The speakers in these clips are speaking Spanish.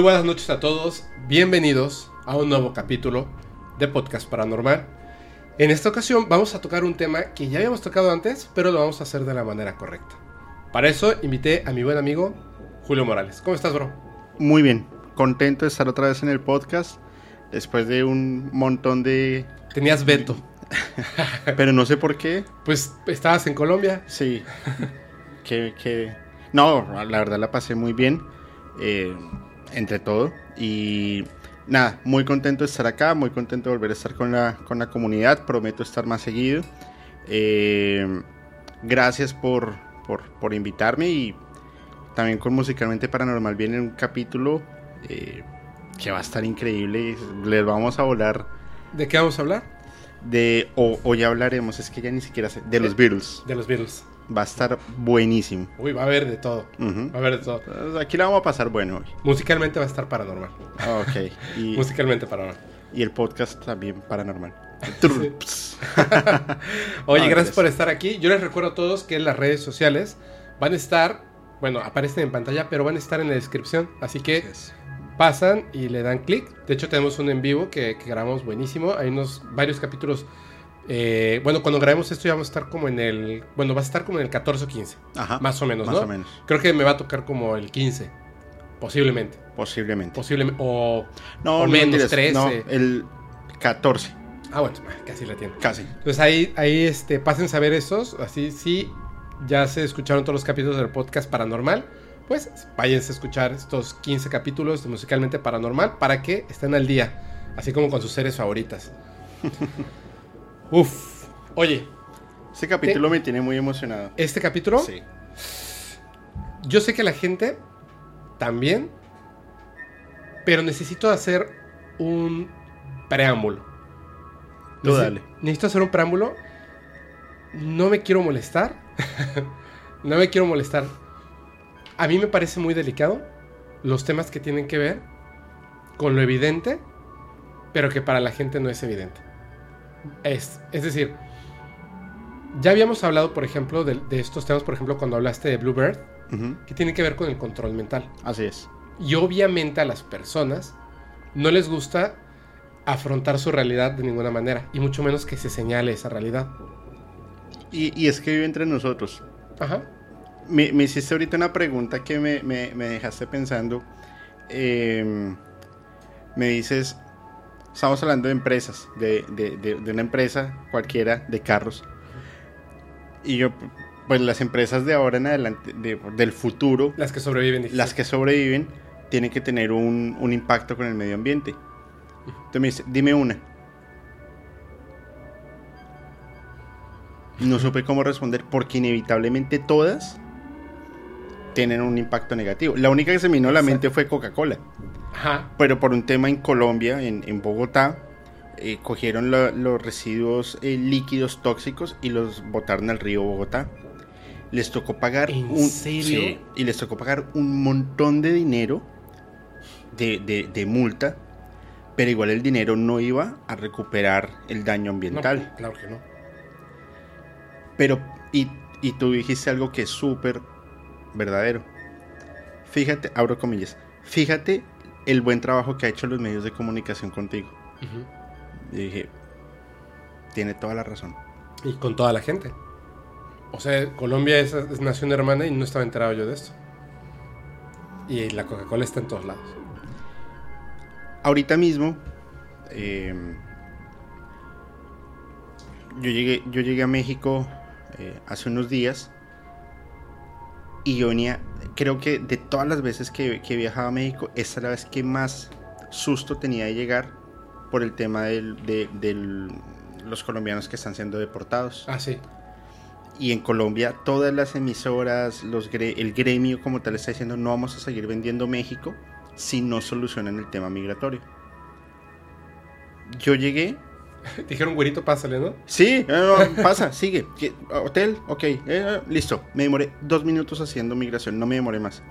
Muy buenas noches a todos, bienvenidos a un nuevo capítulo de Podcast Paranormal. En esta ocasión vamos a tocar un tema que ya habíamos tocado antes, pero lo vamos a hacer de la manera correcta. Para eso invité a mi buen amigo Julio Morales. ¿Cómo estás, bro? Muy bien, contento de estar otra vez en el podcast después de un montón de... Tenías veto. pero no sé por qué. Pues estabas en Colombia. Sí. que, que... No, la verdad la pasé muy bien. Eh, entre todo. Y nada, muy contento de estar acá, muy contento de volver a estar con la, con la comunidad. Prometo estar más seguido. Eh, gracias por, por, por, invitarme y también con Musicalmente Paranormal viene un capítulo eh, que va a estar increíble. Les vamos a volar. ¿De qué vamos a hablar? De, o, o ya hablaremos, es que ya ni siquiera sé, de los Beatles. De los Beatles. Va a estar buenísimo. Uy, va a haber de todo. Va a haber de todo. Entonces, Aquí la vamos a pasar bueno hoy. Musicalmente va a estar paranormal. Ok. Y, Musicalmente paranormal. y el podcast también paranormal. Oye, gracias por estar aquí. Yo les recuerdo a todos que las redes sociales van a estar, bueno, aparecen en pantalla, pero van a estar en la descripción. Así que pasan y le dan clic. De hecho, tenemos un en vivo que, que grabamos buenísimo. Hay unos varios capítulos. Eh, bueno, cuando grabemos esto ya vamos a estar como en el. Bueno, va a estar como en el 14 o 15. Ajá. Más o menos, Más ¿no? o menos. Creo que me va a tocar como el 15. Posiblemente. Posiblemente. Posiblemente. O. No, o no menos, mentiras, 13. No, el 14. Ah, bueno, casi la tiene. Casi. Entonces ahí, ahí este, pasen a ver esos. Así, sí, ya se escucharon todos los capítulos del podcast paranormal. Pues váyanse a escuchar estos 15 capítulos de Musicalmente Paranormal para que estén al día. Así como con sus series favoritas. Uf. Oye, Este capítulo me tiene muy emocionado. este capítulo, Sí. yo sé que la gente también. Pero necesito hacer un preámbulo. Tú dale. Necesito hacer un preámbulo. No me quiero molestar. no me quiero molestar. A mí me parece muy delicado los temas que tienen que ver con lo evidente, pero que para la gente no es evidente. Es, es decir, ya habíamos hablado, por ejemplo, de, de estos temas, por ejemplo, cuando hablaste de Bluebird, que tienen que ver con el control mental. Así es. Y obviamente a las personas no les gusta afrontar su realidad de ninguna manera, y mucho menos que se señale esa realidad. Y, y es que vive entre nosotros. Ajá. Me, me hiciste ahorita una pregunta que me, me- me dejaste pensando. Eh, me dices, estamos hablando de empresas, de, de- de- de una empresa cualquiera de carros. Y yo, pues las empresas de ahora en adelante, de- del futuro, Las que sobreviven. dijiste. las que sobreviven, tienen que tener un, un impacto con el medio ambiente. Entonces me dice, dime una. No supe cómo responder porque inevitablemente todas tienen un impacto negativo. La única que se me vino a la mente fue Coca-Cola. Ajá. Pero por un tema en Colombia, en, en Bogotá, eh, cogieron lo- los residuos eh, líquidos tóxicos y los botaron al río Bogotá. Les tocó pagar ¿En un serio? sí, y les tocó pagar un montón de dinero de, de- de multa, pero igual el dinero no iba a recuperar el daño No, ambiental. claro que no. Pero, y, y tú dijiste algo que es súper verdadero. Fíjate, abro comillas, fíjate el buen trabajo que ha hecho los medios de comunicación contigo. Y dije, tiene toda la razón. Y con toda la gente. O sea, Colombia es, es nación hermana y no estaba enterado yo de esto. Y la Coca-Cola está en todos lados. Ahorita mismo, eh, yo, llegué, yo llegué a México eh, hace unos días y yo venía, creo que de todas las veces que, viajado a México, esta es la vez que más susto tenía de llegar por el tema del- de del- los colombianos que están siendo deportados. Ah, sí. Y en Colombia todas las emisoras, los el gremio como tal está diciendo no vamos a seguir vendiendo México si no solucionan el tema migratorio. Yo llegué, Dijeron, güerito, pásale, ¿no? sí, no, no, pasa, sigue, hotel, ok, eh, listo. Me demoré dos minutos haciendo migración, no me demoré más.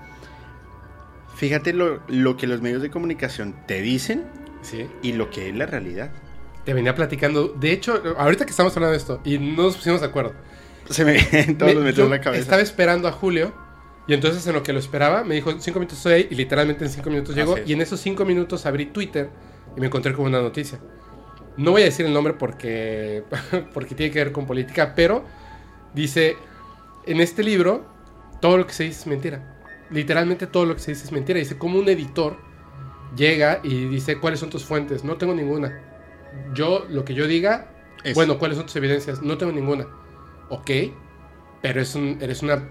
Fíjate lo, lo que los medios de comunicación te dicen Sí. y lo que es la realidad. Te venía platicando. De hecho, ahorita que estamos hablando de esto y no nos pusimos de acuerdo. Se me todos me- los metros yo en la cabeza. Estaba esperando a Julio Y entonces en lo que lo esperaba, me dijo, cinco minutos estoy ahí, y literalmente en cinco minutos llegó. Y en esos cinco minutos abrí Twitter y me encontré con una noticia. No voy a decir el nombre porque, porque tiene que ver con política, pero dice, en este libro, todo lo que se dice es mentira. Literalmente todo lo que se dice es mentira. Dice, como un editor llega y dice, ¿cuáles son tus fuentes? No tengo ninguna. Yo, lo que yo diga, Es- bueno, ¿cuáles son tus evidencias? No tengo ninguna. Ok, pero es un- eres una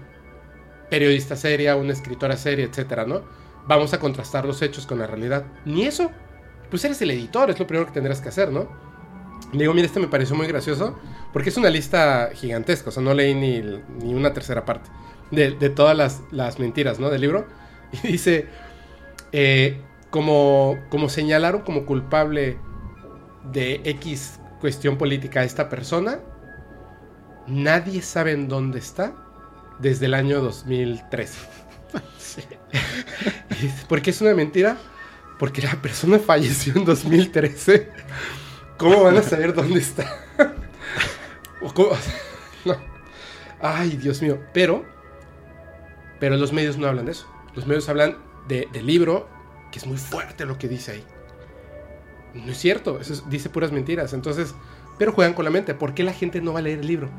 periodista seria, una escritora seria, etcétera, ¿no? Vamos a contrastar los hechos con la realidad. Ni eso. Pues eres el editor, es lo primero que tendrás que hacer, ¿no? Le digo, mira, este me pareció muy gracioso, porque es una lista gigantesca, o sea, no leí ni, ni una tercera parte de, de todas las, las mentiras, ¿no? Del libro. Y dice, eh, como, como señalaron como culpable de X cuestión política a esta persona, nadie sabe en dónde está desde el año 2013. Y dice, ¿Por qué es una mentira? Porque la persona falleció en 2013. ¿Cómo van a saber dónde está? No. Ay, Dios mío. Pero, pero los medios no hablan de eso. Los medios hablan de- del libro, que es muy fuerte lo que dice ahí. No es cierto, eso es- dice puras mentiras. Entonces, pero juegan con la mente. ¿Por qué la gente no va a leer el libro?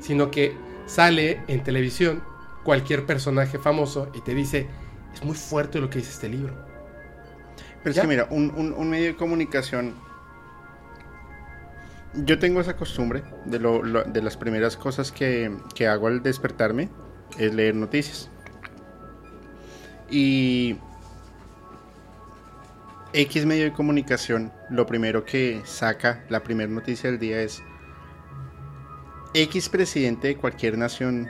Sino que sale en televisión cualquier personaje famoso y te dice, es muy fuerte lo que dice este libro. Pero es que mira, un, un- un medio de comunicación. Yo tengo esa costumbre de, lo- lo- de las primeras cosas que, que hago al despertarme es leer noticias. Y X medio de comunicación, lo primero que saca, la primera noticia del día es X presidente de cualquier nación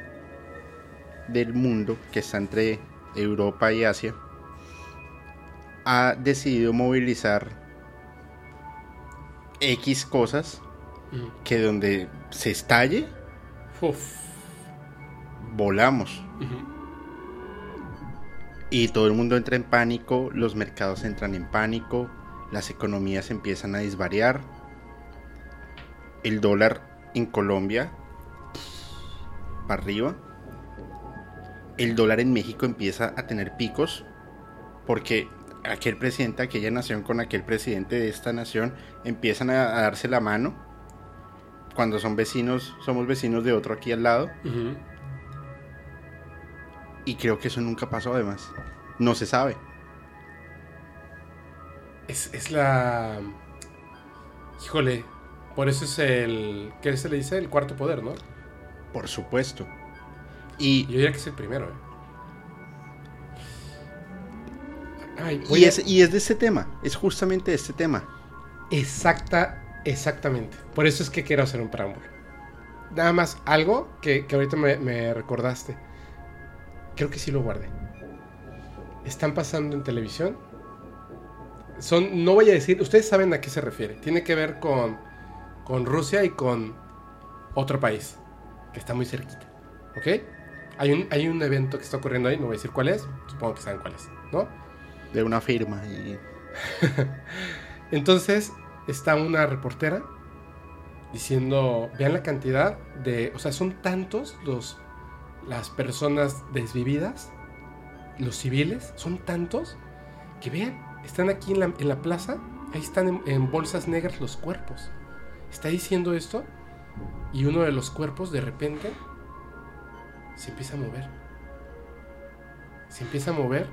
del mundo que está entre Europa y Asia ha decidido movilizar X cosas que donde se estalle, Uf. volamos. Y todo el mundo entra en pánico, los mercados entran en pánico, las economías empiezan a disvariar. El dólar en Colombia para arriba. El dólar en México empieza a tener picos porque aquel presidente, aquella nación con aquel presidente de esta nación empiezan a, a darse la mano. Cuando son vecinos, somos vecinos de otro aquí al lado. Y creo que eso nunca pasó además. No se sabe. Es, es la... Híjole, por eso es el... ¿Qué se le dice? El cuarto poder, ¿no? Por supuesto. Y, Yo diría que es el primero, ¿eh? Ay, y, es, y es de este tema. Es justamente de este tema. Exacta, exactamente. Por eso es que quiero hacer un preámbulo. Nada más algo que, que ahorita me, me recordaste. Creo que sí lo guardé. Están pasando en televisión. Son, no voy a decir, ustedes saben a qué se refiere. Tiene que ver con, con Rusia y con otro país que está muy cerquita. ¿Ok? Hay un, hay un evento que está ocurriendo ahí, no voy a decir cuál es, supongo que saben cuál es, ¿no? De una firma. Y Entonces está una reportera diciendo, vean la cantidad de, o sea, son tantos los las personas desvividas, los civiles, son tantos que vean, están aquí en la, en la plaza, ahí están en, en bolsas negras los cuerpos. Está diciendo esto y uno de los cuerpos de repente se empieza a mover. Se empieza a mover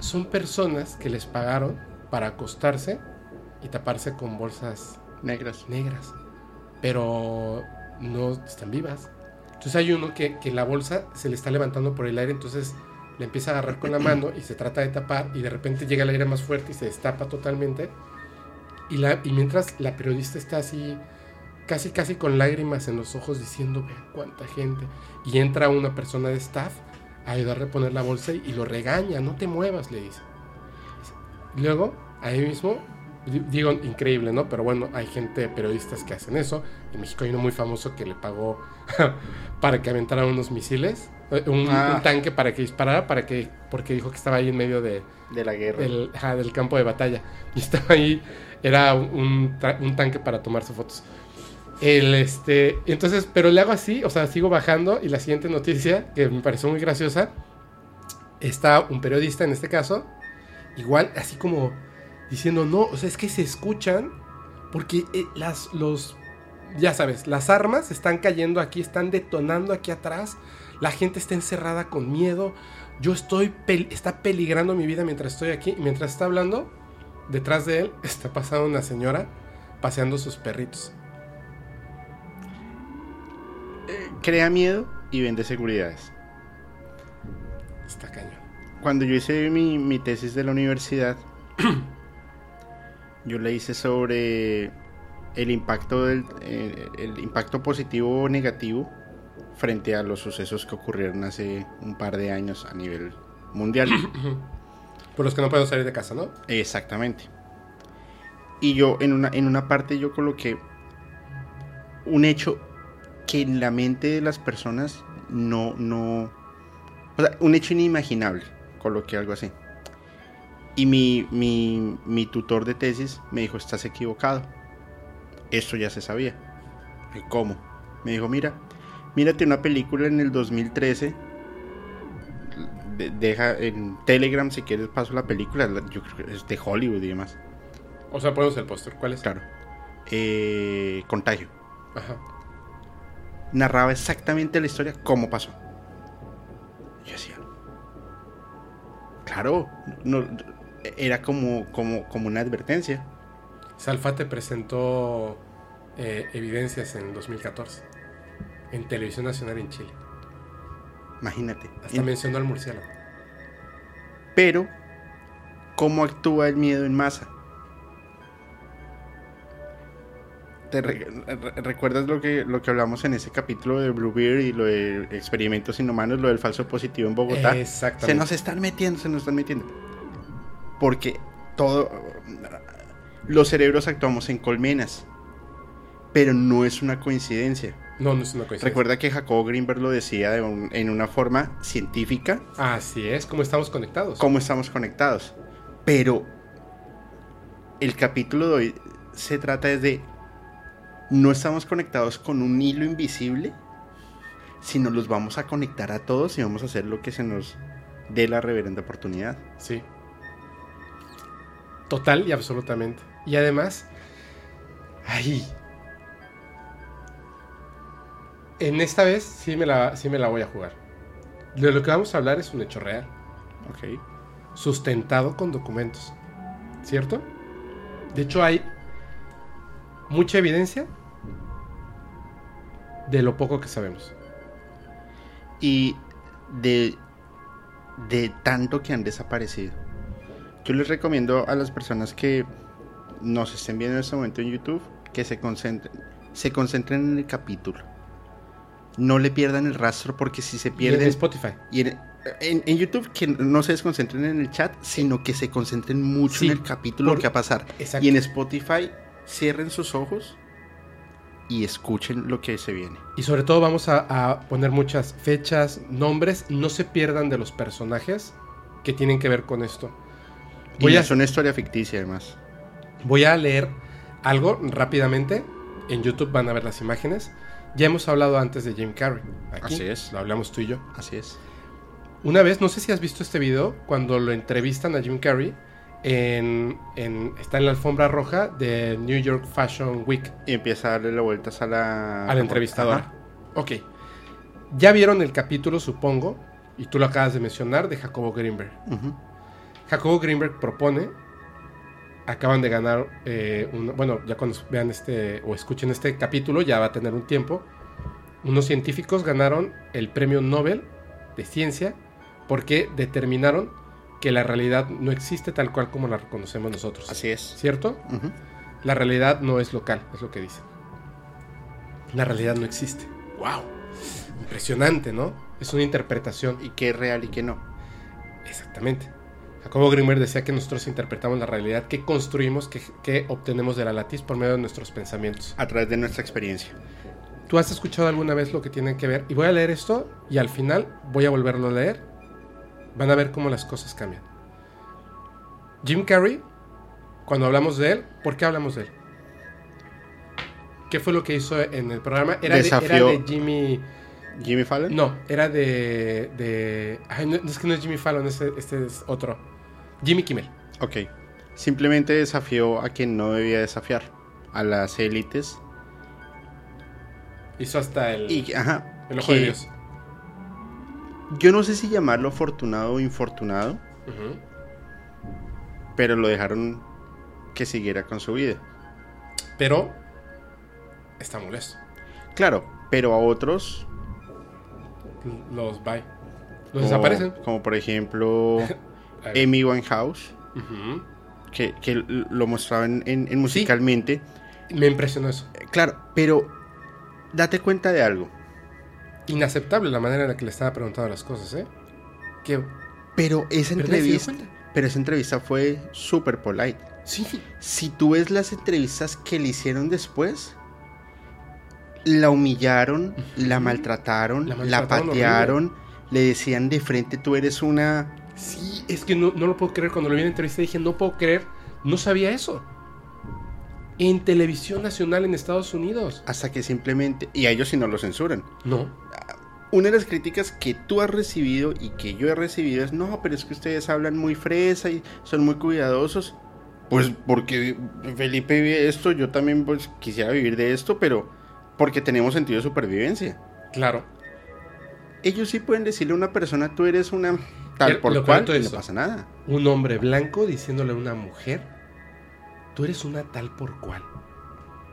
son personas que les pagaron para acostarse y taparse con bolsas negras. negras, pero no están vivas. Entonces hay uno que, que la bolsa se le está levantando por el aire, entonces le empieza a agarrar con la mano y se trata de tapar y de repente llega el aire más fuerte y se destapa totalmente. Y, la, y mientras la periodista está así, casi casi con lágrimas en los ojos diciendo, vean cuánta gente. Y entra una persona de staff a ayudarle a poner la bolsa y lo regaña, no te muevas, le dice. Luego, ahí mismo, di- digo, increíble, ¿no? Pero bueno, hay gente, periodistas que hacen eso. En México hay uno muy famoso que le pagó para que aventara unos misiles, eh, un, Ah. un tanque para que disparara, para que, porque dijo que estaba ahí en medio de, De la guerra. del, del campo de batalla. Y estaba ahí, era un, un tanque para tomarse fotos. Este, entonces, pero le hago así, o sea, sigo bajando y la siguiente noticia, que me pareció muy graciosa, está un periodista en este caso, igual, así como diciendo, no, o sea, es que se escuchan porque eh, las, los, ya sabes, las armas están cayendo aquí, están detonando aquí atrás, la gente está encerrada con miedo, yo estoy, está peligrando mi vida mientras estoy aquí, mientras está hablando, detrás de él está pasando una señora paseando sus perritos. Crea miedo y vende seguridades. Está cañón. Cuando yo hice mi, mi tesis de la universidad, yo le hice sobre el impacto del eh, el impacto positivo o negativo frente a los sucesos que ocurrieron hace un par de años a nivel mundial. Por los que no pueden salir de casa, ¿no? Exactamente. Y yo en una, en una parte yo coloqué un hecho que en la mente de las personas no, no, o sea, un hecho inimaginable, coloqué algo así. Y mi, mi, mi tutor de tesis me dijo, estás equivocado. Esto ya se sabía. ¿Y ¿Cómo? Me dijo, mira, mírate una película en el 2013. De- deja en Telegram si quieres paso la película. la- Yo creo que es de Hollywood y demás. O sea, ponemos el póster. ¿Cuál es? Claro. Eh, contagio. Ajá. Narraba exactamente la historia como pasó. Yo decía. Claro, no, era como, como, como una advertencia. Salfate presentó eh, evidencias en 2014 en Televisión Nacional en Chile. Imagínate. Hasta En- mencionó al murciélago. Pero, ¿cómo actúa el miedo en masa? ¿Te re- re- recuerdas lo que, lo que hablamos en ese capítulo de Bluebeard y lo de experimentos inhumanos, lo del falso positivo en Bogotá? Exactamente. Se nos están metiendo, se nos están metiendo. Porque todo. Los cerebros actuamos en colmenas. Pero no es una coincidencia. No, no es una coincidencia. Recuerda que Jacobo Greenberg lo decía de un- en una forma científica, Así es, como estamos conectados. cómo estamos conectados. Pero el capítulo de hoy se trata de no estamos conectados con un hilo invisible, sino los vamos a conectar a todos y vamos a hacer lo que se nos dé la reverenda oportunidad. Sí. Total y absolutamente. Y además, ay. En esta vez sí me la, sí me la voy a jugar. De lo que vamos a hablar es un hecho real, Ok. sustentado con documentos. ¿Cierto? De hecho, hay mucha evidencia de lo poco que sabemos. y de, de tanto que han desaparecido. Yo les recomiendo a las personas que nos estén viendo en este momento en YouTube que se concentren, se concentren en el capítulo. No le pierdan el rastro porque si se Y en pierden Spotify. y en, en- en YouTube que no se desconcentren en el chat, sino que se concentren mucho Sí, en el capítulo por- que va a pasar. Exacto. Y en Spotify cierren sus ojos y escuchen lo que se viene. Y sobre todo vamos a, a poner muchas fechas, nombres, no se pierdan de los personajes que tienen que ver con esto. Voy y a, es una historia ficticia además. voy a leer algo rápidamente. En YouTube van a ver las imágenes. Ya hemos hablado antes de Jim Carrey. Aquí Así es. Lo hablamos tú y yo. Así es. Una vez, no sé si has visto este video, cuando lo entrevistan a Jim Carrey, en, en- está en la alfombra roja de New York Fashion Week. Y empieza a darle las vueltas a la... al entrevistador. Ajá. Ok. Ya vieron el capítulo, supongo, y tú lo acabas de mencionar, de Jacobo Greenberg. Jacobo Greenberg propone, acaban de ganar, eh, bueno, ya cuando vean este o escuchen este capítulo, ya va a tener un tiempo, unos científicos ganaron el premio Nobel de Ciencia porque determinaron que la realidad no existe tal cual como la reconocemos nosotros. Así es. ¿Cierto? Ujú. La realidad no es local, es lo que dicen. La realidad no existe. ¡Wow! Impresionante, ¿no? Es una interpretación. Y qué es real y qué no. Exactamente. Jacobo Grimmer decía que nosotros interpretamos la realidad que construimos, que, que obtenemos de la latiz por medio de nuestros pensamientos. A través de nuestra experiencia. ¿Tú has escuchado alguna vez lo que tienen que ver? Y voy a leer esto y al final voy a volverlo a leer. Van a ver cómo las cosas cambian. Jim Carrey, cuando hablamos de él, ¿por qué hablamos de él? ¿Qué fue lo que hizo en el programa? Era, de, era de Jimmy. Jimmy Fallon. No, era de. de ay, no, es que no es Jimmy Fallon, este, este es otro. Jimmy Kimmel. Ok. Simplemente desafió a quien no debía desafiar. A las élites. Hizo hasta el, Y, ajá. el ojo que de Dios. Yo no sé si llamarlo afortunado o infortunado. Pero lo dejaron que siguiera con su vida. Pero. Está molesto. Claro, pero a otros. Los bye. Los como- desaparecen. Como por ejemplo. Amy Winehouse. Ujú. Que, que lo mostraban en, en musicalmente. Me impresionó eso. Claro, pero date cuenta de algo. Inaceptable la manera en la que le estaba preguntando las cosas, ¿eh? Que. Pero esa pero entrevista, pero esa entrevista fue súper polite. Sí. Si tú ves las entrevistas que le hicieron después, la humillaron, la maltrataron, La patearon, le decían de frente, tú eres una... Sí, es que no, no lo puedo creer. Cuando lo vi en la entrevista dije, no puedo creer. No sabía eso. En televisión nacional en Estados Unidos. Hasta que simplemente... Y a ellos si no lo censuran. No. Una de las críticas que tú has recibido y que yo he recibido es, no, pero es que ustedes hablan muy fresa y son muy cuidadosos. Pues porque Felipe vive esto, yo también pues, quisiera vivir de esto, pero porque tenemos sentido de supervivencia. Claro. Ellos sí pueden decirle a una persona, tú eres una tal por cual, y no pasa nada. Un hombre blanco diciéndole a una mujer, tú eres una tal por cual.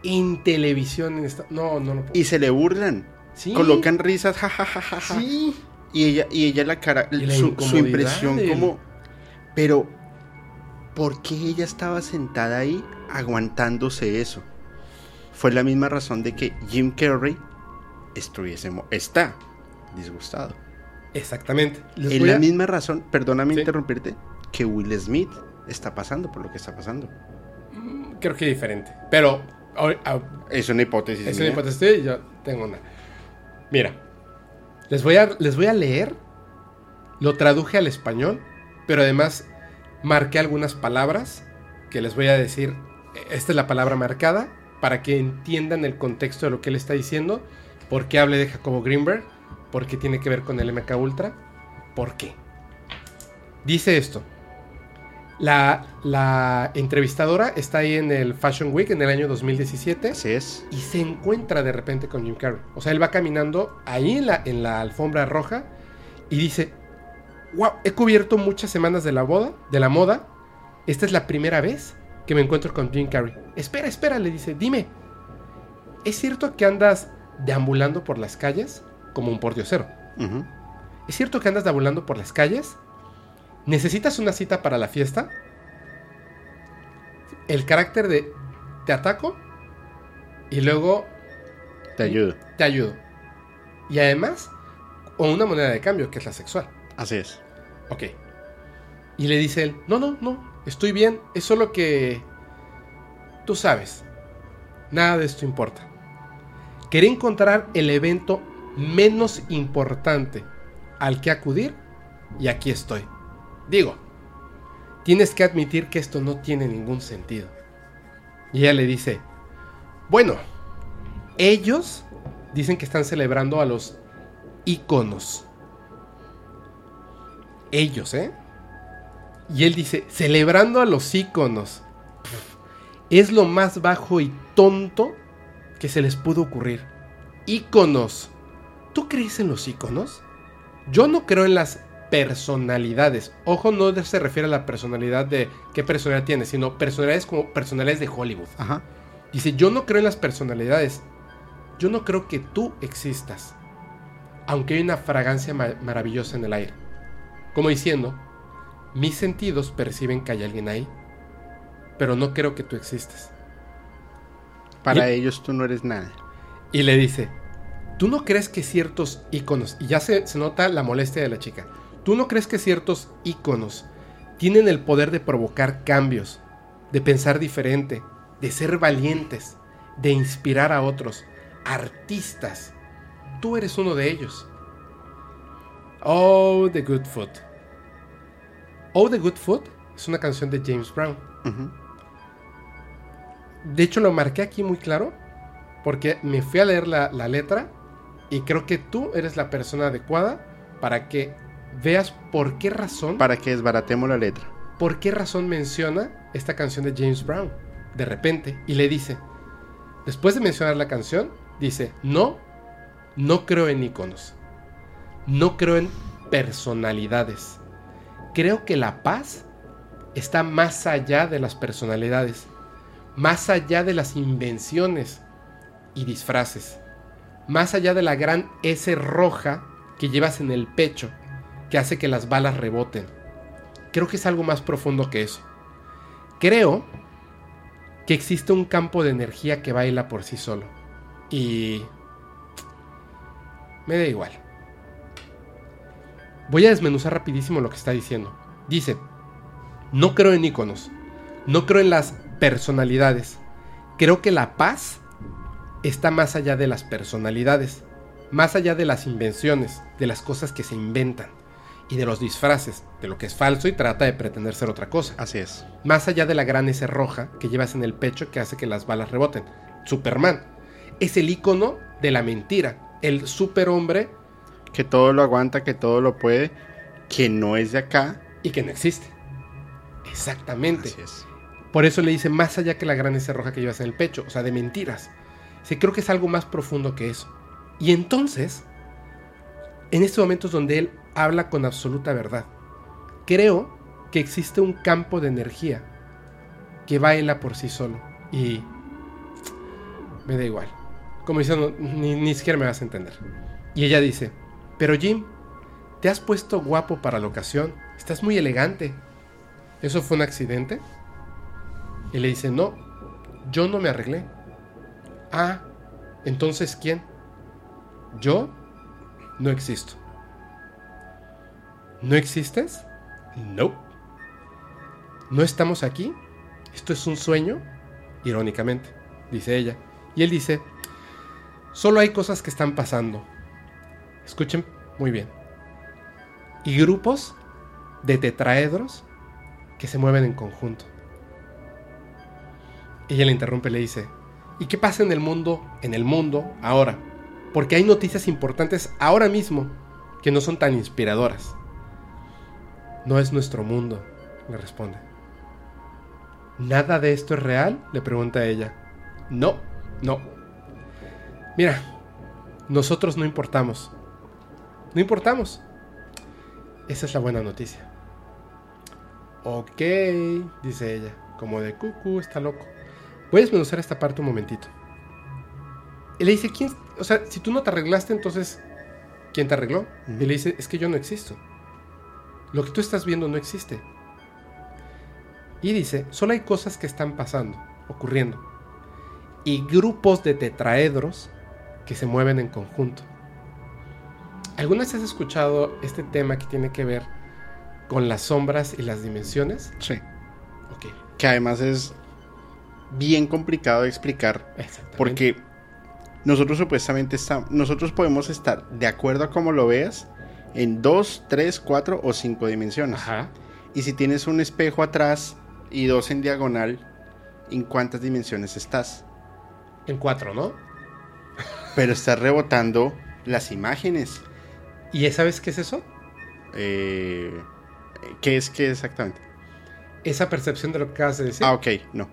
En televisión en esta... No, no lo puedo. Y se le burlan, Sí. colocan risas, jajajaja. Sí. Y ella, y ella la cara, la su, impresión del- como... Pero, ¿por qué ella estaba sentada ahí aguantándose eso? Fue la misma razón de que Jim Carrey estuviese, está disgustado. Exactamente. Les Es la a- misma razón, perdóname Sí. interrumpirte, que Will Smith está pasando por lo que está pasando. Creo que diferente. Pero... ah, Es una hipótesis. Es una hipótesis y yo tengo una. Mira, les voy, a, les voy a leer, lo traduje al español, pero además marqué algunas palabras que les voy a decir. Esta es la palabra marcada para que entiendan el contexto de lo que él está diciendo, por qué hable de Jacobo Greenberg, por qué tiene que ver con el MK Ultra, por qué. Dice esto. La, la entrevistadora está ahí en el Fashion Week en el año 2017 Así es. y se encuentra de repente con Jim Carrey. O sea, él va caminando ahí en la, en la alfombra roja y dice, wow, he cubierto muchas semanas de la boda, de la moda. Esta es la primera vez que me encuentro con Jim Carrey. Espera, espera, le dice, dime, ¿es cierto que andas deambulando por las calles como un pordiosero? Ujú. ¿Es cierto que andas deambulando por las calles? ¿Necesitas una cita para la fiesta? El carácter de te ataco y luego Te ayudo. te ayudo. Y además, o una moneda de cambio, que es la sexual. Así es. Ok. Y le dice él, no, no, no, estoy bien, es solo que... Tú sabes, nada de esto importa. Quería encontrar el evento menos importante al que acudir y aquí estoy. Digo, tienes que admitir que esto no tiene ningún sentido. Y ella le dice, bueno, ellos dicen que están celebrando a los íconos. Ellos, ¿eh? Y él dice, celebrando a los íconos. Es lo más bajo y tonto que se les pudo ocurrir. Íconos. ¿Tú crees en los íconos? Yo no creo en las personalidades. Ojo, no se refiere a la personalidad de qué personalidad tiene, sino personalidades como personalidades de Hollywood. Ajá. Dice, yo no creo en las personalidades. Yo no creo que tú existas. Aunque hay una fragancia ma- maravillosa en el aire. Como diciendo, mis sentidos perciben que hay alguien ahí. Pero no creo que tú existas. Para Y- ellos tú no eres nada. Y le dice, ¿tú no crees que ciertos iconos, y ya se, se nota la molestia de la chica, ¿tú no crees que ciertos iconos tienen el poder de provocar cambios, de pensar diferente, de ser valientes, de inspirar a otros, artistas? Tú eres uno de ellos. Oh, The Good Foot. Oh, The Good Foot es una canción de James Brown. De hecho, lo marqué aquí muy claro porque me fui a leer la, la letra y creo que tú eres la persona adecuada para que veas por qué razón, Para que desbaratemos la letra. por qué razón menciona esta canción de James Brown. De repente, y le dice, después de mencionar la canción, dice, no, no creo en iconos. No creo en personalidades. Creo que la paz está más allá de las personalidades, más allá de las invenciones y disfraces, más allá de la gran S roja que llevas en el pecho, que hace que las balas reboten. Creo que es algo más profundo que eso. Creo que existe un campo de energía que baila por sí solo. Y... Me da igual. Voy a desmenuzar rapidísimo lo que está diciendo. Dice, no creo en iconos, no creo en las personalidades. Creo que la paz está más allá de las personalidades, más allá de las invenciones, de las cosas que se inventan y de los disfraces, de lo que es falso y trata de pretender ser otra cosa. Así es. Más allá de la gran S roja que llevas en el pecho que hace que las balas reboten. Superman es el icono de la mentira, el superhombre Que todo lo aguanta, que todo lo puede, que no es de acá. y que no existe. Exactamente. Así es. Por eso le dice más allá que la gran S roja que llevas en el pecho, o sea, de mentiras. Sí, creo que es algo más profundo que eso. Y entonces, en estos momentos donde él habla con absoluta verdad, creo que existe un campo de energía que baila por sí solo. Y me da igual. Como diciendo, ni, ni siquiera me vas a entender. Y ella dice, pero Jim, te has puesto guapo para la ocasión, estás muy elegante. ¿Eso fue un accidente? Y le dice, no, yo no me arreglé. Ah, entonces ¿quién? Yo no existo. ¿No existes? No. ¿No estamos aquí? ¿Esto es un sueño? Irónicamente, dice ella. Y él dice, solo hay cosas que están pasando. Escuchen muy bien. Y grupos de tetraedros que se mueven en conjunto. Ella le interrumpe y le dice, ¿y qué pasa en el mundo, en el mundo, ahora? Porque hay noticias importantes ahora mismo que no son tan inspiradoras. No es nuestro mundo, le responde. ¿Nada de esto es real? le pregunta ella. No, no. Mira, nosotros no importamos. No importamos. Esa es la buena noticia. Ok, dice ella, como de cucu, está loco. Voy a esta parte un momentito. Y le dice, ¿quién? O sea, si tú no te arreglaste, entonces, ¿quién te arregló? Y le dice, es que yo no existo. Lo que tú estás viendo no existe. Y dice, solo hay cosas que están pasando, ocurriendo. Y grupos de tetraedros que se mueven en conjunto. ¿Alguna vez has escuchado este tema que tiene que ver con las sombras y las dimensiones? Sí. Ok, Que además es bien complicado de explicar porque nosotros supuestamente estamos, nosotros podemos estar de acuerdo a cómo lo veas en dos, tres, cuatro o cinco dimensiones. Ajá. Y si tienes un espejo atrás y dos en diagonal, ¿en cuántas dimensiones estás? En cuatro, ¿no? Pero estás rebotando las imágenes. ¿Y sabes qué es eso? Eh, ¿Qué es qué exactamente? Esa percepción de lo que acabas de decir Ah, ok, no.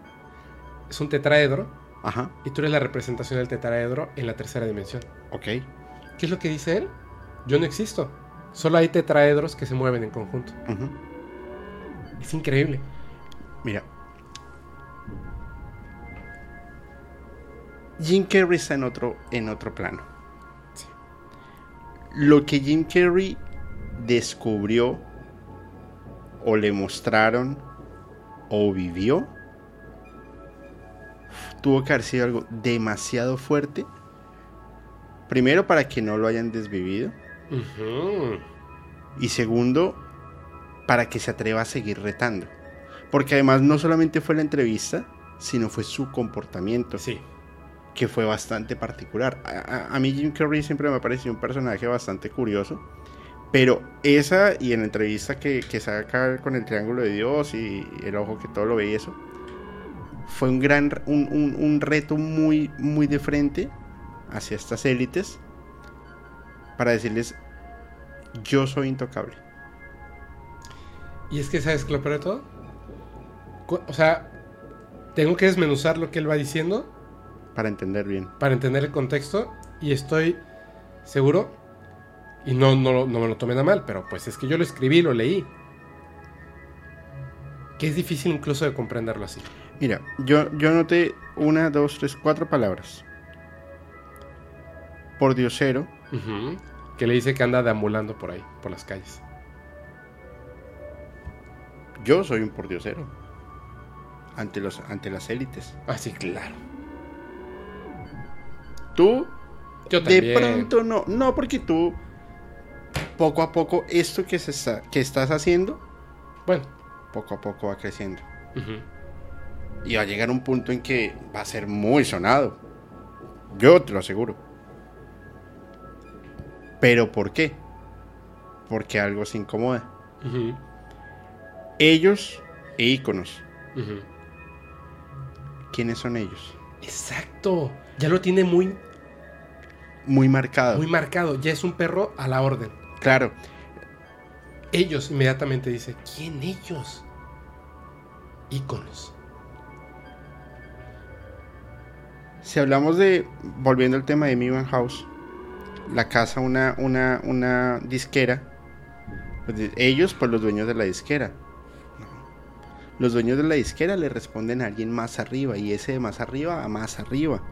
es un tetraedro Ajá, y tú eres la representación del tetraedro en la tercera dimensión. ok. ¿Qué es lo que dice él? Yo no existo. Solo hay tetraedros que se mueven en conjunto. Es increíble. Mira. Jim Carrey está en otro, en otro plano. Sí. Lo que Jim Carrey descubrió o le mostraron o vivió tuvo que haber sido algo demasiado fuerte. Primero para que no lo hayan desvivido. Y segundo, para que se atreva a seguir retando. Porque además no solamente fue la entrevista, sino fue su comportamiento, Sí. que fue bastante particular. A, a- a mí Jim Carrey siempre me ha parecido un personaje bastante curioso. Pero esa y en la entrevista que, que saca con el triángulo de Dios y el ojo que todo lo ve y eso, fue un gran un, un- un reto muy, muy de frente hacia estas élites para decirles, yo soy intocable. Y es que, ¿sabes qué lo peor de todo? O sea, tengo que desmenuzar lo que él va diciendo Para entender bien. para entender el contexto y estoy seguro, y no, no, no me lo tomen a mal, pero pues es que yo lo escribí, lo leí, que es difícil incluso de comprenderlo así. Mira, yo, yo noté una, dos, tres, cuatro palabras. Por diosero, Que le dice que anda deambulando por ahí, por las calles. yo soy un pordiosero. Ante, los, ante las élites. Ah, sí, claro. Tú Yo De pronto no, no porque tú poco a poco esto que se está, que estás haciendo, Bueno. poco a poco va creciendo. Y va a llegar un punto en que va a ser muy sonado. Yo te lo aseguro. Pero ¿por qué? Porque algo se incomoda. Ellos e íconos. ¿Quiénes son ellos? Exacto. Ya lo tiene muy, Muy marcado. muy marcado. Ya es un perro a la orden. Claro. Ellos inmediatamente dice, ¿quién ellos? Íconos. Si hablamos de, volviendo al tema de Mivan House, la casa, una, una, una disquera, pues ellos, pues los dueños de la disquera. Los dueños de la disquera le responden a alguien más arriba y ese de más arriba a más arriba,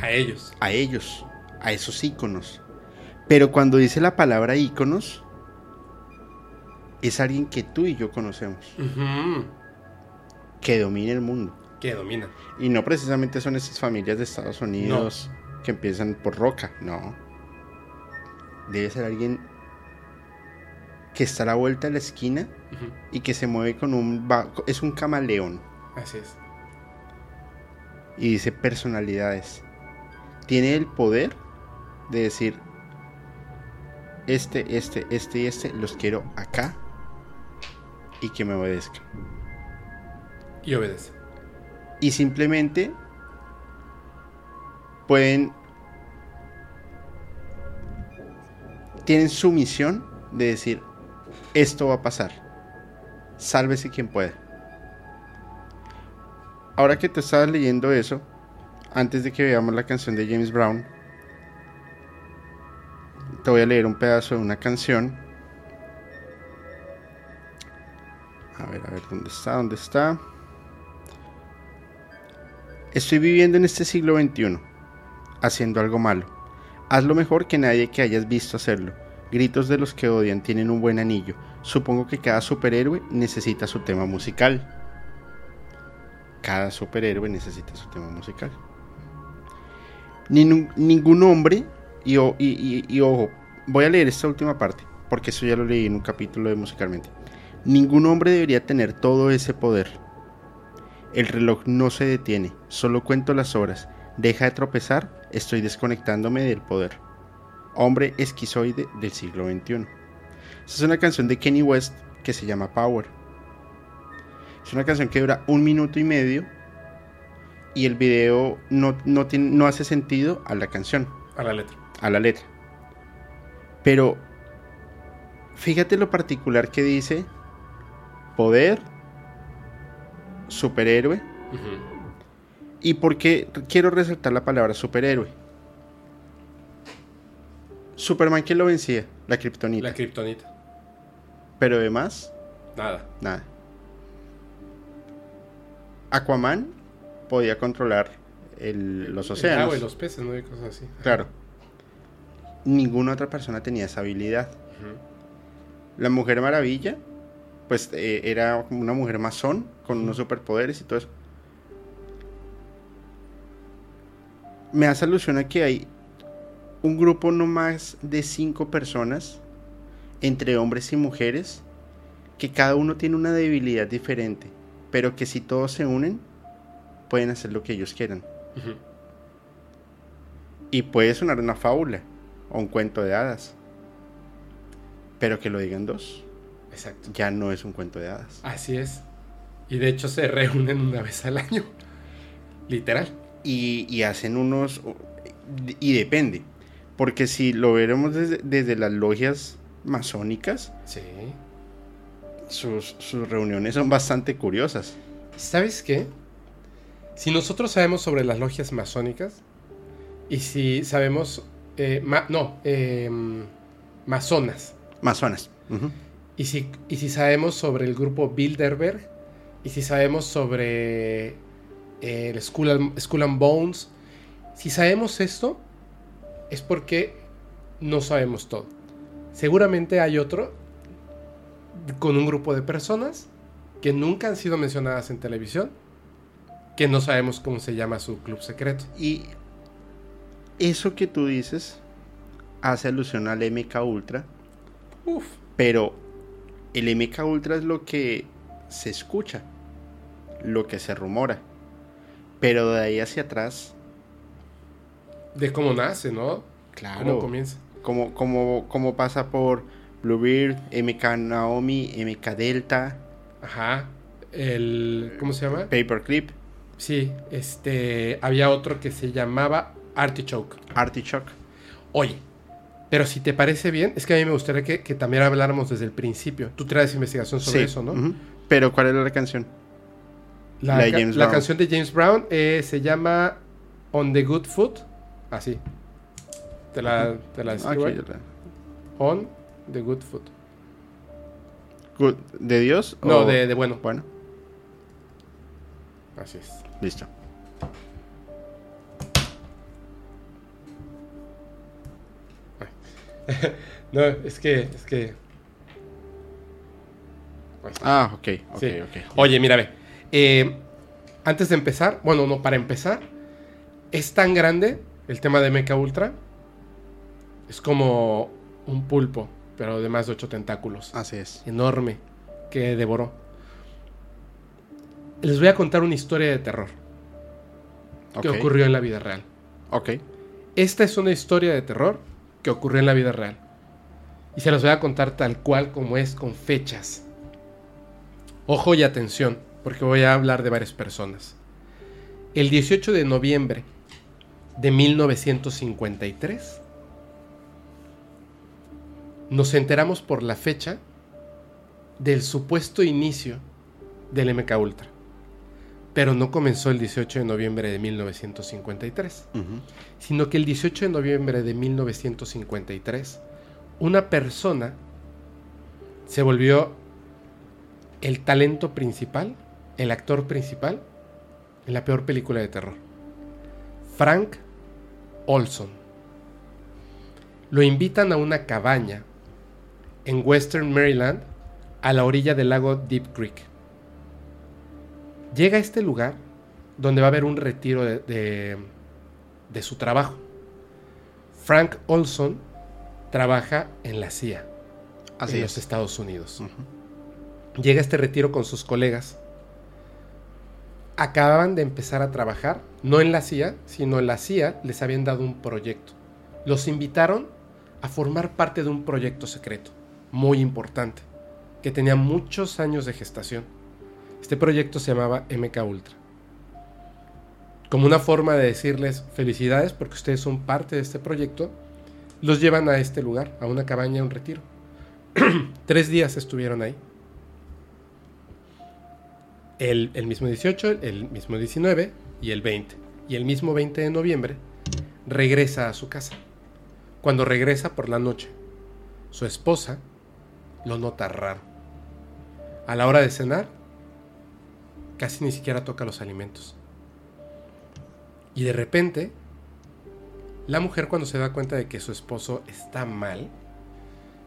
A ellos. a ellos, a esos íconos. Pero cuando dice la palabra íconos, es alguien que tú y yo conocemos, que domina el mundo. Que dominan. Y no precisamente son esas familias de Estados Unidos que empiezan por roca, no. Debe ser alguien que está a la vuelta de la esquina y que se mueve con un... es un camaleón Así es. y dice personalidades. Tiene el poder de decir, este, este, este y este los quiero acá y que me obedezcan. Y obedece. y simplemente pueden tienen su misión de decir esto va a pasar. Sálvese quien pueda. Ahora que te estabas leyendo eso antes de que veamos la canción de James Brown te voy a leer un pedazo de una canción. A ver a ver dónde está dónde está Estoy viviendo en este siglo XXI, haciendo algo malo. Haz lo mejor que nadie que hayas visto hacerlo. Gritos de los que odian tienen un buen anillo. Supongo que cada superhéroe necesita su tema musical. Cada superhéroe necesita su tema musical. Nin- ningún hombre, y- y ojo, voy a leer esta última parte, porque eso ya lo leí en un capítulo de Musicalmente. Ningún hombre debería tener todo ese poder. El reloj no se detiene, solo cuento las horas. Deja de tropezar, estoy desconectándome del poder. Hombre esquizoide del siglo XXI. Esta es una canción de Kenny West que se llama Power. Es una canción que dura un minuto y medio y el video no, no, tiene- no hace sentido a la canción, A la letra. a la letra. Pero fíjate lo particular que dice poder, superhéroe, Ujú. ¿Y por qué quiero resaltar la palabra superhéroe? Superman, ¿quién lo vencía? La kriptonita. La kriptonita. Pero además, Nada. nada. Aquaman podía controlar el- los El océanos. agua y los peces, ¿no? Y cosas así. Claro. Ninguna otra persona tenía esa habilidad. La Mujer Maravilla, pues eh, era una mujer masón con unos superpoderes y todo eso. Me hace alusión a que hay un grupo no más de cinco personas, entre hombres y mujeres, que cada uno tiene una debilidad diferente, pero que si todos se unen, pueden hacer lo que ellos quieran. Y puede sonar una fábula o un cuento de hadas, pero que lo digan dos, Exacto. ya no es un cuento de hadas. Así es. Y de hecho se reúnen una vez al año. Literal. Y, y hacen unos... Y depende. Porque si lo veremos desde, desde las logias masónicas, Sí. sus, sus reuniones son bastante curiosas. ¿Sabes qué? Si nosotros sabemos sobre las logias masónicas y si sabemos, eh, ma- no, eh, masonas, Masonas. Y si, y si sabemos sobre el grupo Bilderberg, y si sabemos sobre el Skull and, Skull and Bones, si sabemos esto, es porque no sabemos todo. Seguramente hay otro con un grupo de personas que nunca han sido mencionadas en televisión, que no sabemos cómo se llama su club secreto. Y eso que tú dices hace alusión al MK Ultra, Uf, pero el MK Ultra es lo que se escucha, lo que se rumora. Pero de ahí hacia atrás, de cómo nace, ¿no? claro, Cómo comienza. como, como, como pasa por Bluebeard, MK Naomi, MK Delta, Ajá. El, ¿cómo se llama? Paperclip, Sí, este, había otro que se llamaba Artichoke. Artichoke. Oye, pero si te parece bien, es que a mí me gustaría que, que también habláramos desde el principio. Tú traes investigación sobre Sí, eso, ¿no? Pero ¿cuál era la canción? La, La James canción de James Brown eh, se llama On the Good Foot. Así. Te la, te la ahí. ya la- On the Good Foot. Good- ¿De Dios? No, o- de, de bueno. Bueno, Así es. listo. No, es que, es que. Ah, ok, ok, Sí. ok. Oye, mira, ve. Eh, antes de empezar, bueno, no, para empezar, es tan grande el tema de Mecha Ultra. Es como un pulpo, pero de más de ocho tentáculos. Así es. Enorme, que devoró. Les voy a contar una historia de terror que ocurrió en la vida real. Ok, Esta es una historia de terror que ocurrió en la vida real. Y se los voy a contar tal cual como es, con fechas. Ojo y atención, porque voy a hablar de varias personas. El 18 de noviembre de 1953, nos enteramos por la fecha del supuesto inicio del MK Ultra. Pero no comenzó el 18 de noviembre de 1953 ujú, sino que el 18 de noviembre de 1953, una persona se volvió el talento principal, el actor principal, en la peor película de terror. Frank Olson. Lo invitan a una cabaña en Western Maryland, a la orilla del lago Deep Creek. Llega a este lugar donde va a haber un retiro de, de- de su trabajo. Frank Olson trabaja en la CIA, así en los es. Estados Unidos. Llega a este retiro con sus colegas. Acababan de empezar a trabajar, no en la CIA, sino en la CIA les habían dado un proyecto. Los invitaron a formar parte de un proyecto secreto, muy importante, que tenía muchos años de gestación. Este proyecto se llamaba MK Ultra. Como una forma de decirles felicidades porque ustedes son parte de este proyecto, los llevan a este lugar, a una cabaña, a un retiro. Tres días estuvieron ahí. El, mismo 18, el mismo 19 y el 20. Y el mismo 20 de noviembre regresa a su casa. Cuando regresa por la noche, su esposa lo nota raro. A la hora de cenar, casi ni siquiera toca los alimentos. Y de repente, la mujer cuando se da cuenta de que su esposo está mal,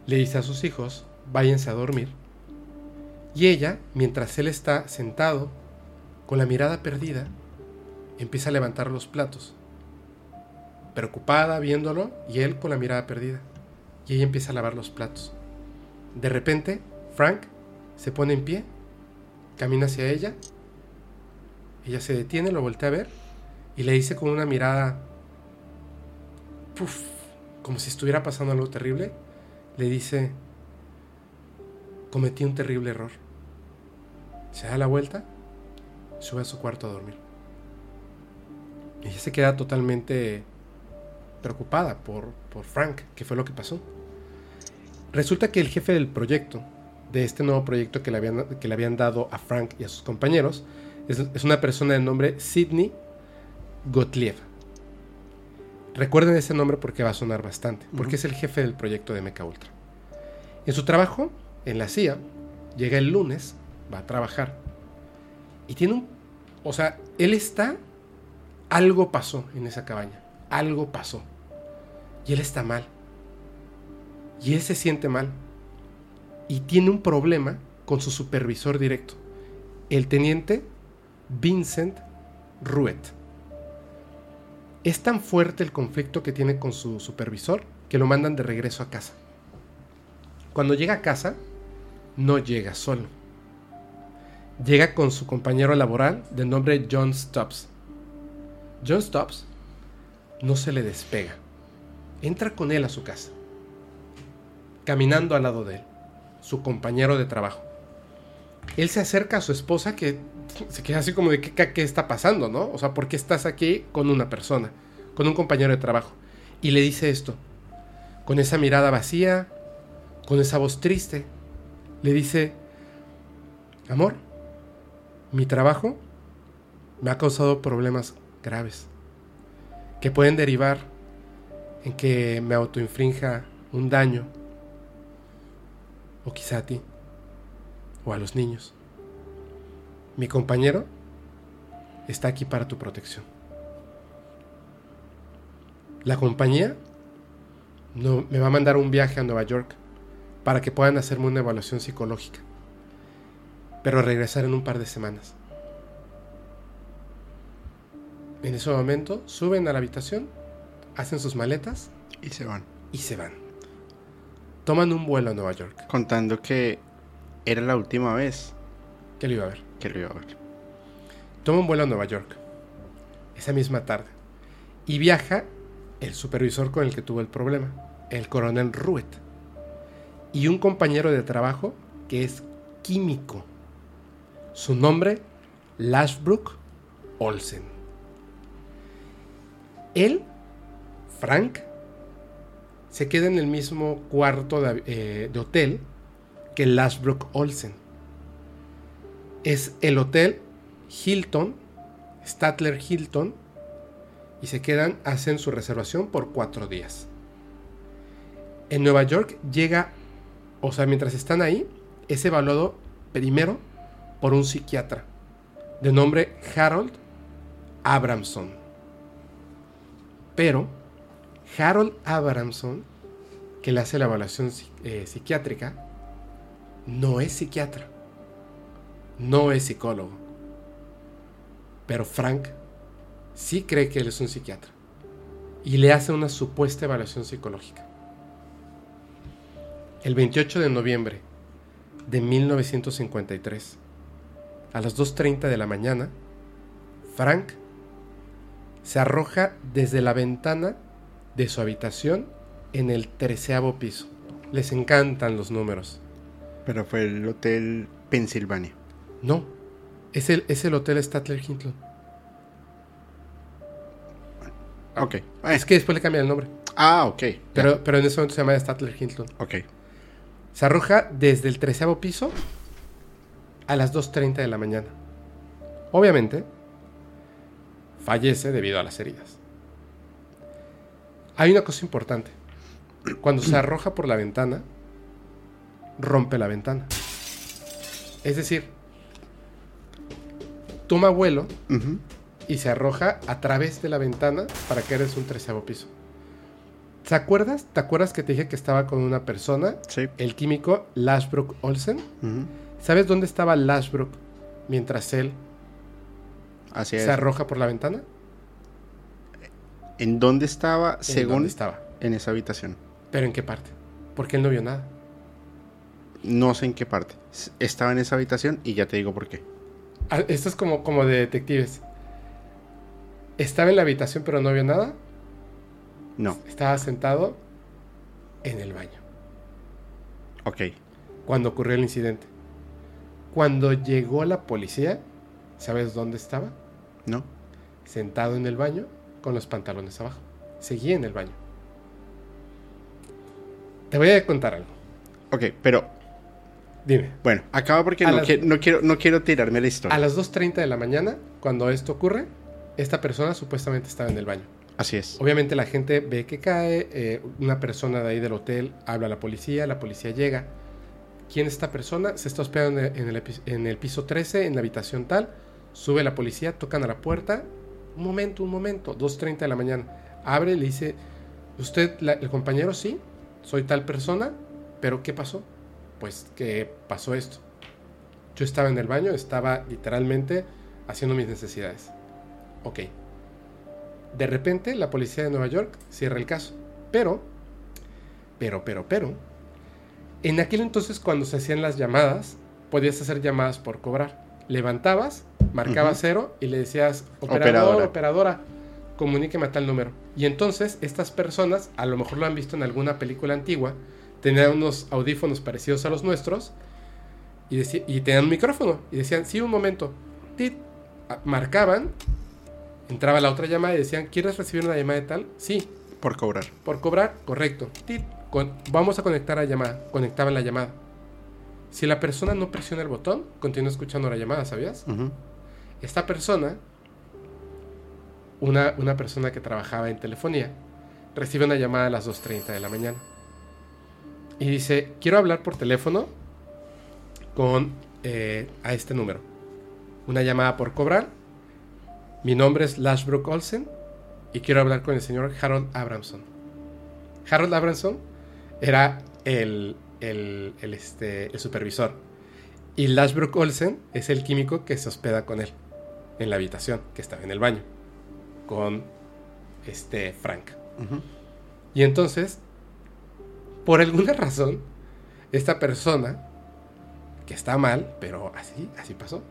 le dice a sus hijos, váyanse a dormir. Y ella, mientras él está sentado, con la mirada perdida, empieza a levantar los platos. Preocupada viéndolo y él con la mirada perdida. Y ella empieza a lavar los platos. De repente, Frank se pone en pie, camina hacia ella. Ella se detiene, lo voltea a ver y le dice con una mirada, puf, como si estuviera pasando algo terrible, le dice, cometí un terrible error. Se da la vuelta, sube a su cuarto a dormir. Y ella se queda totalmente preocupada por, por Frank, que fue lo que pasó. Resulta que el jefe del proyecto, de este nuevo proyecto que le habían, que le habían dado a Frank y a sus compañeros, es, es una persona de nombre Sidney Gottlieb. Recuerden ese nombre porque va a sonar bastante, porque es el jefe del proyecto de Mecha Ultra. En su trabajo, en la CIA, llega el lunes, va a trabajar. Y tiene un... O sea, él está... Algo pasó en esa cabaña. Algo pasó. Y él está mal. Y él se siente mal. Y tiene un problema con su supervisor directo. El teniente Vincent Ruet. Es tan fuerte el conflicto que tiene con su supervisor que lo mandan de regreso a casa. Cuando llega a casa, no llega solo. Llega con su compañero laboral de nombre John Stubbs. John Stubbs no se le despega. Entra con él a su casa. Caminando al lado de él, su compañero de trabajo. Él se acerca a su esposa que se queda así como de ¿qué, qué está pasando, ¿no? O sea, ¿por qué estás aquí con una persona, con un compañero de trabajo? Y le dice esto, con esa mirada vacía, con esa voz triste, le dice, amor, mi trabajo me ha causado problemas graves que pueden derivar en que me autoinfrinja un daño, o quizá a ti, o a los niños. Mi compañero está aquí para tu protección. La compañía no, me va a mandar un viaje a Nueva York para que puedan hacerme una evaluación psicológica, pero regresar en un par de semanas. En ese momento suben a la habitación, hacen sus maletas Y se van. y se van. Toman un vuelo a Nueva York. Contando que era la última vez ¿Qué lo iba a ver? que lo iba a ver. Toma un vuelo a Nueva York esa misma tarde y viaja el supervisor con el que tuvo el problema, el coronel Ruet, y un compañero de trabajo que es químico. Su nombre, Lashbrook Olsen. Él, Frank, se queda en el mismo cuarto de, eh, hotel que Lashbrook Olsen. Es el hotel Hilton, Statler Hilton, y se quedan, hacen su reservación por cuatro días. En Nueva York llega, o sea, mientras están ahí, es evaluado primero por un psiquiatra de nombre Harold Abramson. Pero Harold Abramson, que le hace la evaluación eh, psiquiátrica, no es psiquiatra, no es psicólogo. Pero Frank sí cree que él es un psiquiatra y le hace una supuesta evaluación psicológica. El 28 de noviembre de 1953, a las 2.30 de la mañana, Frank se arroja desde la ventana de su habitación en el treceavo piso. Les encantan los números. Pero fue el Hotel Pensilvania. No, es el, es el Hotel Statler Hilton. Ok. Es que después le cambian el nombre. Ah, ok. Pero, pero en ese momento se llama Statler Hilton. Ok. Se arroja desde el treceavo piso a las 2.30 de la mañana. Obviamente, fallece debido a las heridas. Hay una cosa importante. Cuando se arroja por la ventana, rompe la ventana. Es decir, toma vuelo y se arroja a través de la ventana para caer en un treceavo piso. ¿Te acuerdas? ¿Te acuerdas que te dije que estaba con una persona, Sí. el químico Lashbrook Olsen? Ujú. ¿Sabes dónde estaba Lashbrook mientras él Así se es. arroja por la ventana? ¿En dónde estaba ¿En según dónde estaba? en esa habitación? ¿Pero en qué parte? Porque él no vio nada. No sé en qué parte. Estaba en esa habitación y ya te digo por qué. Ah, Esto es como, como de detectives. Estaba en la habitación pero no vio nada. No. Estaba sentado en el baño. Ok. Cuando ocurrió el incidente. Cuando llegó la policía, ¿sabes dónde estaba? No. sentado en el baño con los pantalones abajo. Seguía en el baño. Te voy a contar algo. Ok, pero Dime. bueno, acaba porque no, las- qui- no quiero, no quiero tirarme la historia. A las 2.30 de la mañana, cuando esto ocurre, esta persona supuestamente estaba en el baño. Así es. Obviamente la gente ve que cae, eh, una persona de ahí del hotel habla a la policía, la policía llega. ¿Quién es esta persona? Se está hospedando en el, piso 13, en la habitación tal. Sube la policía, tocan a la puerta. Un momento, un momento, 2.30 de la mañana. Abre le dice, ¿usted, el compañero? Sí, soy tal persona, pero ¿qué pasó? Pues que pasó esto. Yo estaba en el baño, estaba literalmente haciendo mis necesidades. Ok. De repente, la policía de Nueva York cierra el caso. Pero, pero, pero, pero, en aquel entonces cuando se hacían las llamadas, podías hacer llamadas por cobrar. Levantabas, marcabas cero y le decías, operador, Operadora. operadora, comuníqueme a tal número. Y entonces estas personas, a lo mejor lo han visto en alguna película antigua, tenían unos audífonos parecidos a los nuestros y, y tenían un micrófono y decían, sí, un momento, tit, marcaban, entraba la otra llamada y decían, ¿quieres recibir una llamada de tal? Sí, Por cobrar. por cobrar, correcto. Tit, con- vamos a conectar la llamada. Conectaban la llamada. Si la persona no presiona el botón, continúa escuchando la llamada, ¿sabías? Esta persona, una, una persona que trabajaba en telefonía, recibe una llamada a las 2.30 de la mañana. Y dice, quiero hablar por teléfono con eh, a este número. Una llamada por cobrar. Mi nombre es Lashbrook Olsen y quiero hablar con el señor Harold Abramson. Harold Abramson era el, el, el, este, el supervisor. Y Lashbrook Olsen es el químico que se hospeda con él en la habitación, que estaba en el baño, con este Frank. Y entonces, por alguna razón, esta persona, que está mal, pero así, así pasó,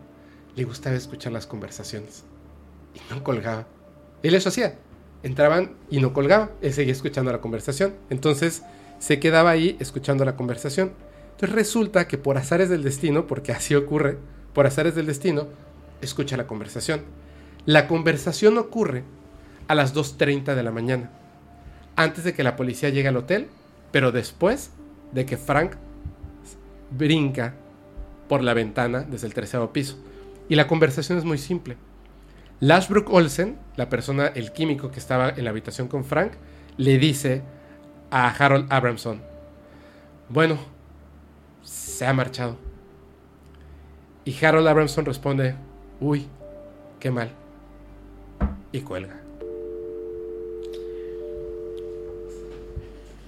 le gustaba escuchar las conversaciones. Y no colgaba. Él eso hacía. Entraban y no colgaba. Él seguía escuchando la conversación. Entonces, se quedaba ahí escuchando la conversación. Entonces resulta que por azares del destino, porque así ocurre, por azares del destino, escucha la conversación. La conversación ocurre a las 2.30 de la mañana antes de que la policía llegue al hotel, pero después de que Frank brinca por la ventana desde el tercero piso. Y la conversación es muy simple. Lashbrook Olsen, la persona, el químico que estaba en la habitación con Frank, le dice a Harold Abramson, bueno, se ha marchado. Y Harold Abramson responde, uy, qué mal. Y cuelga.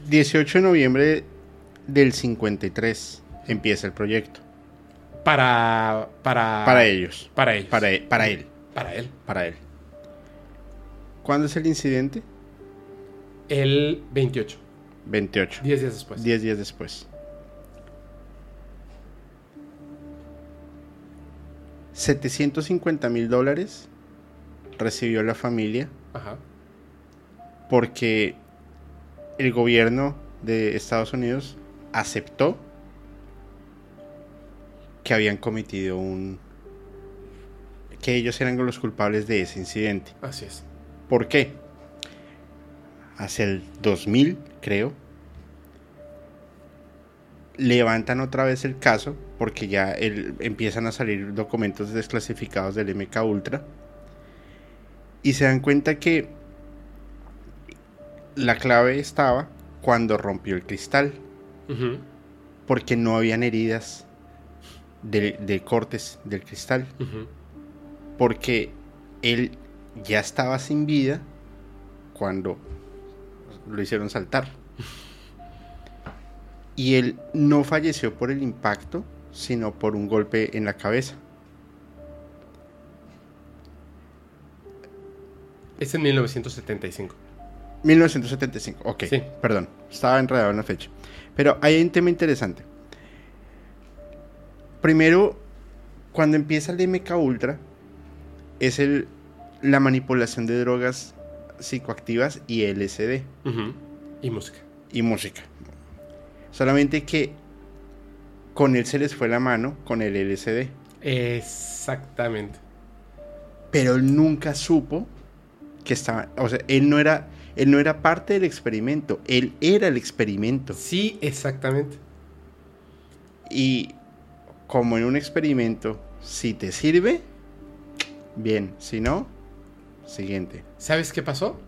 18 de noviembre del 53 empieza el proyecto. Para, para, Para ellos. Para ellos. Para, e- para él. Para él. Para él. ¿Cuándo es el incidente? El 28. 28. 10 días después. 10 días después. 750 mil dólares recibió la familia Ajá. porque el gobierno de Estados Unidos aceptó que habían cometido un... que ellos eran los culpables de ese incidente. Así es. ¿Por qué? Hacia el 2000, creo, levantan otra vez el caso porque ya el- empiezan a salir documentos desclasificados del MK Ultra y se dan cuenta que la clave estaba cuando rompió el cristal porque no habían heridas de, de cortes del cristal porque él ya estaba sin vida cuando lo hicieron saltar. Y él no falleció por el impacto, sino por un golpe en la cabeza. Es en 1975. 1975, ok, Sí. perdón, estaba enredado en la fecha. Pero hay un tema interesante. Primero, cuando empieza el MK Ultra, es el, la manipulación de drogas psicoactivas y LSD. Y música. y música. Solamente que con él se les fue la mano con el LSD. Exactamente. Pero él nunca supo que estaba, o sea, él no era, él no era parte del experimento, él era el experimento. Sí, exactamente. Y como en un experimento, si te sirve, bien, si no, siguiente. ¿Sabes qué pasó?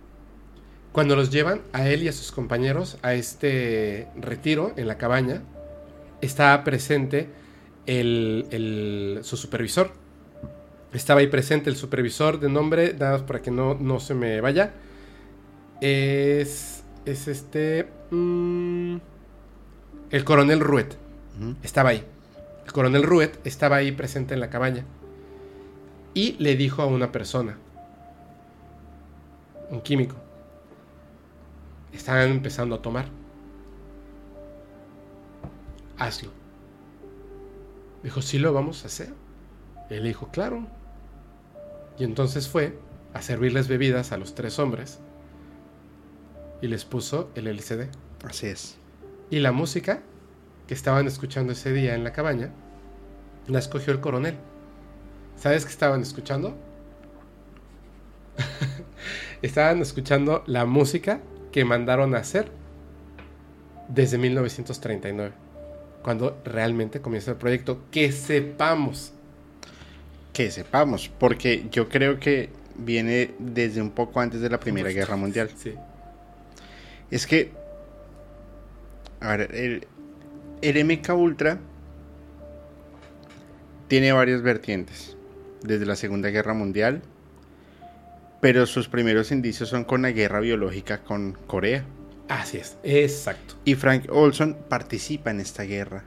Cuando los llevan a él y a sus compañeros a este retiro en la cabaña, estaba presente el, el- su supervisor. Estaba ahí presente el supervisor de nombre, nada más para que no, no se me vaya. Es, es este... mm, el coronel Ruet. Estaba ahí. El coronel Ruet estaba ahí presente en la cabaña. Y le dijo a una persona, un químico, estaban empezando a tomar. Hazlo. Dijo, sí lo vamos a hacer. Él dijo, claro. Y entonces fue a servirles bebidas a los tres hombres y les puso el LCD. Así es. Y la música que estaban escuchando ese día en la cabaña la escogió el coronel. ¿Sabes qué estaban escuchando? estaban escuchando la música que mandaron a hacer desde 1939, cuando realmente comienza el proyecto. Que sepamos. Que sepamos, porque yo creo que viene desde un poco antes de la Primera. Guerra Mundial. Sí. Es que, a ver, el, el MK Ultra tiene varias vertientes, desde la Segunda Guerra Mundial, pero sus primeros indicios son con la guerra biológica con Corea. Así es, exacto. Y Frank Olson participa en esta guerra.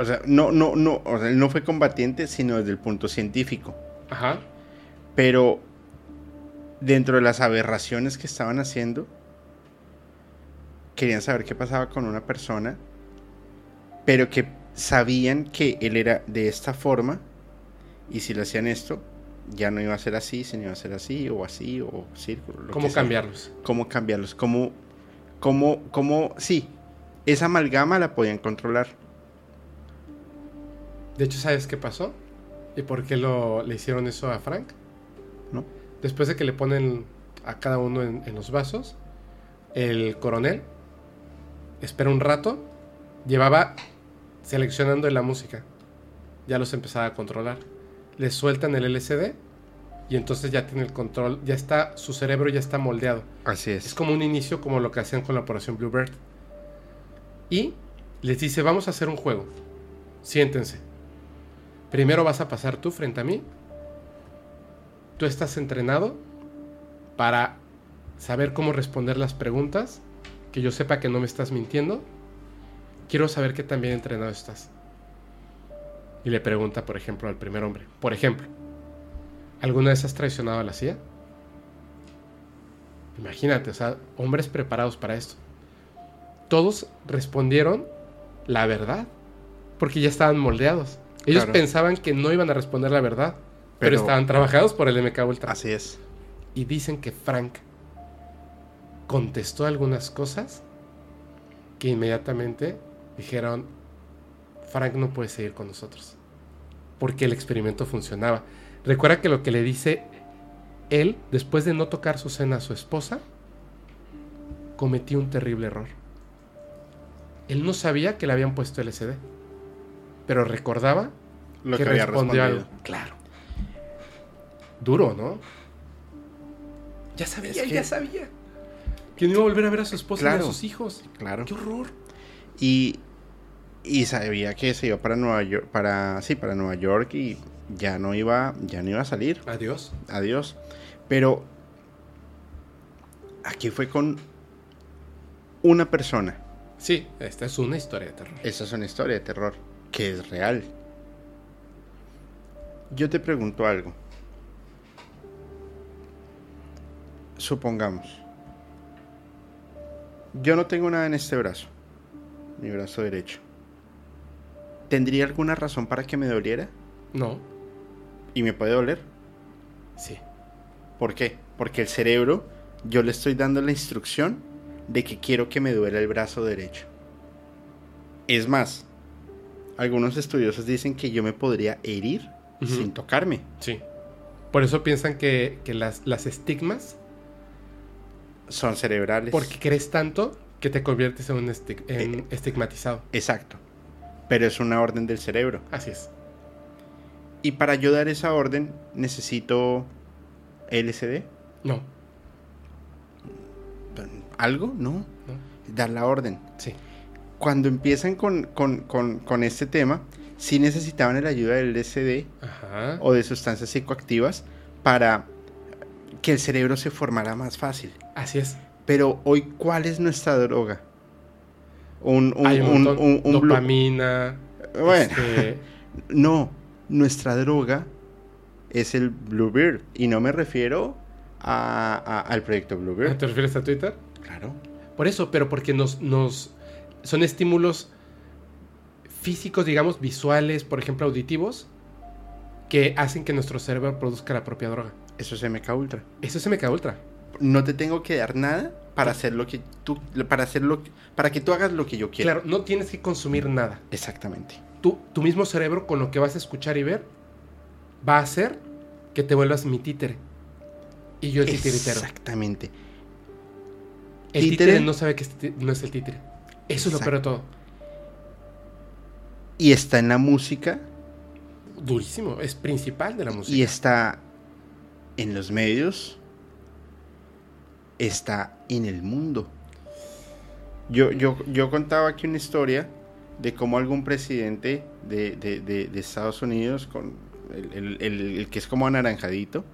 O sea, no, no, no, o sea, él no fue combatiente, sino desde el punto científico. Ajá. Pero dentro de las aberraciones que estaban haciendo, querían saber qué pasaba con una persona, pero que sabían que él era de esta forma, y si le hacían esto, ya no iba a ser así, sino iba a ser así, o así, o círculo. lo ¿Cómo que sea. cambiarlos? Cómo cambiarlos, cómo, cómo, cómo, sí, esa amalgama la podían controlar. De hecho, ¿sabes qué pasó? ¿Y por qué lo, le hicieron eso a Frank? ¿No? Después de que le ponen a cada uno en, en los vasos, el coronel espera un rato, llevaba seleccionando la música. Ya los empezaba a controlar. Les sueltan el LCD y entonces ya tiene el control, ya está, su cerebro ya está moldeado. Así Es como un inicio como lo que hacían con la Operación Bluebird. Y les dice, vamos a hacer un juego. Siéntense. Primero vas a pasar tú frente a mí. Tú estás entrenado para saber cómo responder las preguntas. Que yo sepa que no me estás mintiendo. Quiero saber qué tan bien entrenado estás. Y le pregunta, por ejemplo, al primer hombre. Por ejemplo, ¿alguna vez has traicionado a la CIA? Imagínate, o sea, hombres preparados para esto. Todos respondieron la verdad, porque ya estaban moldeados. Ellos Claro. pensaban que no iban a responder la verdad, pero, Pero- estaban trabajados por el MK Ultra. Así es. Y dicen que Frank contestó algunas cosas que inmediatamente dijeron, Frank no puede seguir con nosotros, porque el experimento funcionaba. Recuerda que lo que le dice él, después de no tocar su cena a su esposa, cometió un terrible error. Él no sabía que le habían puesto LSD, pero recordaba Lo que, que, había respondió respondido. algo. Claro. Duro, ¿no? Ya sabía, Es que- ya sabía. Que no iba a volver a ver a su esposa y a sus hijos. Claro. ¡Qué horror! Y, y sabía que se iba para Nueva York, para, sí, para Nueva York y ya no iba, ya no iba a salir. Adiós. Adiós. Pero aquí fue con una persona. Sí, esta es una historia de terror. Esa es una historia de terror que es real. Yo te pregunto algo. Supongamos. Yo no tengo nada en este brazo. Mi brazo derecho. ¿Tendría alguna razón para que me doliera? No, ¿Y me puede doler? sí. ¿Por qué? Porque el cerebro, yo le estoy dando la instrucción de que quiero que me duela el brazo derecho. Es más, algunos estudiosos dicen que yo me podría herir sin tocarme. Sí. Por eso piensan que, que las, las estigmas, Son cerebrales. porque crees tanto que te conviertes en un en Eh. estigmatizado. Exacto. Pero es una orden del cerebro. Así es. Y para yo dar esa orden necesito LSD. No, ¿Algo? No. no, Dar la orden. sí. Cuando empiezan con, con- con- con este tema, sí necesitaban la ayuda del LSD Ajá. o de sustancias psicoactivas para que el cerebro se formara más fácil. Así es. Pero hoy, ¿cuál es nuestra droga? Un, un- Hay un, dopamina. Bueno, este, no, nuestra droga es el Bluebird. Y no me refiero a- a- al proyecto Bluebird. ¿Te refieres a Twitter? Claro. Por eso, pero porque nos, nos son estímulos físicos, digamos, visuales, por ejemplo, auditivos, que hacen que nuestro cerebro produzca la propia droga. Eso es MK Ultra. Eso es MK Ultra. No te tengo que dar nada para hacer lo que tú, para hacer lo para que tú hagas lo que yo quiero. Claro, no tienes que consumir nada. Exactamente. Tú, tu mismo cerebro, con lo que vas a escuchar y ver, va a hacer que te vuelvas mi títere. Y yo el titiritero. Exactamente. El Títere. títere no sabe que no es el títere. Eso es lo peor de todo. Y está en la música Durísimo. Es principal de la música. y está en los medios. Está en el mundo. Yo, yo, yo contaba aquí una historia de cómo algún presidente de, de- de- de Estados Unidos, con el, el- el- el que es como anaranjadito,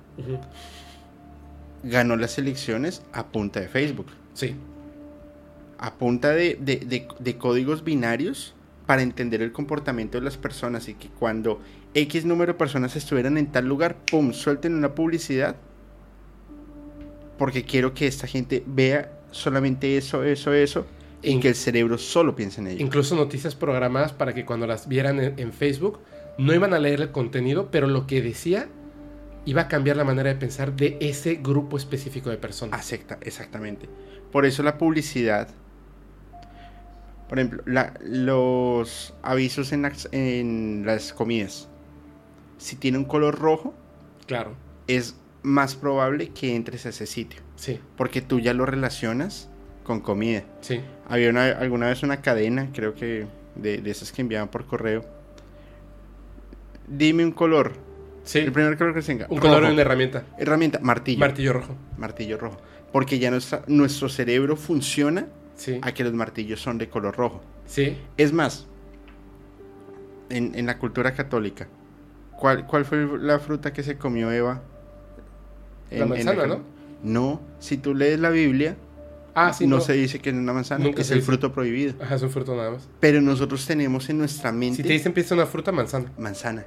ganó las elecciones a punta de Facebook. Sí. a punta de, de- de- de códigos binarios para entender el comportamiento de las personas y que cuando X número de personas estuvieran en tal lugar, ¡pum!, suelten una publicidad porque quiero que esta gente vea solamente eso, eso, eso In- que el cerebro solo piense en ello. Incluso noticias programadas para que cuando las vieran en, en Facebook no iban a leer el contenido, pero lo que decía iba a cambiar la manera de pensar de ese grupo específico de personas. Acepta, exactamente. Por eso la publicidad, por ejemplo, la- los avisos en las, en las comidas, si tiene un color rojo, Claro, es más probable que entres a ese sitio. sí, Porque tú ya lo relacionas con comida. sí. Había una- alguna vez una cadena, creo que de, de esas que enviaban por correo. Dime un color. Sí, El primer color que tenga. un rojo. color en una herramienta. Herramienta, martillo. Martillo rojo. martillo rojo. Porque ya nuestra- nuestro cerebro funciona Sí, a que los martillos son de color rojo. sí. Es más, en, en la cultura católica, ¿cuál, ¿cuál fue la fruta que se comió Eva? La manzana, ¿no? No, si tú lees la Biblia, Ah, sí, no, no. se dice que es una manzana, Nunca es el dice. fruto prohibido. Ajá, es un fruto nada más. Pero nosotros tenemos en nuestra mente Si te dicen piensa una fruta, manzana. manzana,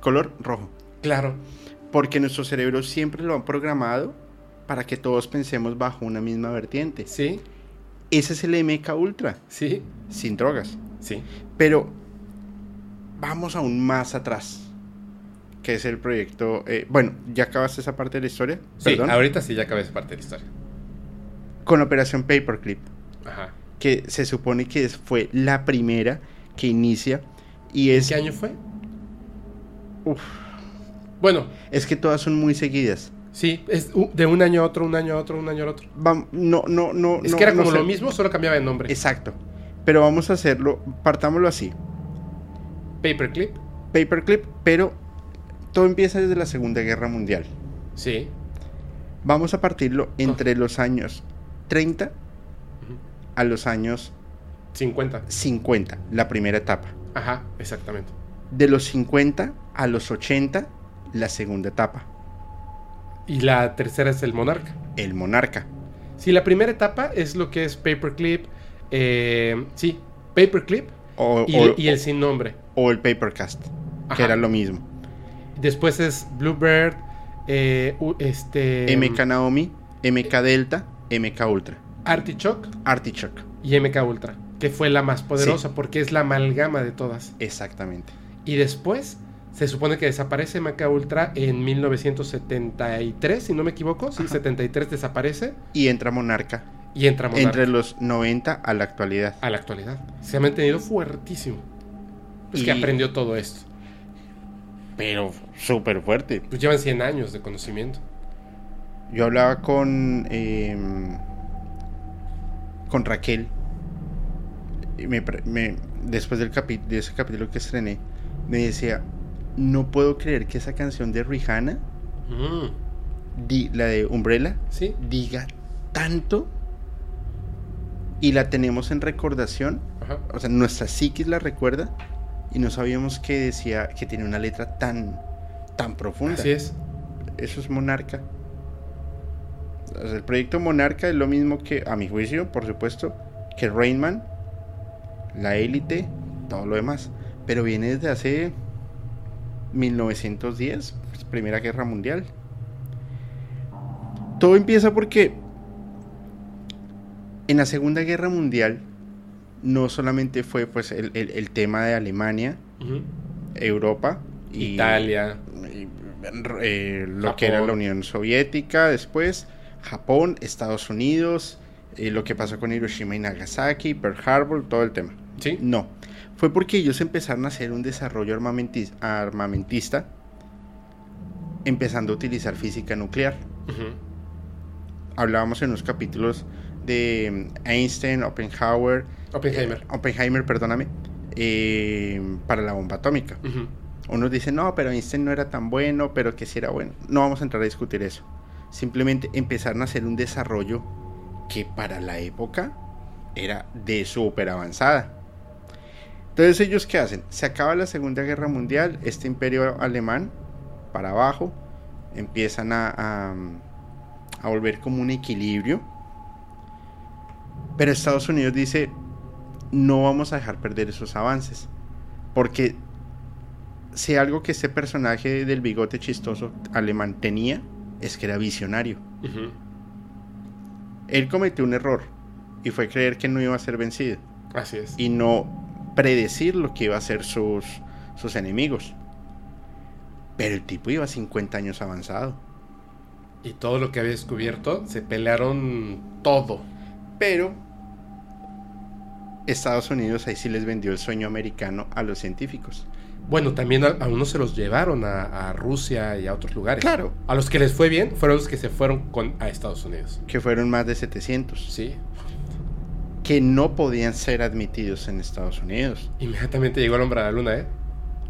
color rojo. Claro, Porque nuestro cerebro siempre lo han programado para que todos pensemos bajo una misma vertiente. sí, Ese es el MK Ultra, sí, sin drogas. sí. Pero vamos aún más atrás, que es el proyecto... eh, bueno, ya acabaste esa parte de la historia. Sí, Perdón. ahorita sí ya acabé esa parte de la historia. Con operación Paperclip, Ajá. que se supone que fue la primera que inicia y ¿En es... qué año fue? Uf, Bueno, es que todas son muy seguidas. sí, es de un año a otro, un año a otro, un año al otro. No, no, no. Es no- que era no como sé. lo mismo, solo cambiaba de nombre. Exacto. Pero vamos a hacerlo, partámoslo así. Paperclip, Paperclip, pero todo empieza desde la Segunda Guerra Mundial. sí. Vamos a partirlo entre los años 30 Ujú. a los años 50. 50, la primera etapa. Ajá, exactamente. De los 50 a los 80, la segunda etapa, Y la tercera es el monarca. el monarca. Sí, la primera etapa es lo que es Paperclip. eh, sí, Paperclip O, y, o- y el sin nombre. o el Papercast, Ajá. que era lo mismo. Después es Bluebird, eh, este. MK Naomi, MK Delta, MK Ultra, Artichoke Artichoke. y MK Ultra. Que fue la más poderosa porque es la amalgama de todas. Exactamente. Y después se supone que desaparece MK Ultra en 1973, si no me equivoco. Sí, Ajá. 73 desaparece Y entra Monarca y entra Monarca entre los 90 a la actualidad. a la actualidad. Se ha mantenido fuertísimo. Pues que aprendió todo esto. Pero súper fuerte. Pues llevan 100 años de conocimiento. Yo hablaba con, em, con Raquel, y me después del capi- de ese capítulo que estrené, me decía, no puedo creer que esa canción de Rihanna, Mm, di- la de Umbrella, Sí, diga tanto y la tenemos en recordación, ajá. o sea, nuestra psiquis la recuerda y no sabíamos que decía que tiene una letra tan tan profunda. Así es. Eso es Monarca. El proyecto Monarca es lo mismo que, a mi juicio, por supuesto, que Rainman, La Élite, todo lo demás. Pero viene desde hace 1910, pues, Primera Guerra Mundial. Todo empieza porque en la Segunda Guerra Mundial no solamente fue pues el, el- el tema de Alemania. Europa y Italia. y, eh, lo que era la Unión Soviética después, Japón, Estados Unidos, eh, lo que pasó con Hiroshima y Nagasaki, Pearl Harbor, todo el tema. Sí. No, fue porque ellos empezaron a hacer un desarrollo armamentis- armamentista, empezando a utilizar física nuclear. Hablábamos en los capítulos de mm, Einstein, Oppenheimer, Oppenheimer. Oppenheimer, perdóname, eh, para la bomba atómica. Ujú. Unos dicen, no, pero Einstein no era tan bueno, pero que sí era bueno. No vamos a entrar a discutir eso. Simplemente empezaron a hacer un desarrollo que para la época era de súper avanzada. Entonces, ¿ellos qué hacen? Se acaba la Segunda Guerra Mundial, este imperio alemán, para abajo, empiezan a, a, a volver como un equilibrio. Pero Estados Unidos dice, no vamos a dejar perder esos avances. Porque si algo que este personaje del bigote chistoso alemán tenía, es que era visionario. Él cometió un error y fue creer que no iba a ser vencido Así es. y no predecir lo que iba a ser sus, sus enemigos. Pero el tipo iba 50 años avanzado. Y todo lo que había descubierto, se pelearon todo. Pero Estados Unidos ahí sí les vendió el sueño americano a los científicos. Bueno, también a, a unos se los llevaron a, a Rusia y a otros lugares. Claro. A los que les fue bien fueron los que se fueron con, a Estados Unidos. Que fueron más de 700. Sí. Que no podían ser admitidos en Estados Unidos. Inmediatamente llegó el hombre a la luna, ¿eh?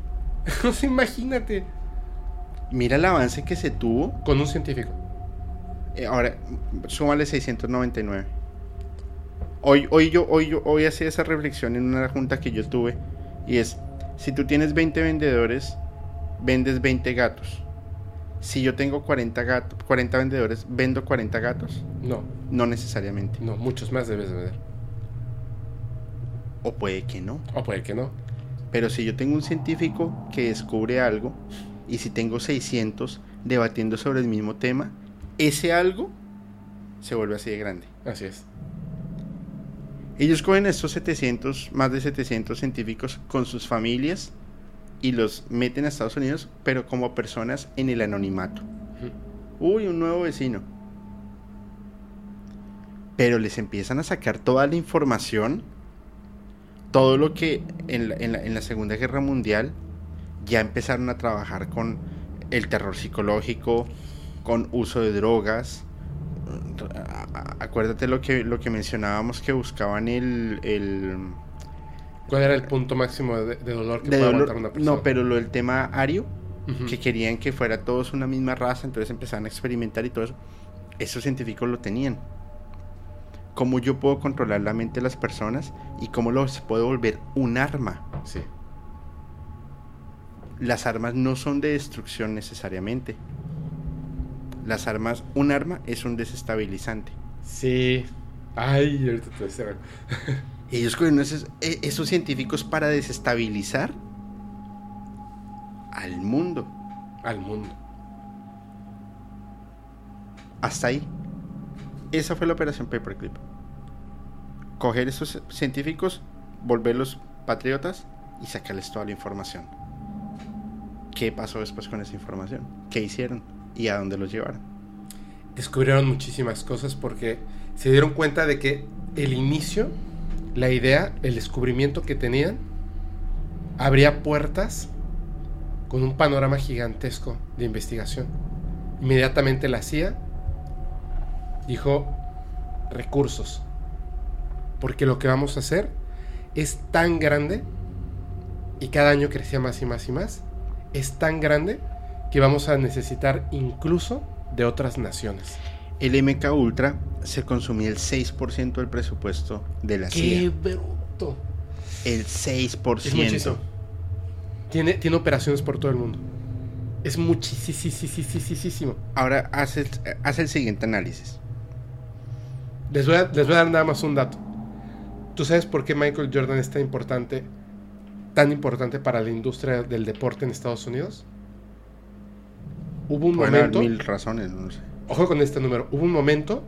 Imagínate. Mira el avance que se tuvo Con un científico. Eh, ahora, súmale 699. Hoy, hoy, yo, hoy, yo, hoy hacía esa reflexión en una junta que yo tuve. Y es, si tú tienes 20 vendedores, vendes 20 gatos. Si yo tengo 40, gatos, 40 vendedores, ¿vendo 40 gatos? No, No necesariamente. no, muchos más debes de vender. O puede que no. O puede que no. Pero si yo tengo un científico que descubre algo, y si tengo 600 debatiendo sobre el mismo tema, ese algo se vuelve así de grande. Así es. Ellos cogen estos 700, más de 700 científicos con sus familias y los meten a Estados Unidos, pero como personas en el anonimato. Uy, un nuevo vecino. Pero les empiezan a sacar toda la información, todo lo que en la, en la- en la Segunda Guerra Mundial ya empezaron a trabajar con el terror psicológico, con uso de drogas. Acuérdate lo que, lo que mencionábamos que buscaban el, el ¿Cuál era el punto máximo de, de dolor que de puede dolor- aguantar una persona? no, pero lo del tema ario, que querían que fuera todos una misma raza, entonces empezaban a experimentar y todo eso. Esos científicos lo tenían. Cómo yo puedo controlar la mente de las personas y cómo los puedo volver un arma. Sí. Las armas no son de destrucción necesariamente. Las armas, un arma es un desestabilizante. Sí. Ay, ahorita te voy a. Ellos cogieron esos, e- esos científicos para desestabilizar al mundo. Al mundo. Hasta ahí. Esa fue la operación Paperclip. Coger esos científicos, volverlos patriotas y sacarles toda la información. ¿Qué pasó después con esa información? ¿Qué hicieron? ¿Y a dónde los llevaron? Descubrieron muchísimas cosas porque se dieron cuenta de que el inicio, la idea, el descubrimiento que tenían, abría puertas con un panorama gigantesco de investigación. Inmediatamente la CIA dijo recursos, porque lo que vamos a hacer es tan grande y cada año crecía más y más y más, es tan grande que vamos a necesitar incluso de otras naciones. El MK Ultra se consumía el 6% del presupuesto de la CIA. ¡Qué bruto! El 6%. Es muchísimo. Tiene, tiene operaciones por todo el mundo. Es muchísimo. Ahora haz el, haz el siguiente análisis. Les voy, a, les voy a dar nada más un dato. ¿Tú sabes por qué Michael Jordan es tan importante, tan importante para la industria del deporte en Estados Unidos? Hubo un Pueden momento, mil razones, no sé. ojo con este número, hubo un momento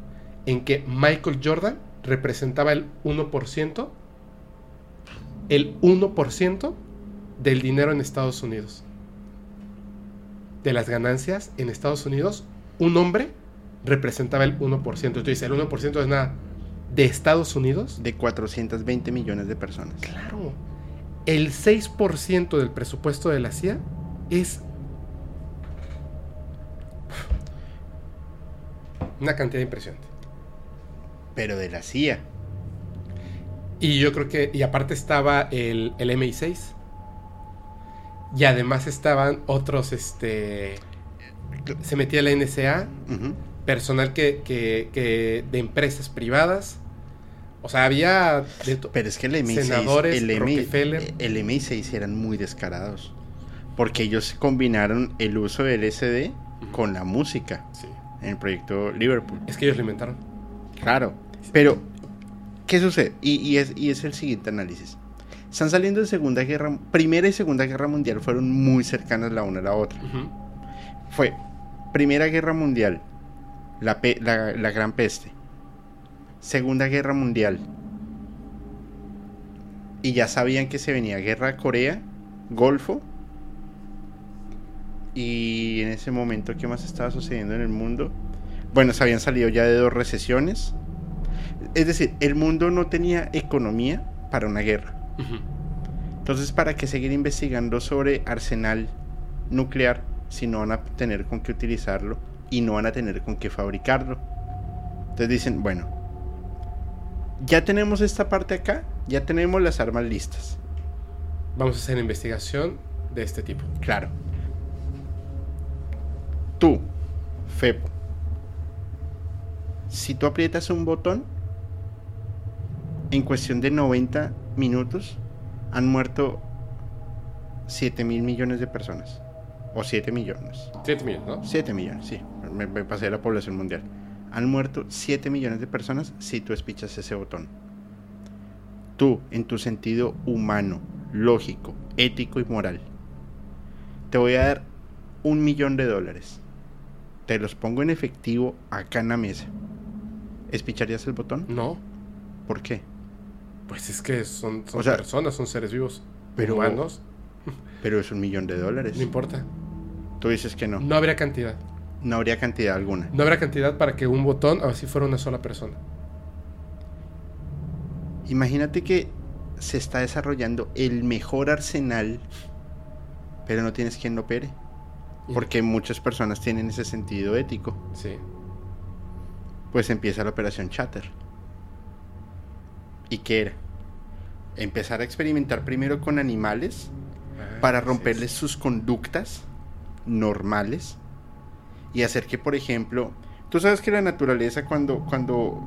en que Michael Jordan representaba el 1%, el 1% del dinero en Estados Unidos. De las ganancias en Estados Unidos, un hombre representaba el 1%. Tú dices, el 1% es nada. De Estados Unidos, De 420 millones de personas. Claro. El 6% del presupuesto de la CIA es una cantidad impresionante. Pero de la CIA. Y yo creo que, y aparte estaba el, el MI6. Y además estaban otros, este... Se metía la NSA, personal que, que- que de empresas privadas. O sea, había de Pero es que el MI6, Senadores, el, MI, el MI6 eran muy descarados. Porque ellos combinaron el uso del LSD con la música Sí. En el proyecto Liverpool. Es que ellos lo inventaron. Claro. Pero, ¿qué sucede? Y, y es, y es el siguiente análisis. Están saliendo de Segunda Guerra... Primera y Segunda Guerra Mundial fueron muy cercanas la una a la otra. Fue Primera Guerra Mundial, la, pe- la, la Gran Peste. Segunda Guerra Mundial. Y ya sabían que se venía Guerra Corea, Golfo. Y en ese momento, ¿qué más estaba sucediendo en el mundo? Bueno, se habían salido ya de dos recesiones. Es decir, el mundo no tenía economía para una guerra. Ujú. Entonces, ¿para qué seguir investigando sobre arsenal nuclear si no van a tener con qué utilizarlo y no van a tener con qué fabricarlo? Entonces dicen, bueno, ya tenemos esta parte acá, ya tenemos las armas listas. Vamos a hacer investigación de este tipo. Claro. Tú, Fepo, si tú aprietas un botón, en cuestión de 90 minutos han muerto 7 mil millones de personas. O 7 millones. 7 millones, ¿no? 7 millones, sí. Me, me pasé de la población mundial. Han muerto 7 millones de personas si tú espichas ese botón. Tú, en tu sentido humano, lógico, ético y moral, te voy a dar un millón de dólares. Te los pongo en efectivo acá en la mesa. ¿Espicharías el botón? No. ¿Por qué? Pues es que son, son O sea, personas, son seres vivos. pero- humanos, Pero es un millón de dólares. no importa. Tú dices que no. No habría cantidad. No habría cantidad alguna. No habrá cantidad para que un botón así fuera una sola persona. Imagínate que se está desarrollando el mejor arsenal, pero no tienes quien lo opere. Porque muchas personas tienen ese sentido ético. Sí. Pues empieza la operación Chatter. ¿Y qué era? Empezar a experimentar primero con animales Ah, para romperles es. sus conductas normales y hacer que, por ejemplo, tú sabes que la naturaleza cuando, cuando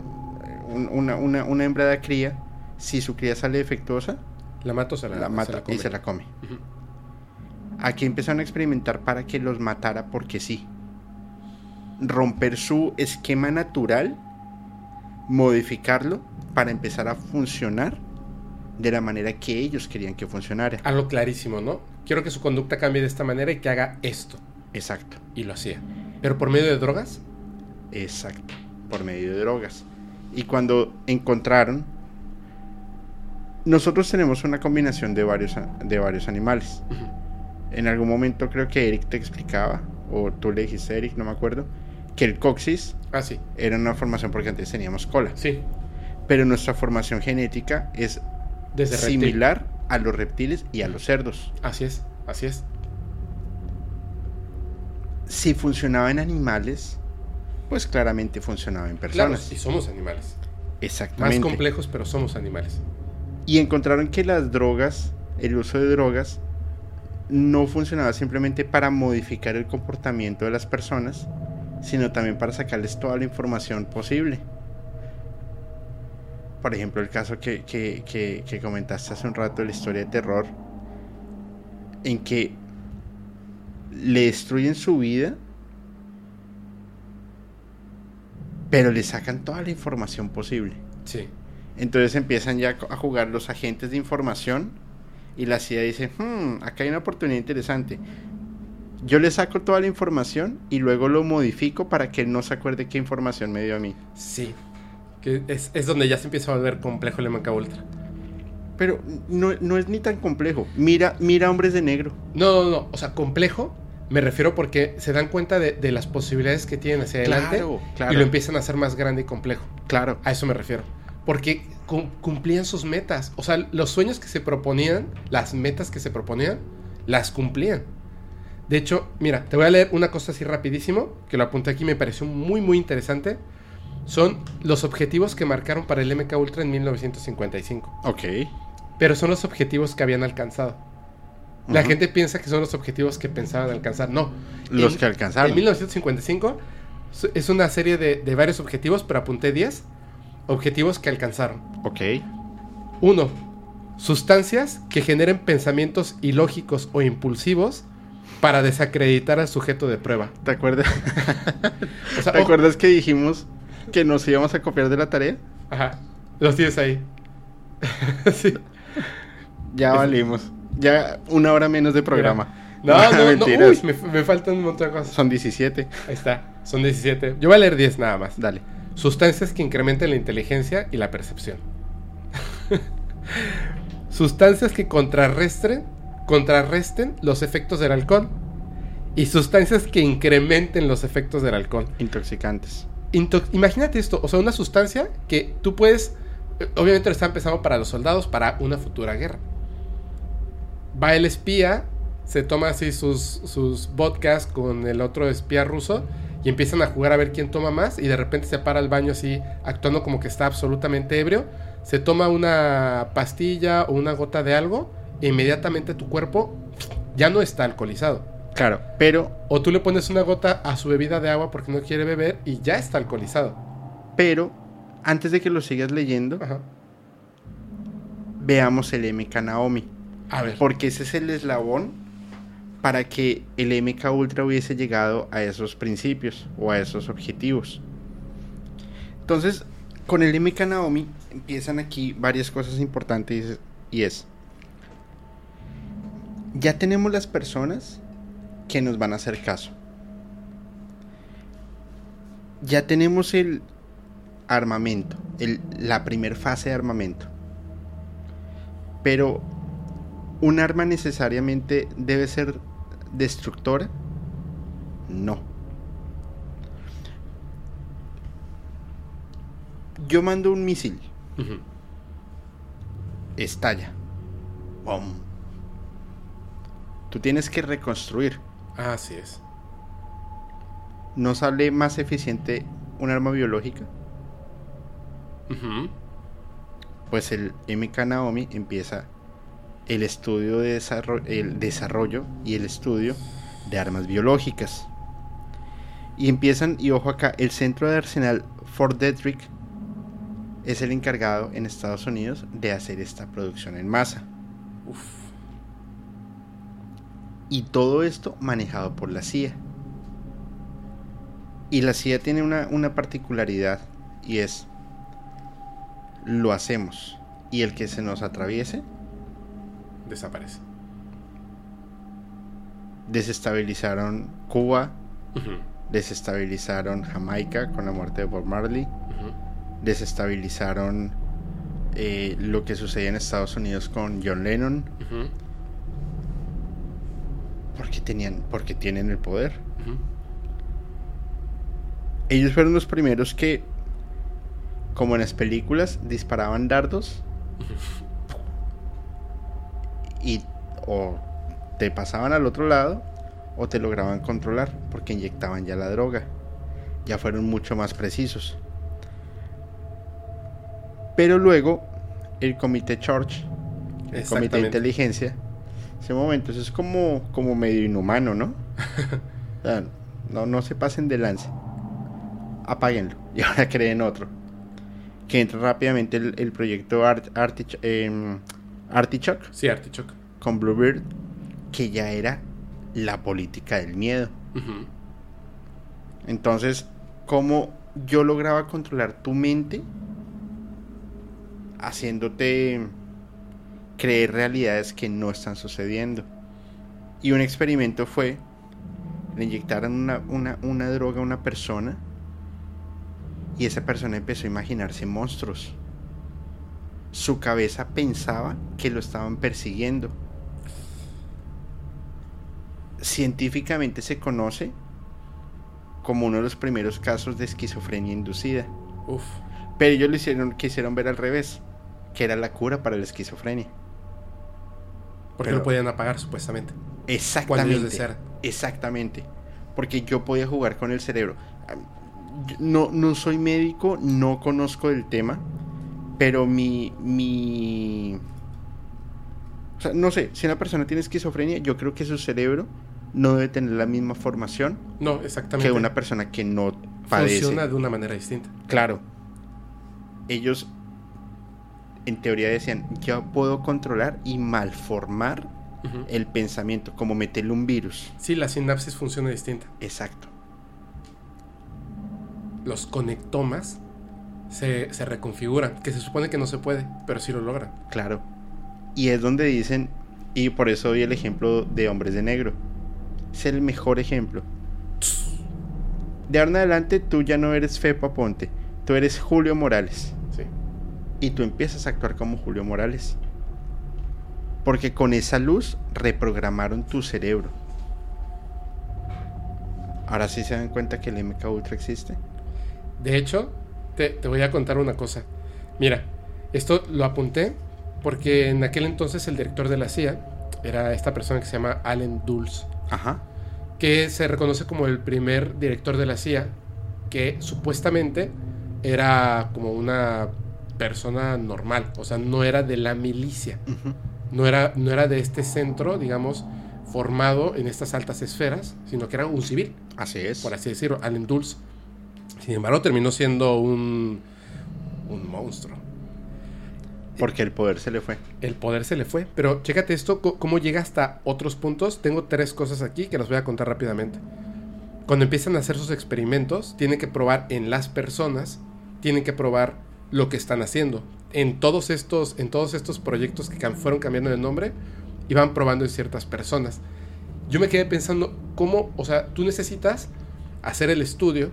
eh, un- una, una, una hembra da cría, si su cría sale defectuosa, La mato, se la, la se mata come. y se la come. Aquí empezaron a experimentar para que los matara porque sí. Romper su esquema natural, modificarlo para empezar a funcionar de la manera que ellos querían que funcionara. Algo clarísimo, ¿no? Quiero que su conducta cambie de esta manera y que haga esto. Exacto, Y lo hacía. Pero por medio de drogas, exacto, por medio de drogas. Y cuando encontraron, nosotros tenemos una combinación de varios, a- de varios animales. En algún momento creo que Eric te explicaba, o tú le dijiste a Eric, no me acuerdo, que el coxis Ah, sí. era una formación porque antes teníamos cola. Sí. Pero nuestra formación genética es Desde reptil. similar a los reptiles y a los cerdos. Así es, así es. si funcionaba en animales, pues claramente funcionaba en Claro, personas. y somos animales. Más Exactamente. complejos, pero somos animales. Y encontraron que las drogas, el uso de drogas, no funcionaba simplemente para modificar el comportamiento de las personas, sino también para sacarles toda la información posible. Por ejemplo, el caso que, que- que- que comentaste hace un rato de la historia de terror, en que le destruyen su vida, pero le sacan toda la información posible. Sí. Entonces empiezan ya a jugar los agentes de información y la CIA dice, "Hmm, acá hay una oportunidad interesante. Yo le saco toda la información y luego lo modifico para que él no se acuerde qué información me dio a mí. Sí. Que es, es donde ya se empieza a volver complejo el MK Ultra. Pero no, no es ni tan complejo. Mira, mira Hombres de Negro. No, no, no. O sea, complejo me refiero porque se dan cuenta de, de las posibilidades que tienen hacia adelante Claro, claro. y lo empiezan a hacer más grande y complejo. Claro. A eso me refiero. Porque cum- cumplían sus metas. O sea, los sueños que se proponían, las metas que se proponían, las cumplían. De hecho, mira, te voy a leer una cosa así rapidísimo, que lo apunté aquí, me pareció muy, muy interesante. Son los objetivos que marcaron para el MK Ultra en 1955. Ok. Pero son los objetivos que habían alcanzado. La gente piensa que son los objetivos que pensaban alcanzar. No. Los En- que alcanzaron. En 1955 s- es una serie de, de varios objetivos, pero apunté 10 objetivos que alcanzaron. Ok. Uno, sustancias que generen pensamientos ilógicos o impulsivos para desacreditar al sujeto de prueba. ¿Te acuerdas? O sea, ¿Te acuerdas que dijimos que nos íbamos a copiar de la tarea? Ajá, los tienes ahí. sí. Ya valimos. Ya una hora menos de programa. No, no, no, Mentiras. uy, me, me faltan un montón de cosas. Son 17. Ahí está, son 17. Yo voy a leer 10 nada más. Dale. Sustancias que incrementen la inteligencia y la percepción. sustancias que contrarresten, contrarresten los efectos del alcohol. Y sustancias que incrementen los efectos del alcohol. Intoxicantes. Into- Imagínate esto, o sea, una sustancia que tú puedes, eh, obviamente lo está empezando para los soldados, para una futura guerra. Va el espía, se toma así sus, sus vodkas con el otro espía ruso y empiezan a jugar a ver quién toma más y de repente se para al baño así, actuando como que está absolutamente ebrio, se toma una pastilla o una gota de algo e inmediatamente tu cuerpo ya no está alcoholizado. Claro, pero, O tú le pones una gota a su bebida de agua porque no quiere beber y ya está alcoholizado. pero, antes de que lo sigas leyendo, Ajá. veamos el MK Naomi. A ver. Porque ese es el eslabón para que el MK Ultra hubiese llegado a esos principios o a esos objetivos. Entonces, con el MK Naomi empiezan aquí varias cosas importantes y es, ya tenemos las personas que nos van a hacer caso. Ya tenemos el armamento, la primera fase de armamento. Pero ¿Un arma necesariamente debe ser destructora? No. Yo mando un misil, estalla. ¡Bum! Tú tienes que reconstruir. Así es. ¿No sale más eficiente un arma biológica? Pues el MK Naomi empieza el estudio de desarrollo, el desarrollo y el estudio de armas biológicas. Y empiezan, y ojo acá, el centro de arsenal Fort Detrick es el encargado en Estados Unidos de hacer esta producción en masa. Uf. Y todo esto manejado por la CIA. Y la CIA tiene una, una particularidad y es, lo hacemos. Y el que se nos atraviese, Desaparece. desestabilizaron Cuba, desestabilizaron Jamaica con la muerte de Bob Marley, desestabilizaron eh, lo que sucedía en Estados Unidos con John Lennon, porque tenían, porque tienen el poder. Ellos fueron los primeros que, como en las películas, disparaban dardos y o te pasaban al otro lado o te lograban controlar porque inyectaban ya la droga. Ya fueron mucho más precisos. Pero luego el comité Church, el comité de inteligencia, ese momento, eso es como, como medio inhumano, ¿no? no, no se pasen de lance. Apáguenlo y ahora creen otro. Que entra rápidamente el, proyecto em, Artichoke. Sí, Artichoke. Con Bluebird, que ya era la política del miedo. Entonces, ¿cómo yo lograba controlar tu mente haciéndote creer realidades que no están sucediendo? Y un experimento fue, le inyectaron una, una, una droga a una persona y esa persona empezó a imaginarse monstruos. Su cabeza pensaba que lo estaban persiguiendo científicamente se conoce como uno de los primeros casos de esquizofrenia inducida. Pero ellos lo hicieron, quisieron ver al revés, que era la cura para la esquizofrenia. Porque lo podían apagar supuestamente. Exactamente. Exactamente. Porque yo podía jugar con el cerebro. No, no soy médico, no conozco el tema, pero mi, mi... O sea, no sé, si una persona tiene esquizofrenia, yo creo que su cerebro no debe tener la misma formación no, exactamente. que una persona que no padece. Funciona de una manera distinta. Claro. Ellos, en teoría, decían, yo puedo controlar y malformar el pensamiento, como meterle un virus. Sí, la sinapsis funciona distinta. Exacto. Los conectomas se, se reconfiguran, que se supone que no se puede, pero sí lo logran. Claro. Y es donde dicen, y por eso doy el ejemplo de hombres de negro es el mejor ejemplo. De ahora en adelante tú ya no eres Fepa Ponte, tú eres Julio Morales. Sí. Y tú empiezas a actuar como Julio Morales. Porque con esa luz reprogramaron tu cerebro. Ahora sí se dan cuenta que el MK Ultra existe. De hecho, te, te voy a contar una cosa. Mira, esto lo apunté porque en aquel entonces el director de la CIA era esta persona que se llama Allen Dulles. Ajá. Que se reconoce como el primer director de la CIA, que supuestamente era como una persona normal, o sea, no era de la milicia, no, era, no era de este centro, digamos, formado en estas altas esferas, sino que era un civil. Así es. Por así decirlo, Allen Dulles. Sin embargo, terminó siendo un, un monstruo. Porque el poder se le fue. El poder se le fue. Pero chécate esto, cómo llega hasta otros puntos. Tengo tres cosas aquí que las voy a contar rápidamente. Cuando empiezan a hacer sus experimentos, tienen que probar en las personas, tienen que probar lo que están haciendo. En todos estos, en todos estos proyectos que fueron cambiando de nombre, iban probando en ciertas personas. Yo me quedé pensando cómo, o sea, tú necesitas hacer el estudio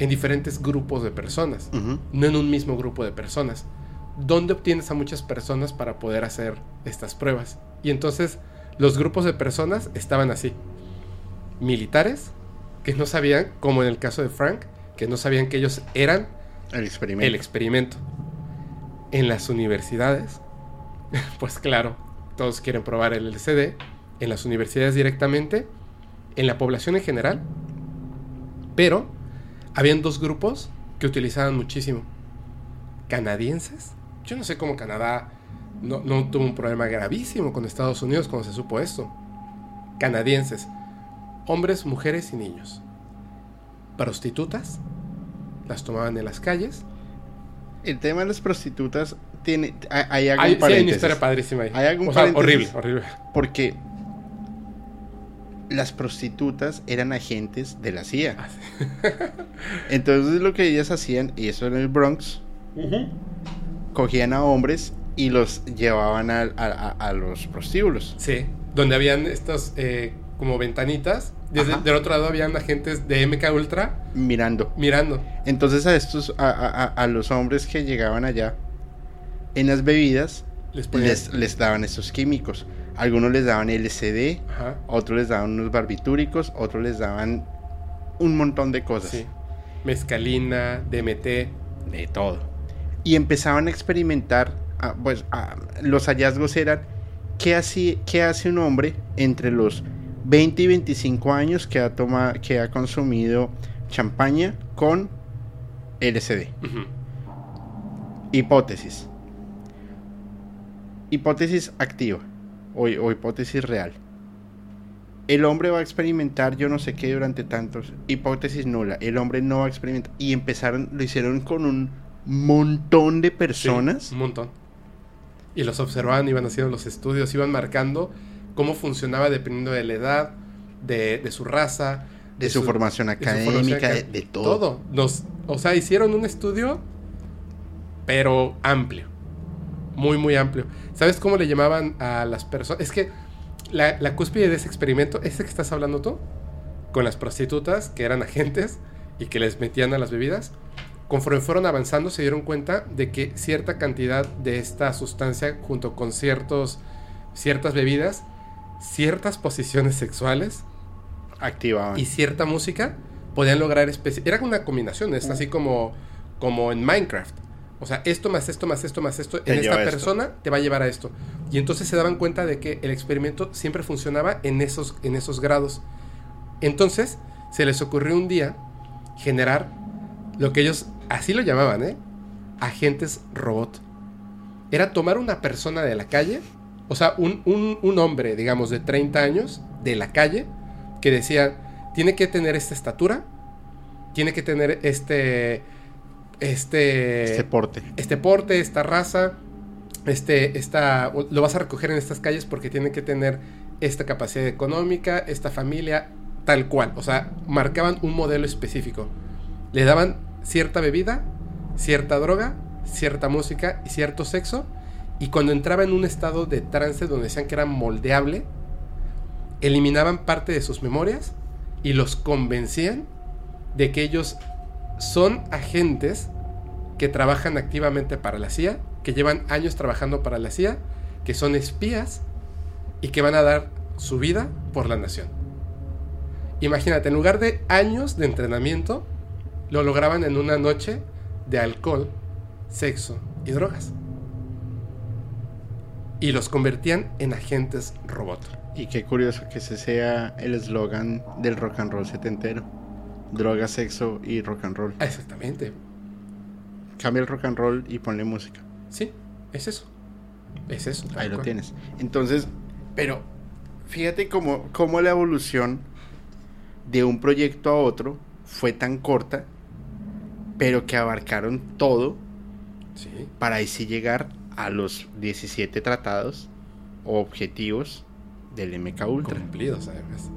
en diferentes grupos de personas, no en un mismo grupo de personas. ¿Dónde obtienes a muchas personas para poder hacer estas pruebas? Y entonces los grupos de personas estaban así. Militares, que no sabían, como en el caso de Frank, que no sabían que ellos eran el experimento. El experimento. En las universidades, pues claro, todos quieren probar el LCD. En las universidades directamente, en la población en general. Pero habían dos grupos que utilizaban muchísimo. Canadienses yo no sé cómo Canadá no, tuvo un problema gravísimo con Estados Unidos cuando se supo esto. Canadienses, hombres, mujeres y niños. Prostitutas, las tomaban en las calles. El tema de las prostitutas tiene. Hay, algo hay, sí, hay una historia padrísima ahí. Hay algo horrible, horrible. Porque las prostitutas eran agentes de la CIA. Ah, Entonces lo que ellas hacían, y eso en el Bronx, cogían a hombres y los llevaban a, los prostíbulos. Sí, donde habían estas eh, como ventanitas. Desde, del otro lado habían agentes de MK Ultra. Mirando. Mirando. Entonces a estos, a, los hombres que llegaban allá, en las bebidas, les, les, daban estos químicos. Algunos les daban LCD, otros les daban unos barbitúricos, otros les daban un montón de cosas. Sí. Mescalina, DMT. De todo y empezaban a experimentar, pues los hallazgos eran, ¿qué hace, ¿qué hace un hombre entre los 20 y 25 años que ha, toma, que ha consumido champaña con LSD. Hipótesis. Hipótesis activa o, o hipótesis real. El hombre va a experimentar yo no sé qué durante tantos. Hipótesis nula. El hombre no va a experimentar. Y empezaron, lo hicieron con un montón de personas. Sí, un montón. Y los observaban, iban haciendo los estudios, iban marcando cómo funcionaba dependiendo de la edad, de, de su raza, de, su, formación de su formación académica, de, de todo. Todo. Nos, o sea, hicieron un estudio, pero amplio. Muy, muy amplio. ¿Sabes cómo le llamaban a las personas? Es que la, la cúspide de ese experimento, ese que estás hablando tú, con las prostitutas que eran agentes y que les metían a las bebidas, conforme fueron avanzando se dieron cuenta de que cierta cantidad de esta sustancia junto con ciertos, ciertas bebidas, ciertas posiciones sexuales Activaban. y cierta música podían lograr especie era una combinación es así como como en Minecraft o sea esto más esto más esto más esto en esta esto. persona te va a llevar a esto y entonces se daban cuenta de que el experimento siempre funcionaba en esos en esos grados entonces se les ocurrió un día generar lo que ellos así lo llamaban eh agentes robot era tomar una persona de la calle o sea un, un, un hombre digamos de 30 años de la calle que decía, tiene que tener esta estatura, tiene que tener este, este, este porte. este porte, esta raza, este, esta, lo vas a recoger en estas calles porque tiene que tener esta capacidad económica, esta familia, tal cual. O sea, marcaban un modelo específico. Le daban cierta bebida, cierta droga, cierta música y cierto sexo. Y cuando entraba en un estado de trance donde decían que era moldeable, eliminaban parte de sus memorias y los convencían de que ellos son agentes que trabajan activamente para la CIA, que llevan años trabajando para la CIA, que son espías y que van a dar su vida por la nación. Imagínate, en lugar de años de entrenamiento, lo lograban en una noche de alcohol, sexo y drogas. Y los convertían en agentes robot. Y qué curioso que ese sea el eslogan del rock and roll setentero. Droga, sexo y rock and roll. Exactamente. Cambia el rock and roll y ponle música. Sí, es eso. Es eso. Ahí lo cual. tienes. Entonces, pero fíjate cómo, cómo la evolución de un proyecto a otro fue tan corta, pero que abarcaron todo Sí. para ahí sí llegar a los 17 tratados o objetivos del MK Ultra Cumplidos, además.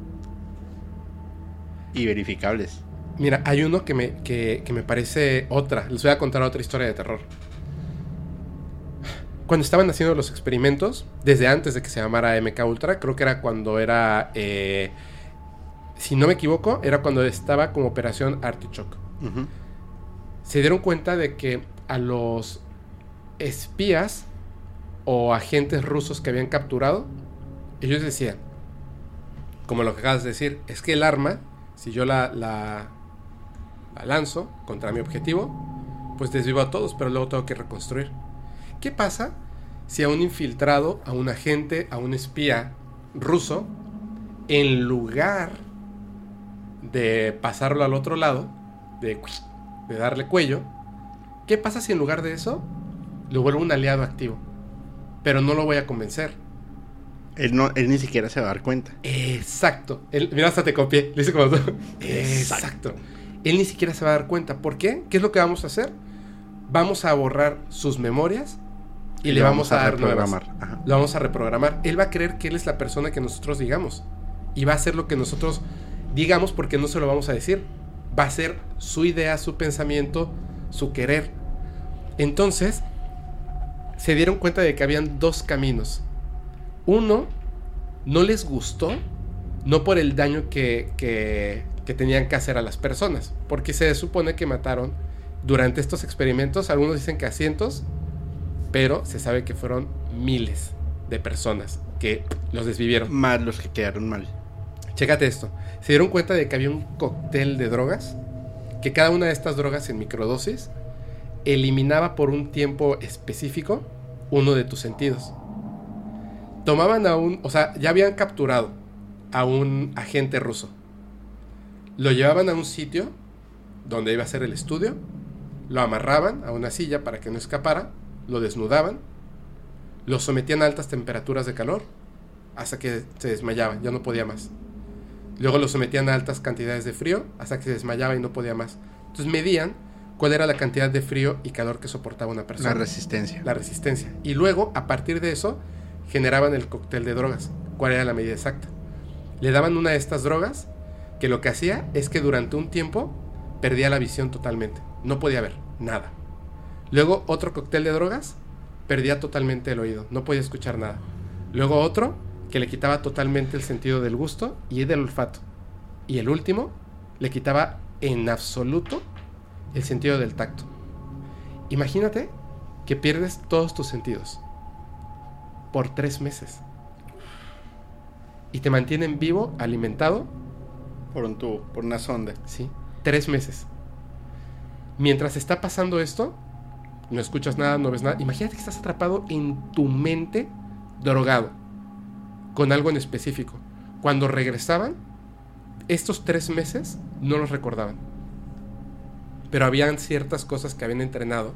y verificables. Mira, hay uno que me, que, que me parece otra. Les voy a contar otra historia de terror. Cuando estaban haciendo los experimentos, desde antes de que se llamara MK Ultra, creo que era cuando era. eh, si no me equivoco, era cuando estaba como operación Artichoke. Ujú. Se dieron cuenta de que a los espías o agentes rusos que habían capturado, ellos decían, como lo que acabas de decir, es que el arma, si yo la, la, la lanzo contra mi objetivo, pues desvivo a todos, pero luego tengo que reconstruir. ¿Qué pasa si a un infiltrado, a un agente, a un espía ruso, en lugar de pasarlo al otro lado, de, de darle cuello, ¿qué pasa si en lugar de eso lo vuelvo un aliado activo? Pero no lo voy a convencer. Él, no, él ni siquiera se va a dar cuenta. Exacto. Él- mira, hasta te copié. Lo hice como tú. Exacto. Él ni siquiera se va a dar cuenta. ¿Por qué? ¿Qué es lo que vamos a hacer? Vamos a borrar sus memorias y, le vamos, a, dar nuevas. Ajá. Lo vamos a reprogramar. Él va a creer que él es la persona que nosotros digamos. Y va a hacer lo que nosotros digamos porque no se lo vamos a decir. Va a ser su idea, su pensamiento, su querer. Entonces, se dieron cuenta de que habían dos caminos. Uno, no les gustó, no por el daño que, que, que tenían que hacer a las personas, porque se supone que mataron durante estos experimentos, algunos dicen que a cientos, pero se sabe que fueron miles de personas que los desvivieron. Más los que quedaron mal. Chécate esto. Se dieron cuenta de que había un cóctel de drogas, que cada una de estas drogas en microdosis eliminaba por un tiempo específico uno de tus sentidos. Tomaban a un, o sea, ya habían capturado a un agente ruso. Lo llevaban a un sitio donde iba a ser el estudio, lo amarraban a una silla para que no escapara, lo desnudaban, lo sometían a altas temperaturas de calor hasta que se desmayaba, ya no podía más. Luego lo sometían a altas cantidades de frío hasta que se desmayaba y no podía más. Entonces medían cuál era la cantidad de frío y calor que soportaba una persona. La resistencia. La resistencia. Y luego, a partir de eso, generaban el cóctel de drogas. ¿Cuál era la medida exacta? Le daban una de estas drogas que lo que hacía es que durante un tiempo perdía la visión totalmente. No podía ver nada. Luego otro cóctel de drogas, perdía totalmente el oído. No podía escuchar nada. Luego otro que le quitaba totalmente el sentido del gusto y del olfato. Y el último le quitaba en absoluto el sentido del tacto. Imagínate que pierdes todos tus sentidos por tres meses y te mantienen vivo, alimentado. Por un tubo, por una sonda. Sí, tres meses. Mientras está pasando esto, no escuchas nada, no ves nada. Imagínate que estás atrapado en tu mente, drogado, con algo en específico. Cuando regresaban, estos tres meses no los recordaban. Pero habían ciertas cosas que habían entrenado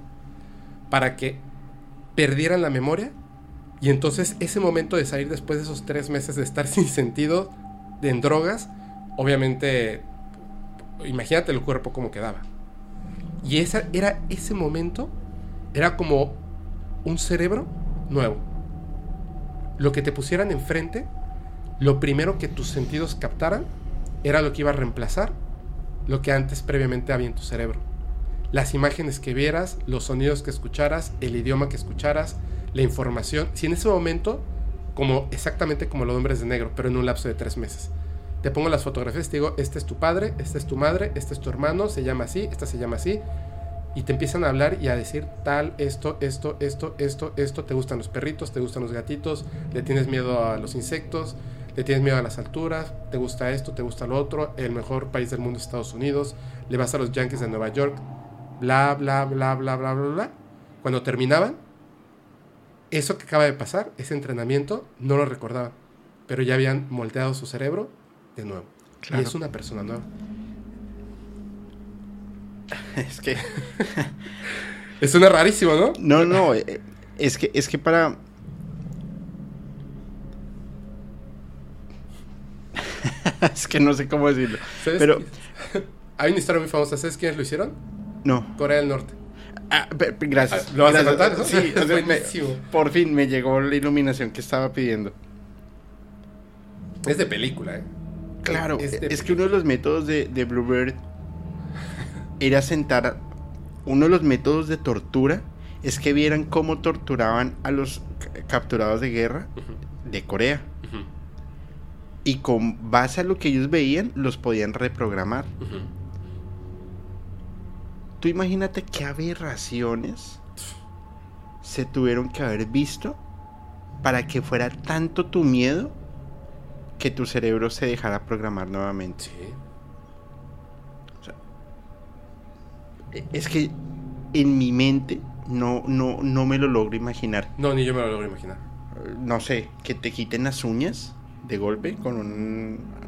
para que perdieran la memoria y entonces ese momento de salir después de esos tres meses de estar sin sentido en drogas, obviamente, imagínate el cuerpo como quedaba. Y esa, era ese momento, era como un cerebro nuevo. Lo que te pusieran enfrente, lo primero que tus sentidos captaran, era lo que iba a reemplazar lo que antes previamente había en tu cerebro. Las imágenes que vieras, los sonidos que escucharas, el idioma que escucharas, la información, si en ese momento, como exactamente como los hombres de negro, pero en un lapso de tres meses, te pongo las fotografías, te digo, este es tu padre, este es tu madre, este es tu hermano, se llama así, esta se llama así, y te empiezan a hablar y a decir tal, esto, esto, esto, esto, esto, te gustan los perritos, te gustan los gatitos, le tienes miedo a los insectos, le tienes miedo a las alturas, te gusta esto, te gusta lo otro, el mejor país del mundo es Estados Unidos, le vas a los Yankees de Nueva York, bla, bla, bla, bla, bla, bla, bla. Cuando terminaban, eso que acaba de pasar, ese entrenamiento, no lo recordaban, pero ya habían moldeado su cerebro de nuevo. Y es una persona nueva. es que... es una rarísimo, ¿no? No, no, eh, es que, es que para... es que no sé cómo decirlo. Pero... Hay una historia muy famosa. ¿Sabes quiénes lo hicieron? No. Corea del Norte. Ah, gracias. Ah, ¿Lo vas a contar? Sí, por fin me llegó la iluminación que estaba pidiendo. Es de película, ¿eh? Claro, es, que uno de los métodos de, de Bluebird era sentar. Uno de los métodos de tortura es que vieran cómo torturaban a los capturados de guerra de Corea. Y con base a lo que ellos veían, los podían reprogramar tú imagínate qué aberraciones se tuvieron que haber visto para que fuera tanto tu miedo que tu cerebro se dejara programar nuevamente. Es que en mi mente no, no, no me lo logro imaginar. No, ni yo me lo logro imaginar. No sé, que te quiten las uñas de golpe con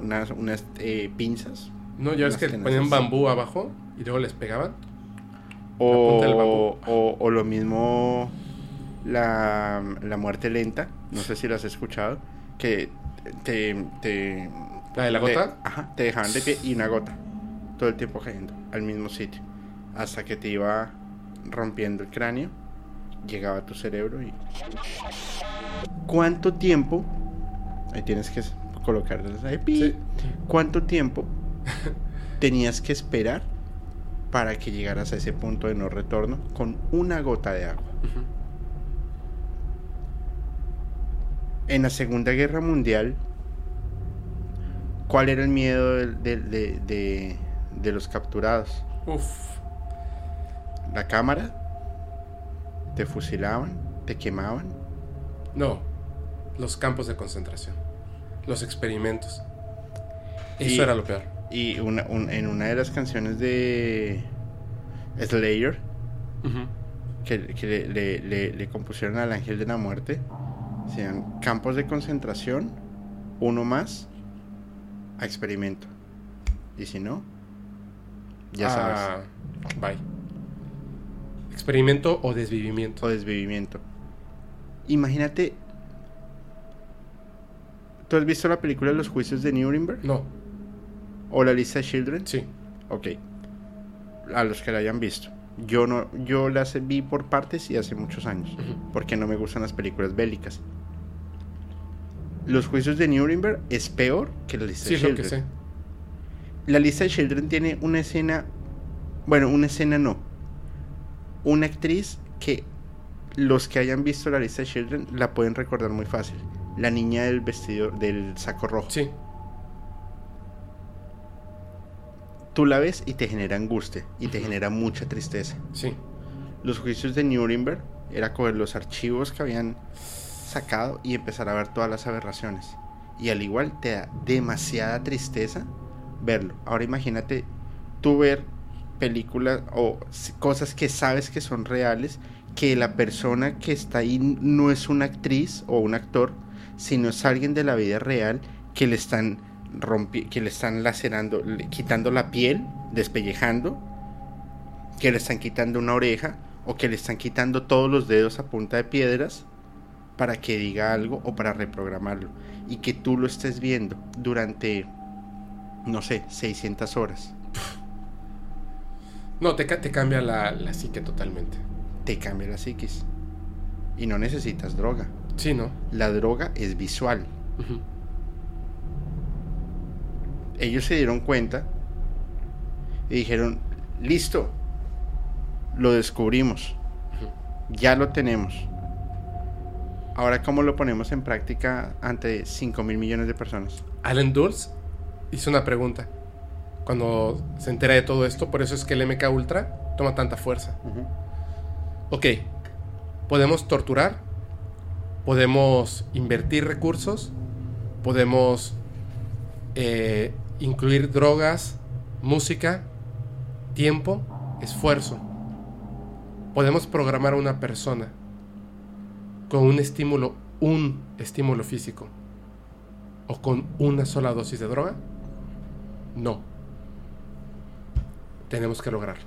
unas, unas eh, pinzas. No, ya es que ponían bambú abajo y luego les pegaban. O, lo mismo la, muerte lenta, no sé si lo has escuchado, que te... te ¿La de la gota? ajá, te dejaban de pie y una gota, todo el tiempo cayendo al mismo sitio, hasta que te iba rompiendo el cráneo, llegaba a tu cerebro y... ¿Cuánto tiempo? Ahí tienes que colocar ahí, ¿Cuánto tiempo tenías que esperar para que llegaras a ese punto de no retorno con una gota de agua. En la Segunda Guerra Mundial, ¿cuál era el miedo de, los capturados? La cámara, te fusilaban, te quemaban. No, los campos de concentración, los experimentos. Eso era lo peor. Y una, en una de las canciones de Slayer, que, le, compusieron al Ángel de la Muerte, sean campos de concentración, uno más, a experimento. Y si no, ya Ah, sabes. Bye. Experimento o desvivimiento. O desvivimiento. Imagínate. ¿Tú has visto la película Los Juicios de Nuremberg? No, ¿O la lista de Children? sí. Ok. A los que la hayan visto. Yo no, yo las vi por partes y hace muchos años. Porque no me gustan las películas bélicas. Los juicios de Nuremberg es peor que la lista Sí, de es lo que Children. sé. La lista de Children tiene una escena. Bueno, una escena no. Una actriz que los que hayan visto la lista de Children la pueden recordar muy fácil. La niña del vestido, del saco rojo. Sí, Tú la ves y te genera angustia y te genera mucha tristeza. sí. Los juicios de Nuremberg era coger los archivos que habían sacado y empezar a ver todas las aberraciones. Y al igual te da demasiada tristeza verlo. Ahora imagínate tú ver películas o cosas que sabes que son reales, que la persona que está ahí no es una actriz o un actor, sino es alguien de la vida real que le están rompi que le están lacerando, le- quitando la piel, despellejando, que le están quitando una oreja o que le están quitando todos los dedos a punta de piedras para que diga algo o para reprogramarlo y que tú lo estés viendo durante no sé, 600 horas. No, te, te cambia la, la psique totalmente. Te cambia la psiquis. Y no necesitas droga. Sí, ¿no? La droga es visual. Ellos se dieron cuenta y dijeron, listo, lo descubrimos, ya lo tenemos. Ahora, ¿cómo lo ponemos en práctica ante 5 mil millones de personas? Alan Dulles hizo una pregunta cuando se entera de todo esto, por eso es que el MK Ultra toma tanta fuerza. Ok, podemos torturar, podemos invertir recursos, podemos eh, incluir drogas, música, tiempo, esfuerzo. Podemos programar a una persona con un estímulo, un estímulo físico, o con una sola dosis de droga. No. Tenemos que lograrlo.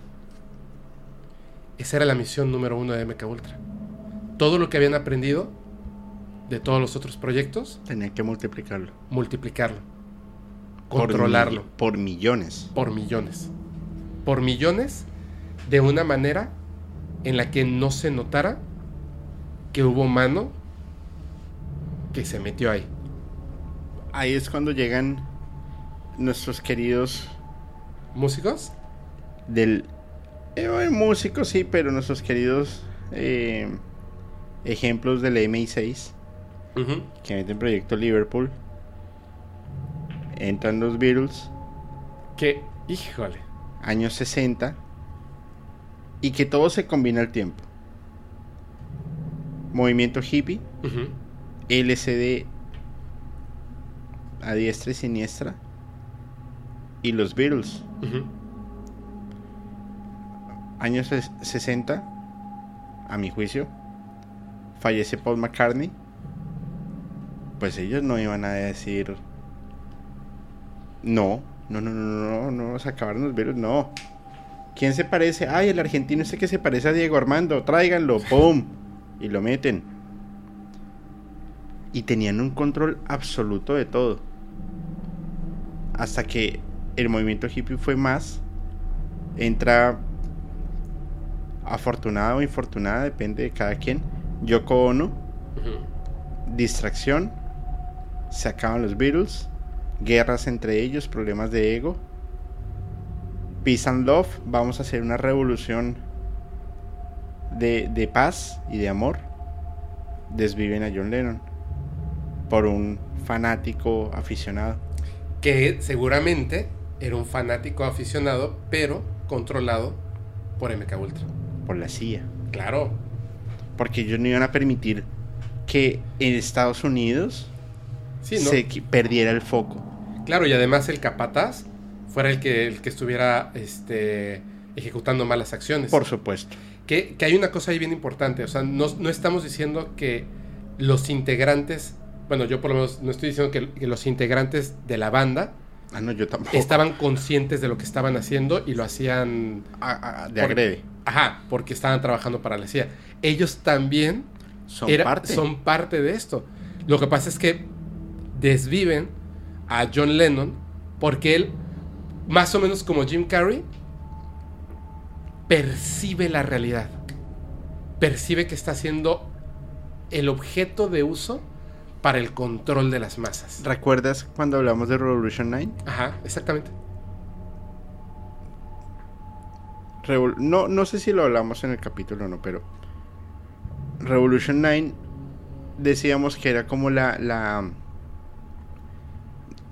Esa era la misión número uno de MK Ultra. Todo lo que habían aprendido de todos los otros proyectos, Tenía que multiplicarlo. multiplicarlo, Por controlarlo mi- por millones. por millones. Por millones de una manera en la que no se notara que hubo mano que se metió ahí. Ahí es cuando llegan nuestros queridos ¿Músicos? Del eh, bueno, músicos sí pero nuestros queridos eh, ejemplos del MI6 Ujú. que meten proyecto Liverpool entran los Beatles Que, híjole. años 60 y que todo se combina al tiempo movimiento hippie. LCD a diestra y siniestra y los Beatles. Años ses- 60, a mi juicio, fallece Paul McCartney, pues ellos no iban a decir no, no, no, no, no, no, se acabaron los Beatles, no. ¿Quién se parece? Ay, el argentino ese que se parece a Diego Armando, tráiganlo, ¡pum! Y lo meten. Y tenían un control absoluto de todo. Hasta que el movimiento hippie fue más. Entra afortunada o infortunada, depende de cada quien. Yoko Ono, Ujú. distracción, se acaban los Beatles, guerras entre ellos, problemas de ego. Peace and Love, vamos a hacer una revolución de, de paz y de amor. Desviven a John Lennon por un fanático aficionado. Que seguramente era un fanático aficionado, pero controlado por MK Ultra. Por la CIA. Claro. Porque ellos no iban a permitir que en Estados Unidos Sí, ¿no? se perdiera el foco. Claro, y además el capataz fuera el que, el que estuviera este, ejecutando malas acciones. Por supuesto. Que, que hay una cosa ahí bien importante. O sea, no, no estamos diciendo que los integrantes, bueno, yo por lo menos no estoy diciendo que, que los integrantes de la banda Ah, no, yo tampoco. estaban conscientes de lo que estaban haciendo y lo hacían, de Por- agrede. Ajá, porque estaban trabajando para la CIA. Ellos también Son era- parte. son parte de esto. Lo que pasa es que desviven a John Lennon porque él, más o menos como Jim Carrey, percibe la realidad. Percibe que está siendo el objeto de uso para el control de las masas. ¿Recuerdas cuando hablamos de Revolution 9? Ajá, exactamente. No, no sé si lo hablamos en el capítulo o no, pero Revolution 9 decíamos que era como la... la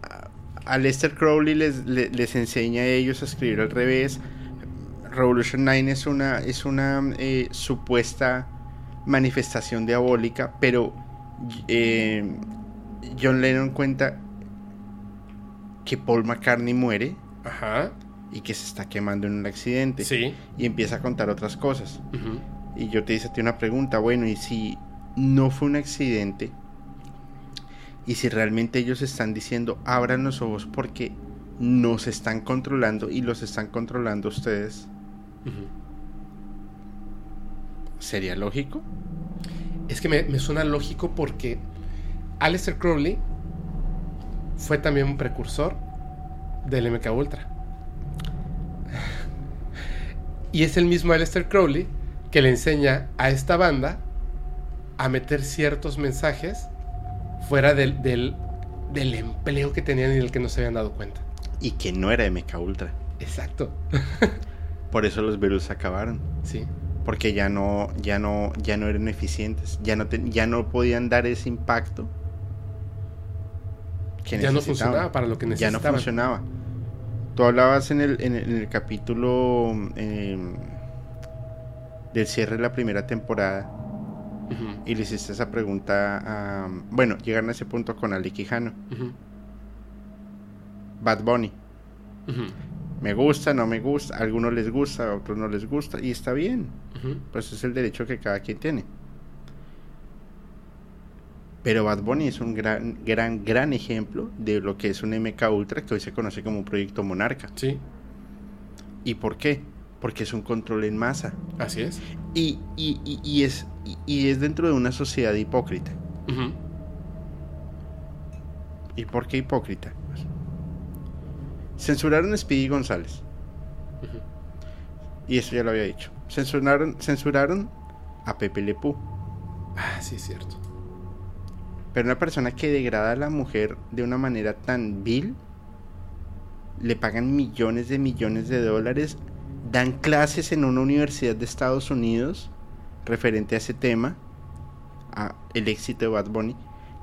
a- Crowley les, le- les enseña a ellos a escribir al revés. Revolution 9 es una, es una eh, supuesta manifestación diabólica, pero eh, John Lennon cuenta que Paul McCartney muere Ajá, y que se está quemando en un accidente. sí. Y empieza a contar otras cosas. Y yo te hice a ti una pregunta, bueno, ¿y si no fue un accidente? Y si realmente ellos están diciendo, abran los ojos porque nos están controlando y los están controlando ustedes. ¿sería lógico? Es que me, me suena lógico porque Aleister Crowley fue también un precursor del MK Ultra. Y es el mismo Aleister Crowley que le enseña a esta banda a meter ciertos mensajes fuera del, del, del empleo que tenían y del que no se habían dado cuenta. Y que no era MK Ultra. Exacto. Por eso los virus se acabaron. Sí. Porque ya no, ya no, ya no eran eficientes. Ya no, te- ya no podían dar ese impacto. que Ya no necesitaban. funcionaba para lo que ya no necesitaban. funcionaba. Tú hablabas en el, en el, en el capítulo eh, del cierre de la primera temporada y le hiciste esa pregunta a... Bueno, llegaron a ese punto con Ali Quijano. Bad Bunny. Me gusta, no me gusta, a algunos les gusta, a otros no les gusta y está bien. Pues es el derecho que cada quien tiene. Pero Bad Bunny es un gran, gran, gran ejemplo de lo que es un MK Ultra que hoy se conoce como un proyecto Monarca. Sí, ¿Y por qué? Porque es un control en masa. así es. Y, y- y- y es, y, y es dentro de una sociedad hipócrita. ¿Y por qué hipócrita? Censuraron a Speedy González. Y eso ya lo había dicho. Censuraron, censuraron a Pepe Le Pew. Ah, sí, es cierto. Pero una persona que degrada a la mujer de una manera tan vil, le pagan millones de millones de dólares, dan clases en una universidad de Estados Unidos referente a ese tema, a el éxito de Bad Bunny,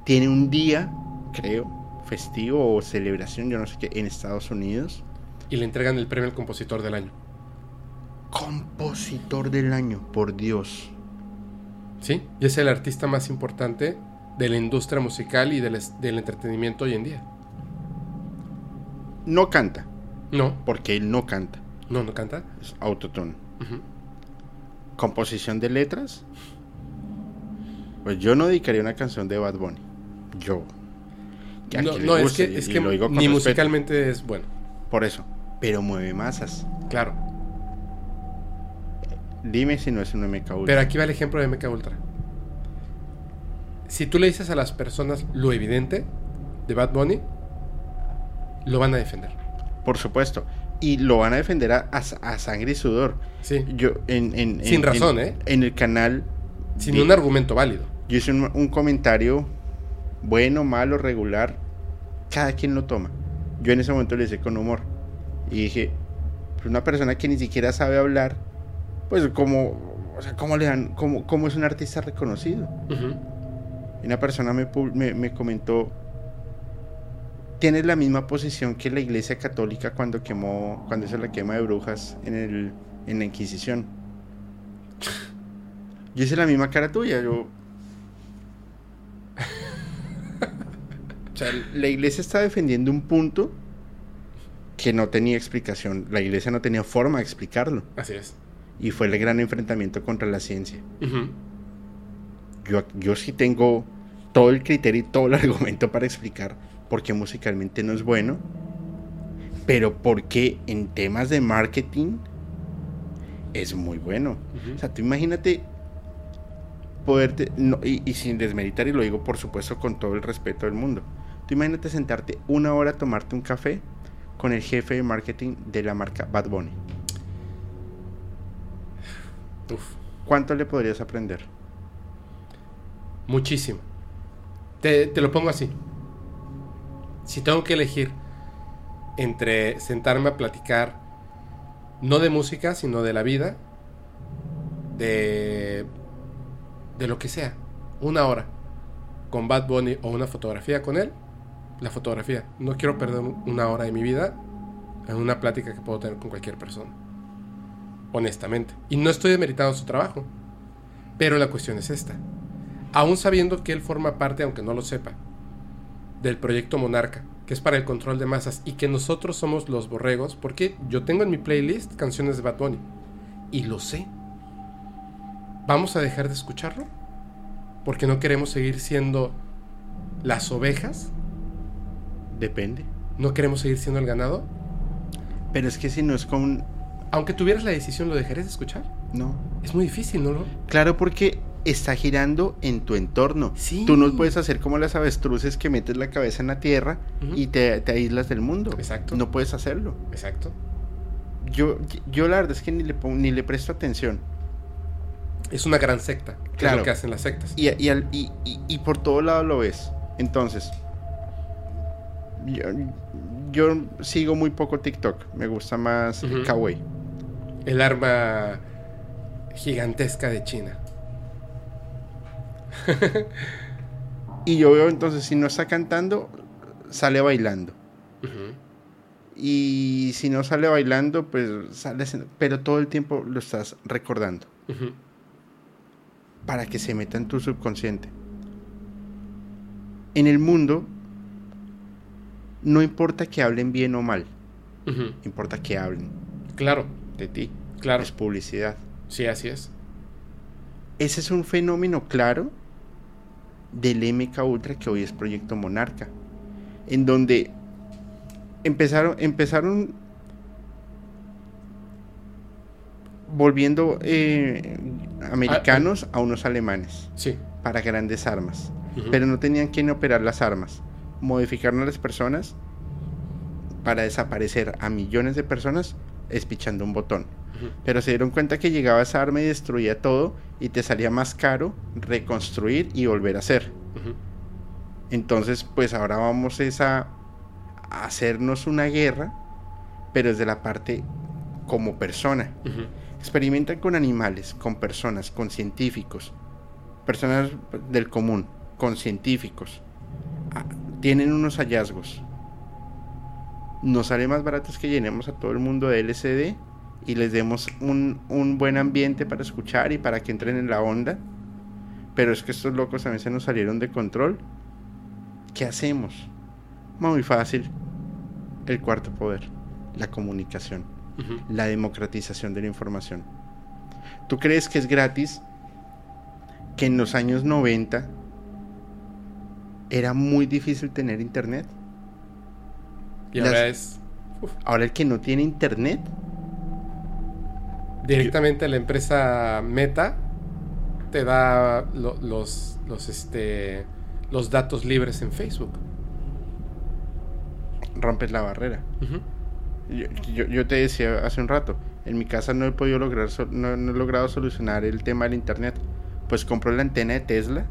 tiene un día, creo, festivo o celebración, yo no sé qué, en Estados Unidos. Y le entregan el premio al compositor del año. Compositor del año, por Dios. Sí, y es el artista más importante de la industria musical y del, del entretenimiento hoy en día. No canta, No, porque él no canta, no, no canta. es autotune. Composición de letras, pues yo no dedicaría una canción de Bad Bunny. Yo. Que No, no, es que, es que ni respeto, musicalmente es bueno. Por eso. Pero mueve masas. Claro. Dime si no es un MK Ultra. Pero aquí va el ejemplo de MK Ultra. Si tú le dices a las personas lo evidente de Bad Bunny, lo van a defender. Por supuesto. Y lo van a defender a, a- a sangre y sudor. Sí. Yo, en, en- Sin en- razón, ¿eh? En el canal. Sin un argumento válido. Yo hice un, un comentario bueno, malo, regular. Cada quien lo toma. Yo en ese momento le hice con humor. Y dije, pues una persona que ni siquiera sabe hablar, pues como, o sea, ¿cómo le dan, cómo, cómo es un artista reconocido? Y una persona me, me, me comentó, tienes la misma posición que la iglesia católica cuando quemó, cuando hizo la quema de brujas en, el, en la Inquisición. Yo hice la misma cara tuya, yo... O sea, la iglesia está defendiendo un punto que no tenía explicación. La iglesia no tenía forma de explicarlo. Así es. Y fue el gran enfrentamiento contra la ciencia. Yo, yo sí tengo todo el criterio y todo el argumento para explicar por qué musicalmente no es bueno. pero porque en temas de marketing es muy bueno. O sea, tú imagínate poderte, no, y, y sin desmeritar, y lo digo por supuesto con todo el respeto del mundo, tú imagínate sentarte una hora a tomarte un café con el jefe de marketing de la marca Bad Bunny. Uf, ¿Cuánto le podrías aprender? muchísimo. Te, lo pongo así. Si tengo que elegir entre sentarme a platicar, no de música, sino de la vida, de, de lo que sea, una hora con Bad Bunny o una fotografía con él, la fotografía. No quiero perder una hora de mi vida en una plática que puedo tener con cualquier persona. Honestamente. Y no estoy demeritando su trabajo. Pero la cuestión es esta. Aún sabiendo que él forma parte, aunque no lo sepa, del proyecto Monarca, que es para el control de masas, y que nosotros somos los borregos, porque yo tengo en mi playlist canciones de Bad Bunny, y lo sé. ¿Vamos a dejar de escucharlo? Porque no queremos seguir siendo las ovejas, Depende. no queremos seguir siendo el ganado. Pero es que si no es con... Aunque tuvieras la decisión, ¿lo dejarías de escuchar? No. Es muy difícil, ¿no? Claro, porque está girando en tu entorno. Sí. Tú no puedes hacer como las avestruces que metes la cabeza en la tierra y te, te aíslas del mundo. Exacto. No puedes hacerlo. Exacto. Yo, yo la verdad es que ni le, pongo- ni le presto atención. Es una gran secta. que Es Claro. lo que hacen las sectas. Y, y, al- y- y- y por todo lado lo ves. Entonces, yo, yo sigo muy poco TikTok. Me gusta más Ujú. Kawaii. El arma gigantesca de China. Y yo veo entonces, si no está cantando, sale bailando. Y si no sale bailando, pues sale... Pero todo el tiempo lo estás recordando. Para que se meta en tu subconsciente. En el mundo, no importa que hablen bien o mal, importa que hablen Claro, de ti. claro. Es publicidad. Sí, así es. Ese es un fenómeno claro del MK Ultra que hoy es Proyecto Monarca, en donde empezaron, empezaron volviendo eh, americanos a unos alemanes Sí. para grandes armas. Pero no tenían quien operar las armas. Modificaron a las personas para desaparecer a millones de personas espichando un botón. Pero se dieron cuenta que llegaba esa arma y destruía todo y te salía más caro reconstruir y volver a hacer. Entonces, pues ahora vamos es a, hacernos una guerra, pero desde la parte como persona. Experimentan con animales, con personas, con científicos, personas del común, con científicos. Ah, Tienen unos hallazgos. Nos sale más barato es que llenemos a todo el mundo de LCD y les demos un, un buen ambiente para escuchar y para que entren en la onda. Pero es que estos locos también se nos salieron de control. ¿Qué hacemos? Muy fácil. El cuarto poder, la comunicación la democratización de la información. ¿Tú crees que es gratis que en los años 90 era muy difícil tener internet? Y Las- ahora es Ahora el que no tiene internet, directamente la empresa Meta te da lo- los los este los datos libres en Facebook. rompes la barrera. Yo, yo- yo te decía hace un rato, en mi casa no he podido lograr, no, no he logrado solucionar el tema del internet. Pues compro la antena de Tesla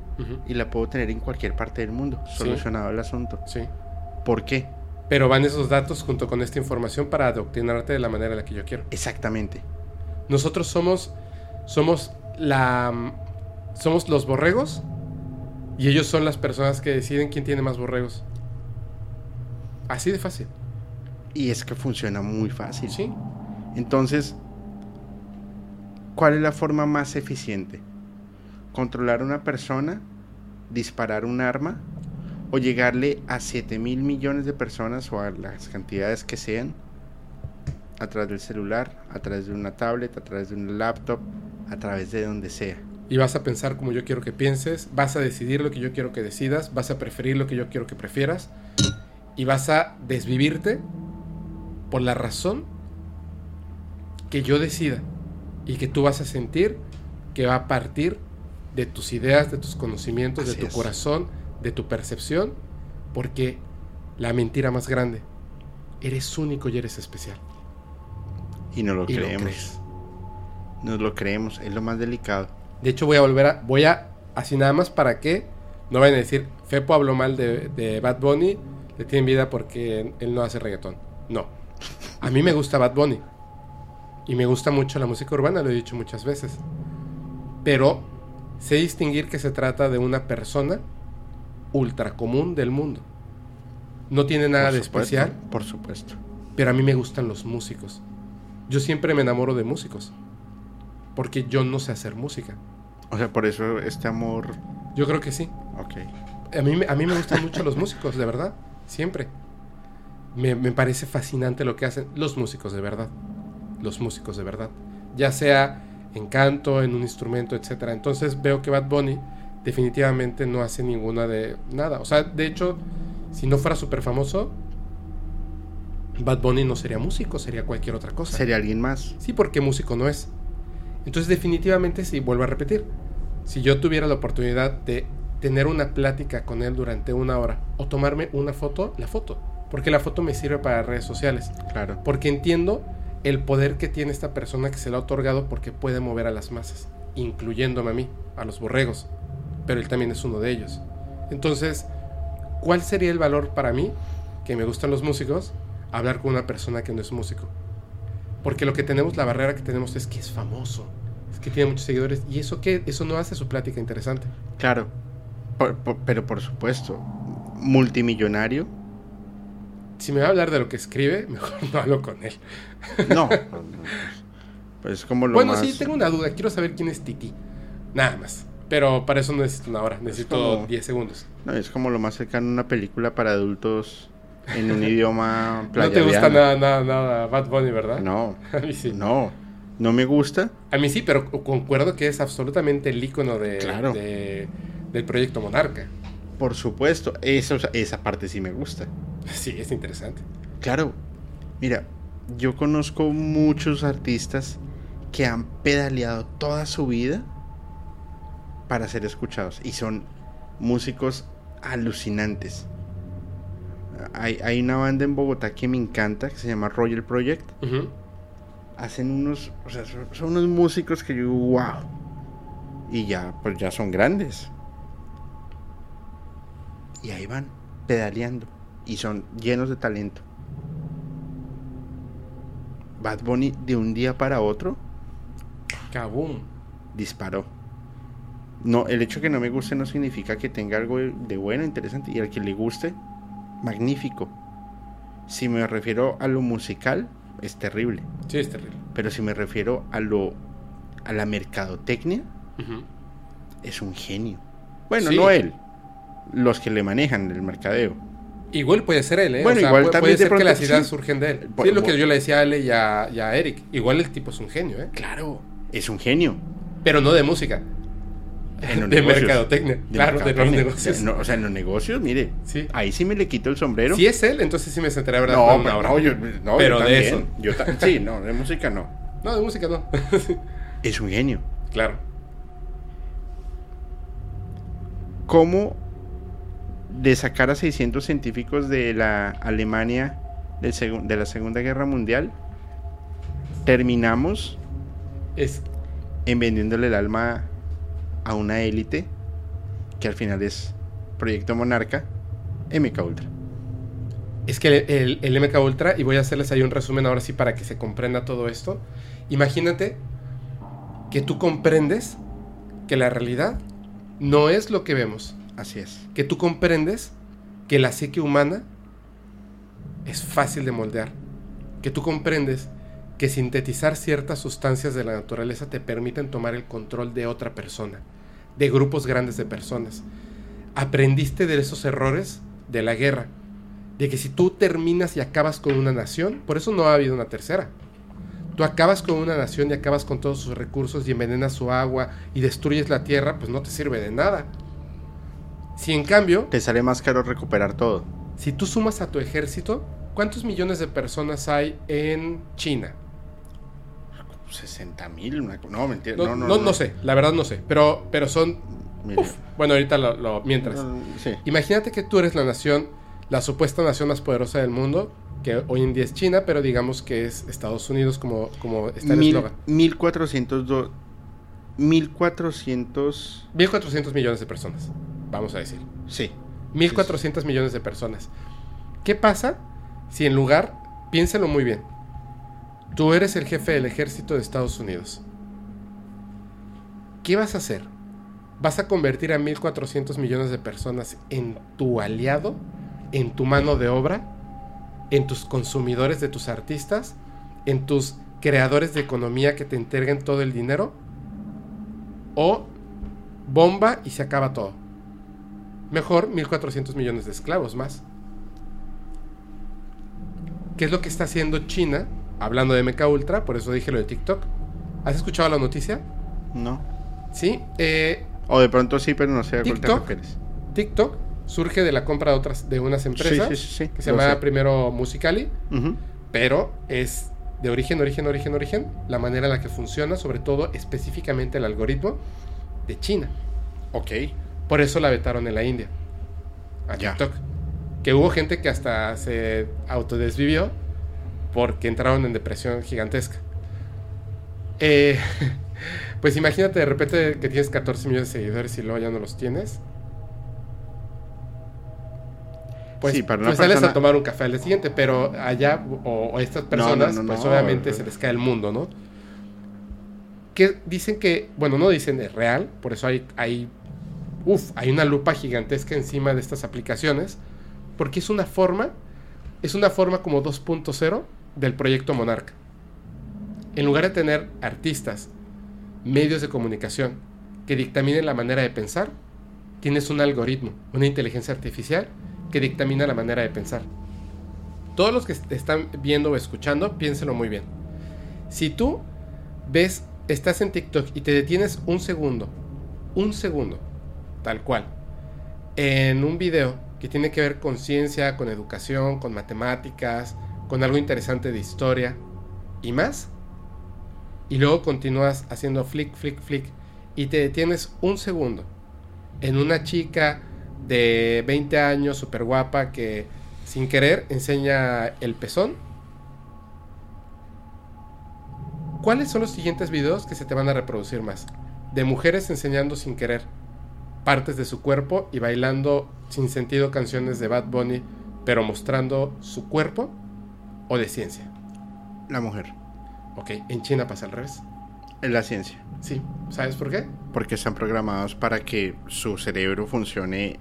y la puedo tener en cualquier parte del mundo. Sí. Solucionado el asunto. Sí. ¿Por qué? Pero van esos datos junto con esta información para adoctrinarte de la manera en la que yo quiero. Exactamente. Nosotros somos somos la somos los borregos y ellos son las personas que deciden quién tiene más borregos. Así de fácil. Y es que funciona muy fácil. Sí. Entonces, ¿cuál es la forma más eficiente? ¿Controlar a una persona? ¿Disparar un arma? ¿O llegarle a 7 mil millones de personas o a las cantidades que sean? A través del celular, a través de una tablet, a través de un laptop, a través de donde sea. Y vas a pensar como yo quiero que pienses, vas a decidir lo que yo quiero que decidas, vas a preferir lo que yo quiero que prefieras y vas a desvivirte por la razón que yo decida y que tú vas a sentir que va a partir de tus ideas, de tus conocimientos, Así de tu es. corazón, de tu percepción, porque la mentira más grande, eres único y eres especial. Y no lo y creemos. Nos lo creemos. Es lo más delicado. De hecho, voy a volver a. Voy a. Así nada más para que no vayan a decir. Fepo habló mal de, de Bad Bunny. Le tienen vida porque él no hace reggaetón. No. A mí me gusta Bad Bunny. Y me gusta mucho la música urbana, lo he dicho muchas veces. Pero sé distinguir que se trata de una persona ultra común del mundo. No tiene nada Por de supuesto, especial, Por supuesto. pero a mí me gustan los músicos. Yo siempre me enamoro de músicos. Porque yo no sé hacer música. O sea, por eso este amor. Yo creo que sí. Ok. A mí, me- a mí me gustan mucho los músicos, de verdad. Siempre. Me, me parece fascinante lo que hacen los músicos, de verdad. Los músicos, de verdad. Ya sea en canto, en un instrumento, etc. Entonces veo que Bad Bunny definitivamente no hace ninguna de nada. O sea, de hecho, si no fuera súper famoso, Bad Bunny no sería músico, sería cualquier otra cosa. Sería alguien más. Sí, porque músico no es. Entonces, definitivamente, sí, vuelvo a repetir. Si yo tuviera la oportunidad de tener una plática con él durante una hora o tomarme una foto, la foto. Porque la foto me sirve para redes sociales. Claro. Porque entiendo el poder que tiene esta persona que se le ha otorgado porque puede mover a las masas, incluyéndome a mí, a los borregos. Pero él también es uno de ellos. Entonces, ¿cuál sería el valor para mí, que me gustan los músicos, hablar con una persona que no es músico? Porque lo que tenemos, la barrera que tenemos es que es famoso, es que tiene muchos seguidores. ¿Y eso qué? Eso no hace su plática interesante. Claro. Por- por- pero por supuesto. Multimillonario. Si me va a hablar de lo que escribe, mejor no hablo con él. No. pues es como lo bueno, más. sí, tengo una duda. Quiero saber quién es Titi. Nada más. Pero para eso no necesito una hora, necesito como- 10 segundos. No, es como lo más cercano a una película para adultos en un idioma No te gusta nada, nada, nada Bad Bunny, ¿verdad? No, A mí sí. no. No me gusta. A mí sí, pero concuerdo que es absolutamente el icono de, Claro. de- del proyecto Monarca. Por supuesto. Eso, esa parte sí me gusta. Sí, es interesante. Claro. Mira, yo conozco muchos artistas que han pedaleado toda su vida para ser escuchados. Y son músicos alucinantes. Hay, hay una banda en Bogotá que me encanta, que se llama Royal Project. Hacen unos, o sea, son, son unos músicos que yo, wow. Y ya, pues ya son grandes. Y ahí van, pedaleando. Y son llenos de talento. Bad Bunny de un día para otro Kaboom. disparó. No, el hecho que no me guste no significa que tenga algo de de bueno, interesante. Y al que le guste, magnífico. Si me refiero a lo musical, es terrible. Sí, es terrible. Pero si me refiero a lo a la mercadotecnia, es un genio. Bueno, Sí. no él, los que le manejan el mercadeo. Igual puede ser él, ¿eh? Bueno, O sea, igual puede, también puede de ser que las ideas sí. surgen de él. Es lo que yo le decía a Ale y a, y a Eric. Igual el tipo es un genio, ¿eh? Claro, es un genio. Pero no de música. En los de negocios. mercadotecnia. De claro, de los negocios. No, o sea, en los negocios, mire, Sí. ahí sí me le quito el sombrero. Si es él, entonces sí me sentaré a ver no, pero no, yo, no, Pero yo de eso. Yo sí, no, de música no. No, de música no. Es un genio. claro. ¿Cómo de sacar a 600 científicos de la Alemania del de la Segunda Guerra Mundial, terminamos Es, en vendiéndole el alma a una élite que al final es Proyecto Monarca, MK Ultra. es que el, el MK Ultra, y voy a hacerles ahí un resumen ahora sí para que se comprenda todo esto. Imagínate que tú comprendes que la realidad no es lo que vemos. Así es. que tú comprendes que la psique humana es fácil de moldear, que tú comprendes que sintetizar ciertas sustancias de la naturaleza te permiten tomar el control de otra persona, de grupos grandes de personas. Aprendiste de esos errores de la guerra, de que si tú terminas y acabas con una nación, por eso no ha habido una tercera. Tú acabas con una nación y acabas con todos sus recursos y envenenas su agua y destruyes la tierra, pues no te sirve de nada. Si en cambio Te sale más caro recuperar todo. si tú sumas a tu ejército ¿Cuántos millones de personas hay en China? 60 mil, no, mentira. No, no, no, sé, la verdad no sé, pero, pero son... Uf, bueno, ahorita lo, lo- mientras. No, sí. Imagínate que tú eres la nación, la supuesta nación más poderosa del mundo, que hoy en día es China, pero digamos que es Estados Unidos como, como está el eslogan. 1402 1400 1.400 millones de personas, vamos a decir. sí 1.400 millones de personas. ¿Qué pasa si en lugar, piénsalo muy bien, tú eres el jefe del ejército de Estados Unidos? ¿Qué vas a hacer? ¿Vas a convertir a 1.400 millones de personas en tu aliado? ¿En tu mano de obra? ¿En tus consumidores de tus artistas? ¿En tus creadores de economía que te entreguen todo el dinero? ¿O bomba y se acaba todo? Mejor 1.400 millones de esclavos más. ¿Qué es lo que está haciendo China? Hablando de MK Ultra, por eso dije lo de TikTok. ¿Has escuchado la noticia? no Sí. eh, o de pronto sí pero no sé a cuál te TikTok. refieres TikTok surge de la compra de otras de unas empresas sí, sí, sí, que se llama primero Musicali, pero es de origen, origen, origen, origen, la manera en la que funciona, sobre todo específicamente el algoritmo de China. ok Por eso la vetaron en la India. A Ya. TikTok. Que hubo gente que hasta se autodesvivió porque entraron en depresión gigantesca. Eh, pues imagínate de repente que tienes 14 millones de seguidores y luego ya no los tienes. Pues, Sí, para pues sales a tomar un café al día siguiente, pero allá o, o estas no, personas, no, pues obviamente se les cae el mundo, ¿no? Que dicen que, bueno, no dicen es real, por eso hay, hay, uf, hay una lupa gigantesca encima de estas aplicaciones, porque es una forma, es una forma como 2.0 del proyecto Monarca. En lugar de tener artistas, medios de comunicación que dictaminen la manera de pensar, tienes un algoritmo, una inteligencia artificial que dictamina la manera de pensar. Todos los que te están viendo o escuchando, piénsenlo muy bien. Si tú ves, estás en TikTok y te detienes un segundo, un segundo, tal cual, en un video que tiene que ver con ciencia, con educación, con matemáticas, con algo interesante de historia y más, y luego continúas haciendo flick, flick, flick, y te detienes un segundo en una chica de 20 años, súper guapa, que sin querer enseña el pezón. ¿Cuáles son los siguientes videos que se te van a reproducir más? De mujeres enseñando sin querer partes de su cuerpo y bailando sin sentido canciones de Bad Bunny, pero mostrando su cuerpo o de ciencia. la mujer Ok, en China pasa al revés. es la ciencia Sí, ¿sabes por qué? porque están programados para que su cerebro funcione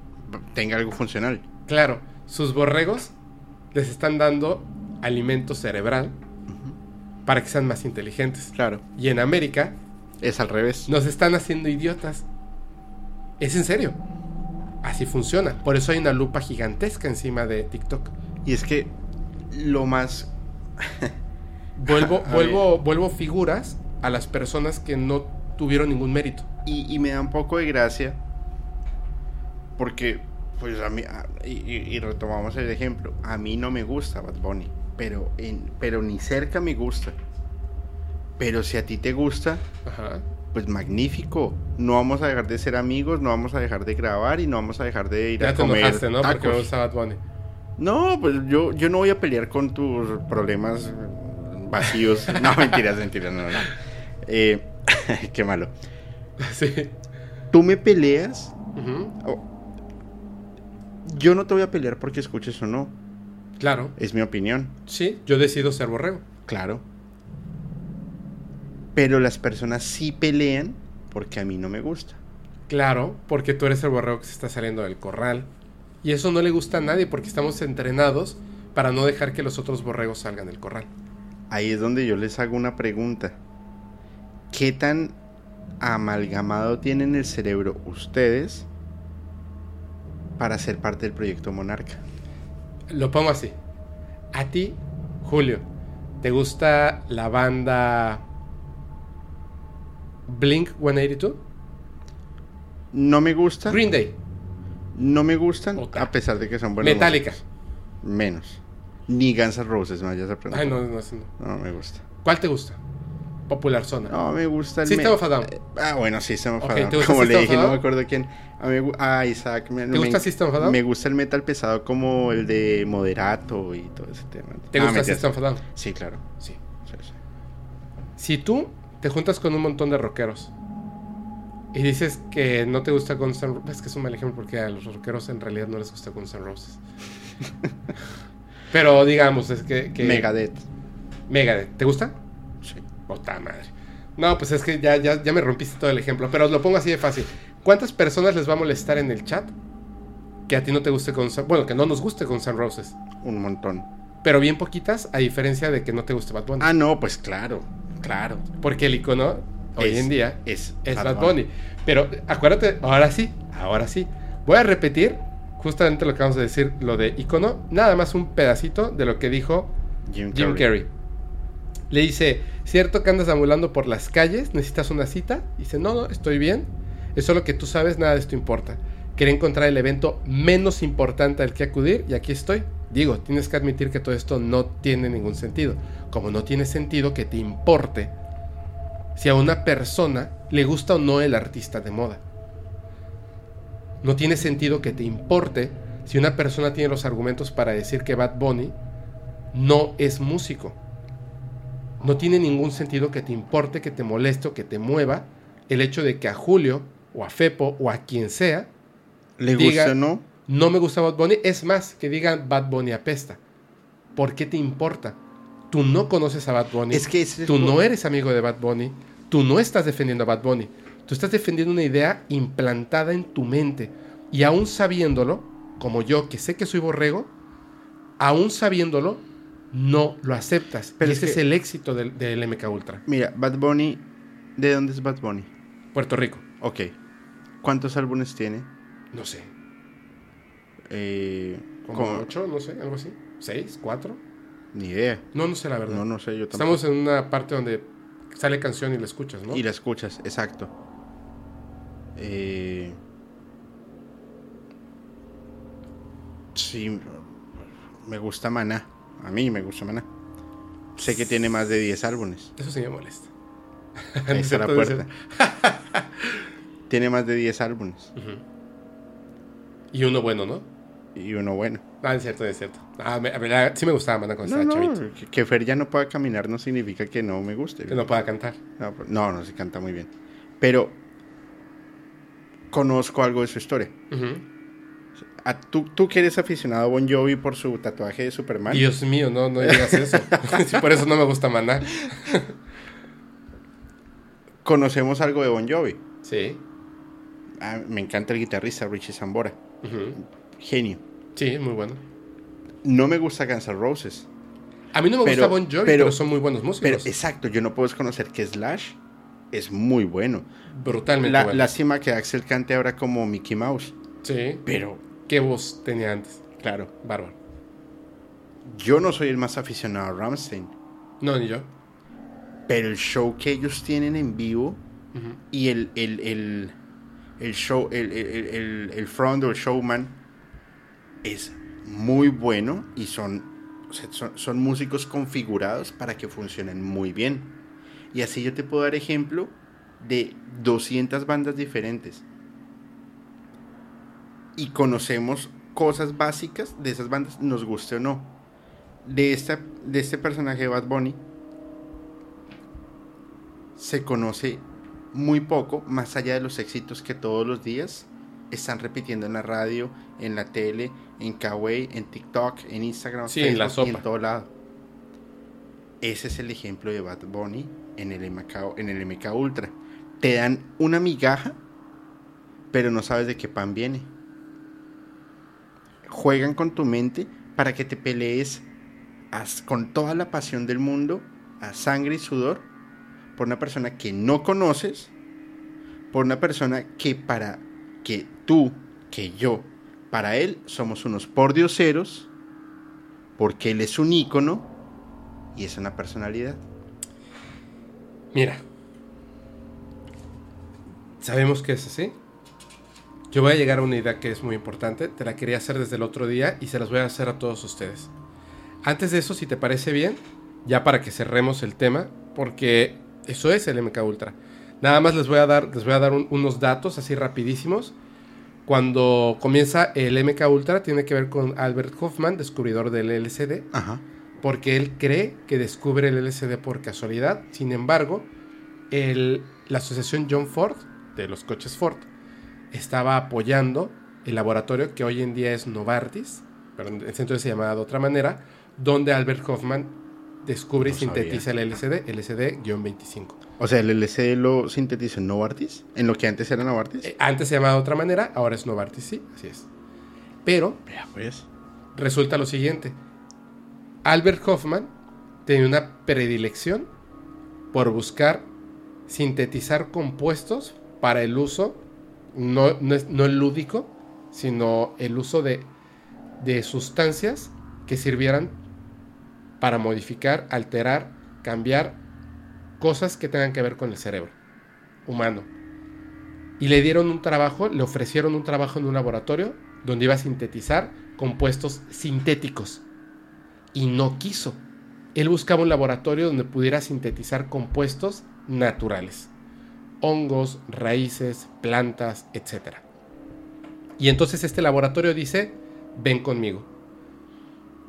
tenga algo funcional Claro, sus borregos les están dando alimento cerebral para que sean más inteligentes. claro Y en América es al revés nos están haciendo idiotas. Es en serio. Así funciona. Por eso hay una lupa gigantesca encima de TikTok. y es que lo más Vuelvo, vuelvo, vuelvo figuras a las personas que no tuvieron ningún mérito. y, y me da un poco de gracia porque pues a mí y, retomamos el ejemplo a mí no me gusta Bad Bunny pero en, pero ni cerca me gusta pero si a ti te gusta Ajá. pues magnífico no vamos a dejar de ser amigos no vamos a dejar de grabar y no vamos a dejar de ir Ya a te comer enojaste, ¿no? Porque me gusta Bad Bunny. No pues yo yo no voy a pelear con tus problemas vacíos no mentiras mentiras no no Eh, qué malo Sí. tú me peleas. Oh. Yo no te voy a pelear porque escuches o no. Claro. Es mi opinión. Sí, yo decido ser borrego. Claro. Pero las personas sí pelean porque a mí no me gusta. Claro, porque tú eres el borrego que se está saliendo del corral. Y eso no le gusta a nadie porque estamos entrenados para no dejar que los otros borregos salgan del corral. Ahí es donde yo les hago una pregunta. ¿Qué tan amalgamado tienen el cerebro ustedes para ser parte del proyecto Monarca? Lo pongo así. A ti, Julio, ¿te gusta la banda Blink 182? No me gusta. Green Day, No me gustan Otra. a pesar de que son buenos. Metallica. músicos. Menos. Ni Guns N' Roses me vayas a preguntar. Ay, no, no, no. No, me gusta. ¿Cuál te gusta? Popular Zona. No, me gusta el System me- of a Down. Ah, bueno, System of a Down. ¿te gusta Como le dije, no me acuerdo quién. A mí ah, Isaac. Me, ¿Te me- gusta System of a Down? Me gusta el metal pesado como el de Moderato y todo ese tema. ¿Te Ah, gusta. System of a Down? Sí, claro. Sí. Sí, sí. Si tú te juntas con un montón de rockeros y dices que no te gusta Guns N' Roses, es que es un mal ejemplo porque a los rockeros en realidad no les gusta Guns N' Roses. Pero digamos, es que... que Megadeth. Megadeth, ¿te gusta? Sí. Puta madre. No, pues es que ya, ya, ya me rompiste todo el ejemplo, pero os lo pongo así de fácil. ¿Cuántas personas les va a molestar en el chat que a ti no te guste Guns N' Bueno, que no nos guste Guns N' Roses. Un montón. Pero bien poquitas, a diferencia de que no te guste Bad Bunny. Ah, no, pues claro. Claro. Porque el icono hoy Es- en día es es Bad Bad Bunny. Bunny. Pero acuérdate, ahora sí, ahora sí. Voy a repetir justamente lo que vamos a decir, lo de icono, nada más un pedacito de lo que dijo Jim, Jim Carrey. Le dice, ¿cierto que andas ambulando por las calles? ¿Necesitas una cita? Dice, no, no, estoy bien. Es solo que tú sabes, nada de esto importa. Quería encontrar el evento menos importante al que acudir y aquí estoy. Digo, tienes que admitir que todo esto no tiene ningún sentido. Como no tiene sentido que te importe si a una persona le gusta o no el artista de moda. No tiene sentido que te importe si una persona tiene los argumentos para decir que Bad Bunny no es músico. No tiene ningún sentido que te importe, que te moleste o que te mueva el hecho de que a Julio o a Fepo o a quien sea ¿Le Diga- gusta no? no me gusta Bad Bunny. Es más, que digan Bad Bunny apesta. ¿Por qué te importa? Tú no conoces a Bad Bunny. Es que ese Tú no eres amigo de Bad Bunny. Tú no estás defendiendo a Bad Bunny. Tú estás defendiendo una idea implantada en tu mente. Y aún sabiéndolo, como yo que sé que soy borrego, aún sabiéndolo, no lo aceptas. Pero y ese es que- el éxito del, del MK Ultra. Mira, Bad Bunny. ¿De dónde es Bad Bunny? Puerto Rico. Ok. ¿Cuántos álbumes tiene? No sé. Eh, como- ocho, no sé, algo así. ¿Seis? ¿Cuatro? Ni idea. No, no sé la verdad. No, no sé, yo tampoco. Estamos en una parte donde sale canción y la escuchas, ¿no? Y la escuchas, exacto. Eh, sí, me gusta Maná. A mí me gusta Maná. Sé que tiene más de 10 álbumes. Eso sí me molesta. Ahí está la puerta. Tiene más de 10 álbumes. Y uno bueno, ¿no? Y uno bueno. Ah, es cierto, es cierto. Ah, me- a ver, sí me gustaba Maná cuando No, estaba no, chavito. que, que Fer ya no pueda caminar no significa que no me guste. Que no pueda cantar. No, pero- no, no, se canta muy bien. Pero conozco algo de su historia. ¿tú, tú que eres aficionado a Bon Jovi por su tatuaje de Superman. Dios mío, no, no digas eso. Por eso no me gusta Maná. Conocemos algo de Bon Jovi. Sí. Ah, me encanta el guitarrista Richie Zambora. Genio. Sí, muy bueno. No me gusta Guns N' Roses. A mí no me Pero- gusta Bon Jovi, pero, pero- son muy buenos músicos. Pero exacto, yo no puedo desconocer que Slash es muy bueno. Brutalmente La, bueno. Lástima que Axel cante ahora como Mickey Mouse. Sí. Pero, ¿Qué voz tenía antes? claro, Bárbaro. yo no soy el más aficionado a Ramstein. No, ni yo. Pero el show que ellos tienen en vivo y el, el, el, el show, el, el, el, el front o el showman es muy bueno y son, son músicos configurados para que funcionen muy bien. Y así yo te puedo dar ejemplo de 200 bandas diferentes. Y conocemos cosas básicas de esas bandas, nos guste o no. De, esta, de este personaje de Bad Bunny se conoce muy poco, más allá de los éxitos que todos los días están repitiendo en la radio, en la tele, en Kawaii, en TikTok, en Instagram, Sí, en la y sopa. en todo lado. Ese es el ejemplo de Bad Bunny en el MK, en el MK Ultra. Te dan una migaja, pero no sabes de qué pan viene. Juegan con tu mente para que te pelees con toda la pasión del mundo, a sangre y sudor, por una persona que no conoces, por una persona que para que tú, que yo, para él somos unos pordioseros, porque él es un ícono y es una personalidad. Mira. Sabemos que es así. Yo voy a llegar a una idea que es muy importante. Te la quería hacer desde el otro día y se las voy a hacer a todos ustedes. Antes de eso, si te parece bien, ya para que cerremos el tema, porque eso es el MK Ultra. Nada más les voy a dar, les voy a dar un- unos datos así rapidísimos. Cuando comienza el MK Ultra tiene que ver con Albert Hoffman, descubridor del LCD, Ajá. porque él cree que descubre el LCD por casualidad. Sin embargo, el- la asociación John Ford, de los coches Ford, estaba apoyando el laboratorio que hoy en día es Novartis, pero entonces se llamaba de otra manera, donde Albert Hoffman descubre y No sabía. sintetiza el LCD, LCD-25. O sea, el LCD lo sintetizó en Novartis, en lo que antes era Novartis. Eh, Antes se llamaba de otra manera, ahora es Novartis, sí, así es. Pero Vea, pues. resulta lo siguiente. Albert Hoffman tenía una predilección por buscar sintetizar compuestos para el uso, no, no, es- no el lúdico, sino el uso de, de sustancias que sirvieran para modificar, alterar, cambiar cosas que tengan que ver con el cerebro humano. Y le dieron un trabajo, le ofrecieron un trabajo en un laboratorio donde iba a sintetizar compuestos sintéticos. Y no quiso. Él buscaba un laboratorio donde pudiera sintetizar compuestos naturales. Hongos, raíces, plantas, etc. Y entonces este laboratorio dice, ven conmigo.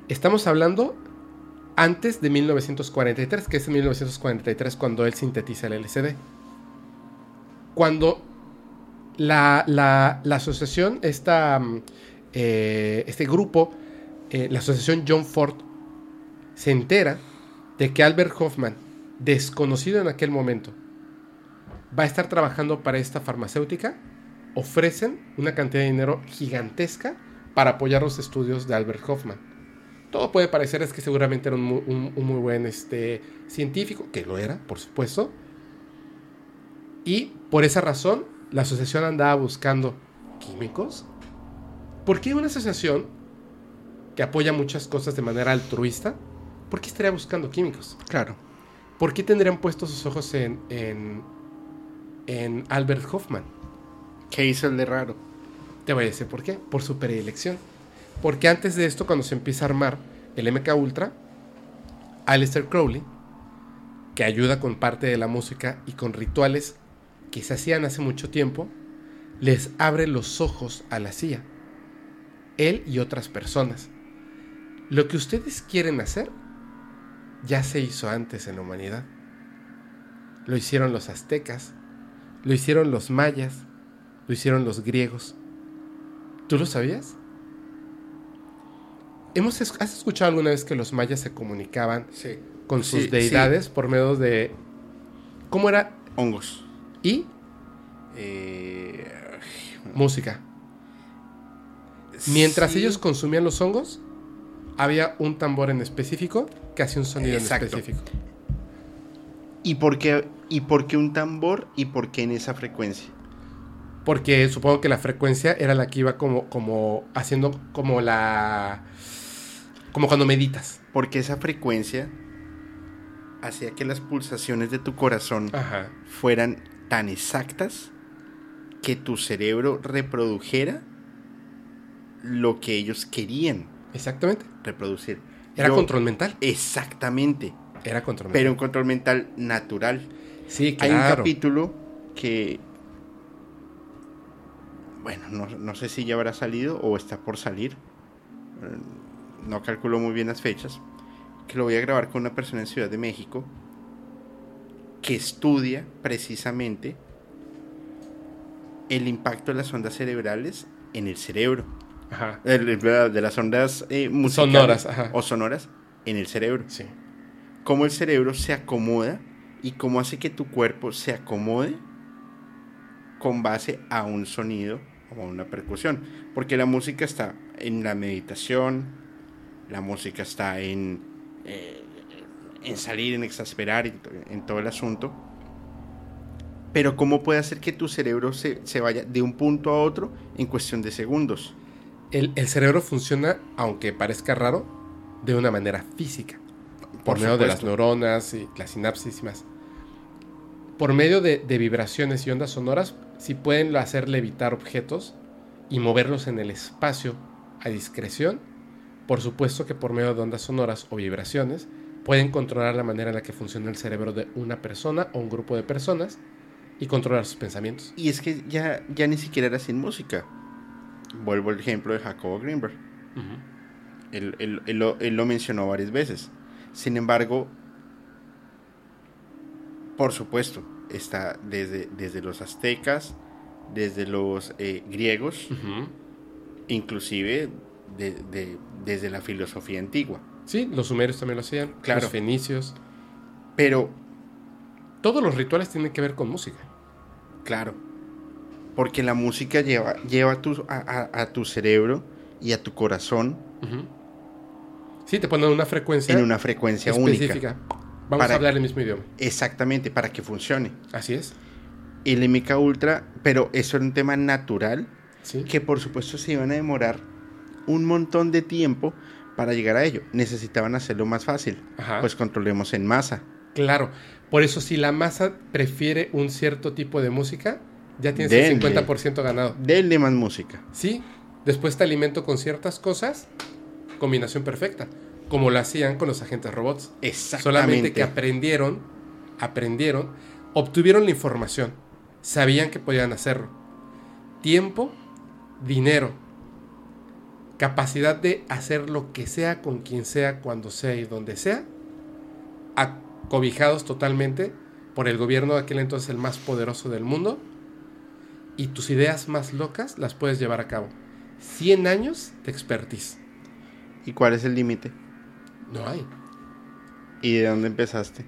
Estamos hablando antes de 1943, que es en 1943 cuando él sintetiza el LCD. Cuando la, la- la asociación, esta, mm, eh, este grupo, eh, la asociación John Ford, se entera de que Albert Hoffman, desconocido en aquel momento, va a estar trabajando para esta farmacéutica, ofrecen una cantidad de dinero gigantesca para apoyar los estudios de Albert Hoffman. Todo puede parecer es que seguramente era un, mu- un- un muy buen este, científico, que lo era, por supuesto. Y por esa razón, la asociación andaba buscando químicos. ¿Por qué una asociación que apoya muchas cosas de manera altruista, por qué estaría buscando químicos? Claro. ¿Por qué tendrían puestos sus ojos en, en, en Albert Hoffman? ¿Qué hizo el de raro? Te voy a decir por qué. Por su predilección. Porque antes de esto, cuando se empieza a armar el MK Ultra, Aleister Crowley, que ayuda con parte de la música y con rituales que se hacían hace mucho tiempo, les abre los ojos a la CIA. Él y otras personas. Lo que ustedes quieren hacer ya se hizo antes en la humanidad. Lo hicieron los aztecas, lo hicieron los mayas, lo hicieron los griegos. ¿Tú lo sabías? Hemos, es- ¿Has escuchado alguna vez que los mayas se comunicaban Sí. con sus Sí, deidades por medio de... ¿Cómo era? Hongos. Y Eh, música. Mientras sí. ellos consumían los hongos, había un tambor en específico que hacía un sonido Exacto. en específico. ¿Y por, qué, ¿Y por qué un tambor y por qué en esa frecuencia? Porque supongo que la frecuencia era la que iba como, como haciendo como la... Como cuando meditas. Porque esa frecuencia hacía que las pulsaciones de tu corazón Ajá. fueran tan exactas que tu cerebro reprodujera lo que ellos querían Exactamente. reproducir. Era Yo- control mental. Exactamente. Era control Pero mental. un control mental natural. sí, Hay un claro. capítulo que. Bueno, no, no sé si ya habrá salido o está por salir. No calculo muy bien las fechas. Que lo voy a grabar con una persona en Ciudad de México que estudia precisamente el impacto de las ondas cerebrales en el cerebro. Ajá. De las ondas eh, musicales Sonoras, ajá. o sonoras en el cerebro Sí. cómo el cerebro se acomoda y cómo hace que tu cuerpo se acomode con base a un sonido o a una percusión. Porque la música está en la meditación, la música está en, eh, en salir, en exasperar, en, en todo el asunto. Pero cómo puede hacer que tu cerebro se, se vaya de un punto a otro en cuestión de segundos. El, el cerebro funciona, aunque parezca raro, de una manera física. Por, Por medio de las neuronas y las sinapsis y más. Por medio de, de vibraciones y ondas sonoras, si pueden hacer levitar objetos y moverlos en el espacio a discreción, por supuesto que por medio de ondas sonoras o vibraciones, pueden controlar la manera en la que funciona el cerebro de una persona o un grupo de personas y controlar sus pensamientos. Y es que ya, ya ni siquiera era sin música. Vuelvo al ejemplo de Jacobo Greenberg. él, él- él lo, él lo mencionó varias veces. Sin embargo, por supuesto, está desde, desde los aztecas, desde los eh, griegos, inclusive de- de- desde la filosofía antigua. Sí, los sumerios también lo hacían, Claro. los fenicios. Pero, Todos los rituales tienen que ver con música. claro, porque la música lleva, lleva a, tu, a, a- a tu cerebro y a tu corazón. Sí, te ponen una frecuencia en una frecuencia única. específica. Vamos Para- a hablar el mismo idioma. Exactamente, para que funcione. Así es. El MK Ultra, pero eso era un tema natural Sí. que por supuesto se iban a demorar un montón de tiempo para llegar a ello. Necesitaban hacerlo más fácil. Ajá. Pues controlemos en masa. Claro. Por eso, si la masa prefiere un cierto tipo de música, ya tienes Denle. el 50% ganado. Denle más música. Sí. Después te alimento con ciertas cosas. Combinación perfecta. Como lo hacían con los agentes robots. Exactamente. Solamente que aprendieron, aprendieron, obtuvieron la información, sabían que podían hacerlo. Tiempo, dinero, capacidad de hacer lo que sea con quien sea, cuando sea y donde sea, acobijados totalmente por el gobierno de aquel entonces el más poderoso del mundo, y tus ideas más locas las puedes llevar a cabo. 100 años de expertise. ¿Y cuál es el límite? No hay. ¿Y de dónde empezaste?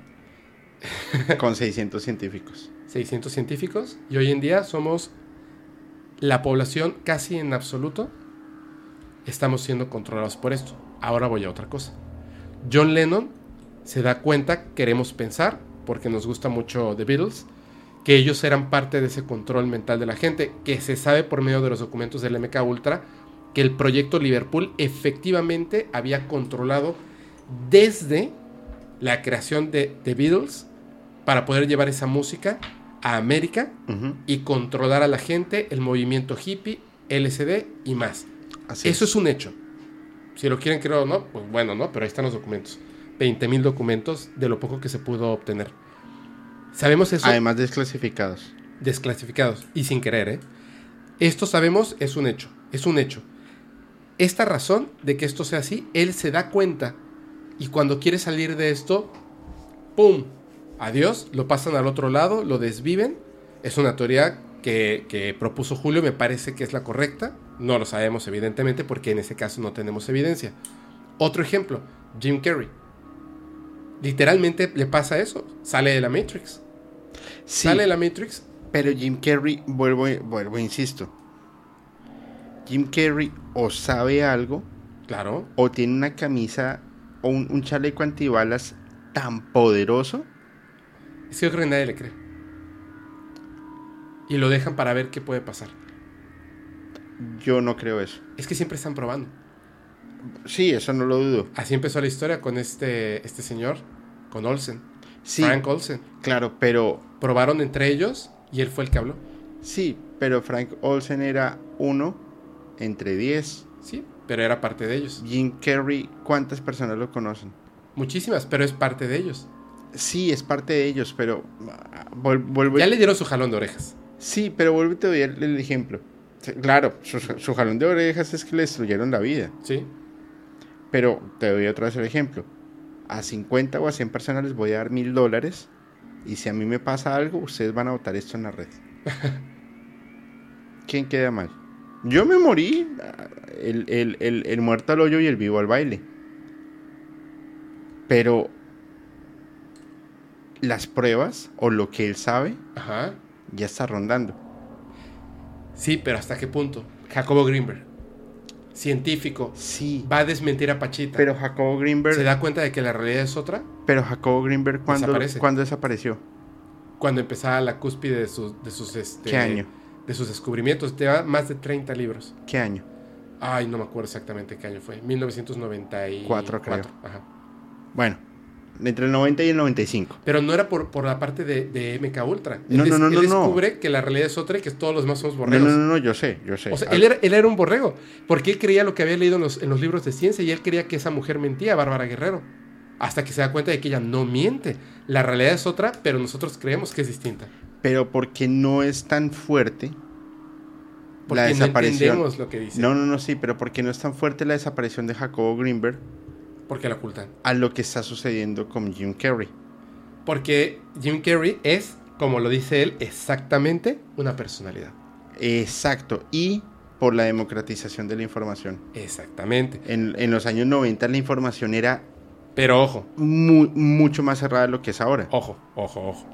Con 600 científicos. 600 científicos y hoy en día somos la población casi en absoluto estamos siendo controlados por esto. Ahora voy a otra cosa. John Lennon se da cuenta, queremos pensar, porque nos gusta mucho The Beatles, que ellos eran parte de ese control mental de la gente, que se sabe por medio de los documentos del MK Ultra que el proyecto Liverpool efectivamente había controlado desde la creación de The Beatles para poder llevar esa música a América y controlar a la gente, el movimiento hippie, LSD y más. Así Eso es un hecho. Si lo quieren creer o no, pues bueno, ¿no? Pero ahí están los documentos. 20.000 documentos de lo poco que se pudo obtener. Sabemos eso Además desclasificados. desclasificados y sin querer, ¿eh? Esto sabemos es un hecho, es un hecho. Esta razón de que esto sea así, él se da cuenta y cuando quiere salir de esto, ¡pum! Adiós, lo pasan al otro lado, lo desviven. Es una teoría que, que propuso Julio, me parece que es la correcta. No lo sabemos evidentemente porque en ese caso no tenemos evidencia. Otro ejemplo, Jim Carrey. Literalmente le pasa eso, sale de la Matrix. Sí, Sale de la Matrix, pero Jim Carrey, vuelvo, vuelvo, insisto. Jim Carrey o sabe algo claro, o tiene una camisa o un, un chaleco antibalas tan poderoso Es que yo creo que nadie le cree. Y lo dejan para ver qué puede pasar. Yo no creo eso. Es que siempre están probando. Sí, eso no lo dudo. Así empezó la historia con este, este señor, con Olsen, Sí, Frank Olsen. claro, pero Probaron entre ellos y él fue el que habló. sí, pero Frank Olsen era uno entre 10. Sí, pero era parte de ellos. Jim Carrey, ¿cuántas personas lo conocen? Muchísimas, pero es parte de ellos. Sí, es parte de ellos, pero ah, vol-. Ya le dieron su jalón de orejas. Sí, pero vuelvo y te doy el, ejemplo. Claro, su, su jalón de orejas es que le destruyeron la vida. Sí, Pero te doy otra vez el ejemplo. A 50 o a 100 personas les voy a dar mil dólares. Y si a mí me pasa algo, ustedes van a votar esto en la red. ¿Quién queda mal? Yo me morí. El, el- el- el muerto al hoyo y el vivo al baile. Pero las pruebas o lo que él sabe ajá. Ya está rondando. Sí, pero ¿hasta qué punto? Jacobo Greenberg, científico, Sí. va a desmentir a Pachita. Pero Jacobo Greenberg, ¿Se da cuenta de que la realidad es otra? pero Jacobo Greenberg, ¿cuándo, Desaparece. ¿cuándo desapareció? Cuando empezaba la cúspide de sus, de sus, este, ¿Qué año? de sus descubrimientos. Lleva más de 30 libros. ¿Qué año? Ay, no me acuerdo exactamente qué año fue. 1994. Cuatro, creo. Ajá. Bueno, Entre el 90 y el 95. Pero no era por, por la parte de, de MK Ultra. Él No, no, no, él no, no. descubre que la realidad es otra y que todos los demás somos No, borregos. no, no, no, yo sé, yo sé. O sea, Ah, él era, él era un borrego. Porque él creía lo que había leído en los, en los libros de ciencia y él creía que esa mujer mentía, Bárbara Guerrero. Hasta que se da cuenta de que ella no miente. La realidad es otra, pero nosotros creemos que es distinta. Pero porque no es tan fuerte Porque la no desaparición. entendemos lo que dice. No, no, no, sí, pero porque no es tan fuerte la desaparición de Jacobo Greenberg Porque la ocultan. a lo que está sucediendo con Jim Carrey. Porque Jim Carrey es, como lo dice él, exactamente una personalidad. Exacto, y por la democratización de la información. Exactamente. En, en los años 90 la información era Pero ojo, mu- mucho más cerrada de lo que es ahora. ojo, ojo, ojo.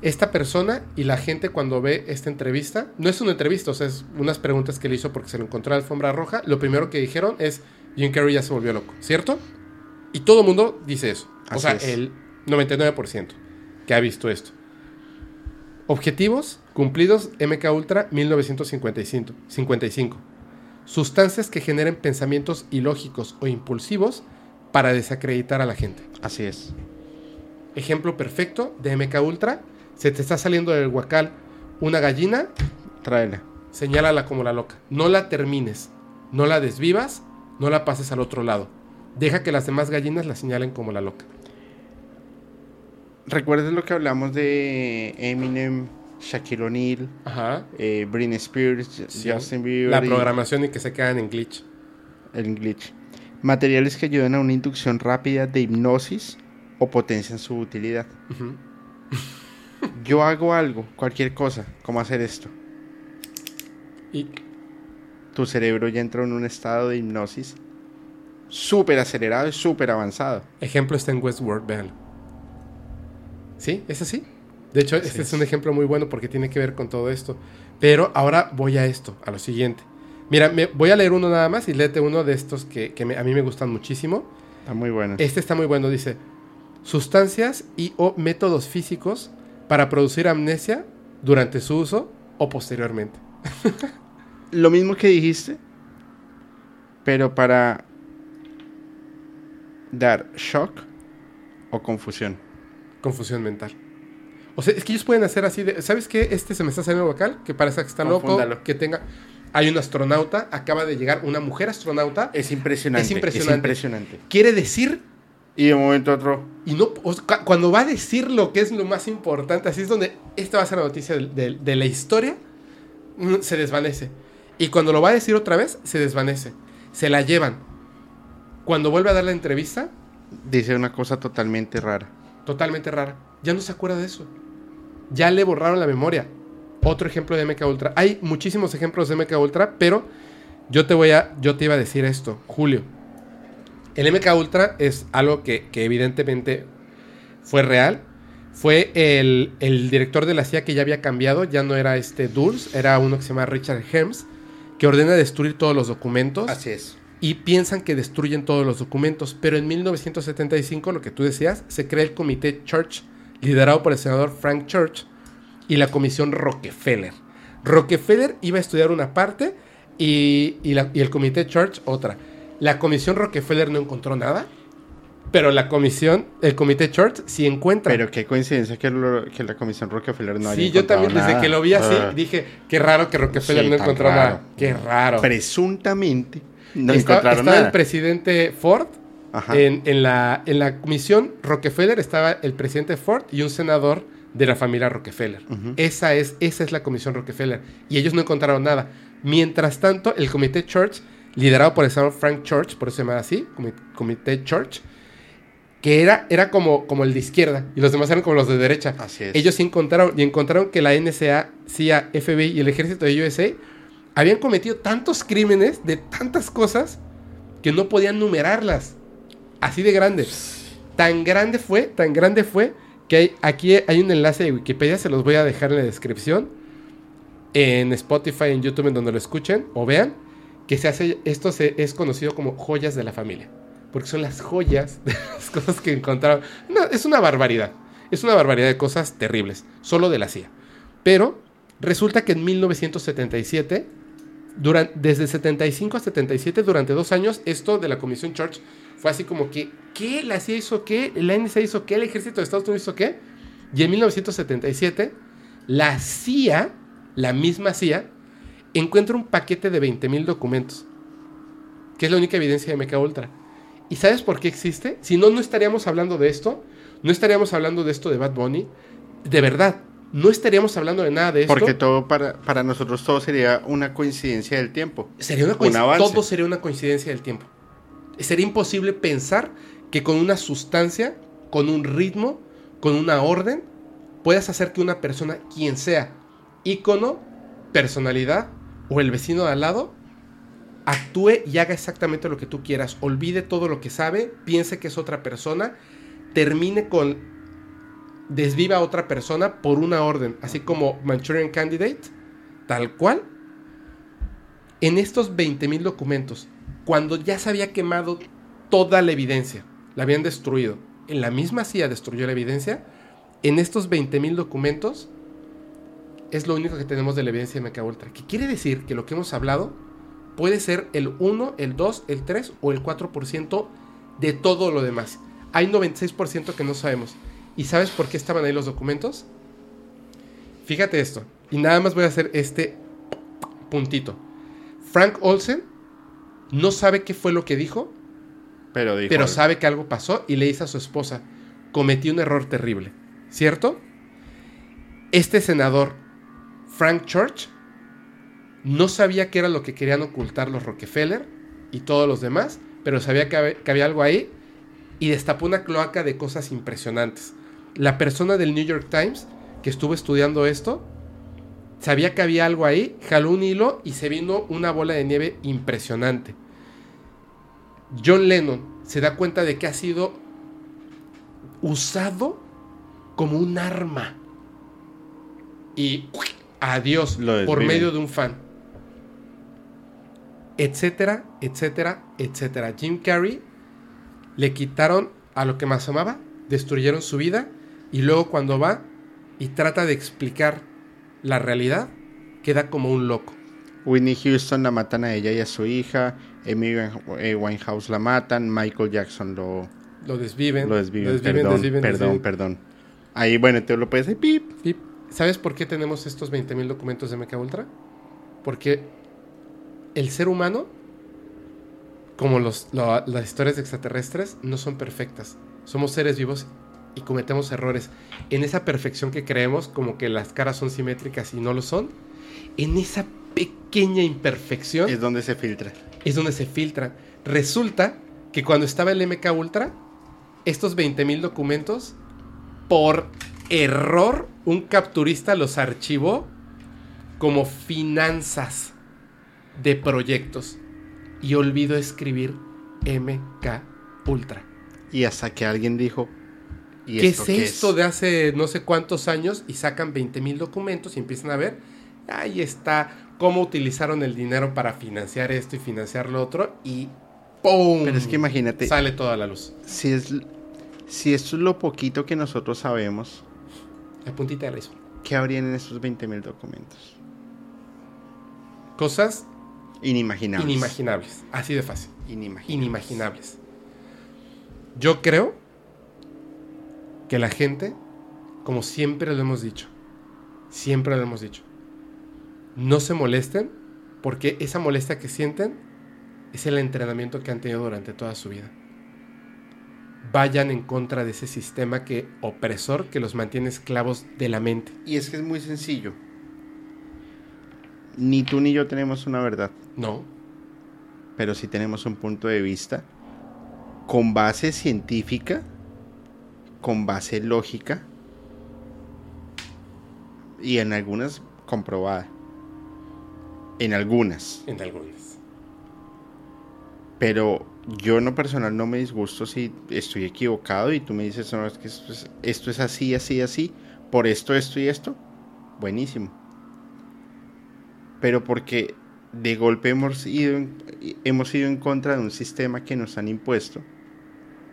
Esta persona y la gente cuando ve esta entrevista, no es una entrevista, o sea, es unas preguntas que le hizo porque se lo encontró en la alfombra roja, lo primero que dijeron es, Jim Carrey ya se volvió loco, ¿cierto? Y todo el mundo dice eso. O sea, es. el 99% que ha visto esto. Objetivos cumplidos MK Ultra 1955. 55. Sustancias que generen pensamientos ilógicos o impulsivos para desacreditar a la gente. Así es. Ejemplo perfecto de MK Ultra. Se te está saliendo del huacal una gallina, Tráela. señálala como la loca. No la termines, no la desvivas, no la pases al otro lado. Deja que las demás gallinas la señalen como la loca. ¿Recuerdas lo que hablamos de Eminem, Shaquille O'Neal, eh, Britney Spears, Sí. Justin Bieber? La programación y que se quedan en glitch. El glitch. Materiales que ayudan a una inducción rápida de hipnosis o potencian su utilidad. Yo hago algo, cualquier cosa, como hacer esto. Y Tu cerebro ya entra en un estado de hipnosis súper acelerado y súper avanzado. ejemplo está en Westworld, véanlo. ¿Sí? ¿Es así? De hecho, Así este es es. un ejemplo muy bueno porque tiene que ver con todo esto. Pero ahora voy a esto, a lo siguiente. Mira, me, voy a leer uno nada más y léete uno de estos que, que me- a mí me gustan muchísimo. Está muy bueno. Este está muy bueno, dice. Sustancias y o métodos físicos para producir amnesia durante su uso o posteriormente. Lo mismo que dijiste, pero para dar shock o confusión. Confusión mental. O sea, es que ellos pueden hacer así de... ¿Sabes qué? Este se me está saliendo vocal, que parece que está loco, Confúndalo. que tenga... Hay un astronauta, acaba de llegar una mujer astronauta. Es impresionante. Es impresionante. impresionante. Quiere decir Y de un momento a otro, Y no, o sea, cu- cuando va a decir lo que es lo más importante, así es donde esta va a ser la noticia de, de- de la historia, mm, se desvanece. Y cuando lo va a decir otra vez, se desvanece. Se la llevan. Cuando vuelve a dar la entrevista, dice una cosa totalmente rara. totalmente rara. Ya no se acuerda de eso. Ya le borraron la memoria. Otro ejemplo de MK Ultra. Hay muchísimos ejemplos de MK Ultra, pero yo te voy a, yo te iba a decir esto, Julio. El MK Ultra es algo que, que evidentemente fue real. Fue el, el director de la CIA que ya había cambiado, ya no era este Dulles, era uno que se llama Richard Helms, que ordena destruir todos los documentos Así es. y piensan que destruyen todos los documentos. Pero en 1975, lo que tú decías, se crea el comité Church, liderado por el senador Frank Church y la comisión Rockefeller. Rockefeller iba a estudiar una parte y, y la- y el comité Church otra. La comisión Rockefeller no encontró nada, pero la comisión, el comité Church sí encuentra. Pero qué coincidencia que, lo- que la Comisión Rockefeller no haya sí, yo también desde que lo vi así Ah. dije, qué raro que Rockefeller Sí, no encontró raro. nada. Qué raro. Presuntamente no Estaba- encontraron estaba nada. el presidente Ford Ajá. En, en la, en la comisión Rockefeller estaba el presidente Ford y un senador de la familia Rockefeller. Esa, es, esa es la comisión Rockefeller. Y ellos no encontraron nada. Mientras tanto, el comité Church, liderado por el senador Frank Church, por eso se llama así, comi- comité Church, que era, era como, como el de izquierda y los demás eran como los de derecha. Así es. Ellos sí encontraron y encontraron que la NSA, CIA, FBI y el ejército de USA habían cometido tantos crímenes de tantas cosas que no podían numerarlas. Así de grande. Tan grande fue, tan grande fue que hay, aquí hay un enlace de Wikipedia, se los voy a dejar en la descripción. En Spotify, en YouTube, en donde lo escuchen o vean, que se hace, esto se, es conocido como joyas de la familia. Porque son las joyas de las cosas que encontraron. Es una barbaridad. Es una barbaridad de cosas terribles. Solo de la CIA. Pero resulta que en 1977 Durante, desde 75 a 77, durante dos años, esto de la Comisión Church fue así como que, ¿qué? ¿La CIA hizo qué? ¿La NSA hizo qué? ¿El ejército de Estados Unidos hizo qué? Y en 1977, la CIA, la misma CIA, encuentra un paquete de 20.000 documentos, que es la única evidencia de MK Ultra. ¿Y sabes por qué existe? Si no, no estaríamos hablando de esto, no estaríamos hablando de esto de Bad Bunny, de verdad, no estaríamos hablando de nada de esto. Porque todo para, para nosotros todo sería una coincidencia del tiempo. Sería una coincidencia. Todo sería una coincidencia del tiempo. Sería imposible pensar que con una sustancia, con un ritmo, con una orden, puedas hacer que una persona, quien sea, ícono, personalidad o el vecino de al lado, actúe y haga exactamente lo que tú quieras. Olvide todo lo que sabe, piense que es otra persona, termine con desviva a otra persona por una orden, así como Manchurian Candidate, tal cual. En estos 20.000 documentos, cuando ya se había quemado toda la evidencia, la habían destruido, en la misma CIA destruyó la evidencia, en estos 20.000 documentos es lo único que tenemos de la evidencia de MK Ultra. Que quiere decir que lo que hemos hablado puede ser el 1, el 2, el 3 o el 4% de todo lo demás. Hay 96% que no sabemos. ¿Y sabes por qué estaban ahí los documentos? Fíjate esto. Y nada más voy a hacer este puntito. Frank Olsen no sabe qué fue lo que dijo, pero, pero sabe que algo pasó y le dice a su esposa, cometí un error terrible, ¿cierto? Este senador, Frank Church, no sabía qué era lo que querían ocultar los Rockefeller y todos los demás, pero sabía que había algo ahí y destapó una cloaca de cosas impresionantes la persona del New York Times que estuvo estudiando esto sabía que había algo ahí, jaló un hilo y se vino una bola de nieve impresionante. John Lennon se da cuenta de que ha sido usado como un arma. Y adiós por medio de un fan. Etcétera, etcétera, etcétera. Jim Carrey le quitaron a lo que más amaba, destruyeron su vida y luego cuando va y trata de explicar la realidad, queda como un loco. Whitney Houston la matan a ella y a su hija, Amy eh, Winehouse la matan, Michael Jackson lo, lo desviven. Lo desviven, perdón, perdón, perdón. Ahí, bueno, te lo puedes decir, pip. ¿Sabes por qué tenemos estos 20.000 documentos de MK Ultra? Porque el ser humano, como los, las historias extraterrestres, no son perfectas. Somos seres vivos y cometemos errores. En esa perfección que creemos, como que las caras son simétricas y no lo son, en esa pequeña imperfección... Es donde se filtra. Es donde se filtra. Resulta que cuando estaba el MK Ultra, estos 20.000 documentos, por error, un capturista los archivó como finanzas de proyectos. Y olvidó escribir MK Ultra. Y hasta que alguien dijo, ¿Qué es esto de hace no sé cuántos años? Y sacan 20 mil documentos y empiezan a ver, ahí está, cómo utilizaron el dinero para financiar esto y financiar lo otro y ¡pum! Pero es que imagínate. Sale toda la luz. Si, es, si esto es lo poquito que nosotros sabemos. La puntita de la ¿Qué habrían en esos 20 mil documentos? Cosas inimaginables. Inimaginables. Así de fácil. Inimaginables. Inimaginables. Yo creo que la gente, como siempre lo hemos dicho, siempre lo hemos dicho, no se molesten porque esa molestia que sienten es el entrenamiento que han tenido durante toda su vida. Vayan en contra de ese sistema que opresor que los mantiene esclavos de la mente. Y es que es muy sencillo. Ni tú ni yo tenemos una verdad. No. Pero sí tenemos un punto de vista con base científica con base lógica y en algunas comprobada. En algunas. En algunas. Pero yo en lo personal no me disgusto si estoy equivocado y tú me dices, no, es que esto es, esto es así, así, así, por esto, esto y esto. Buenísimo. Pero porque de golpe hemos ido, hemos ido en contra de un sistema que nos han impuesto,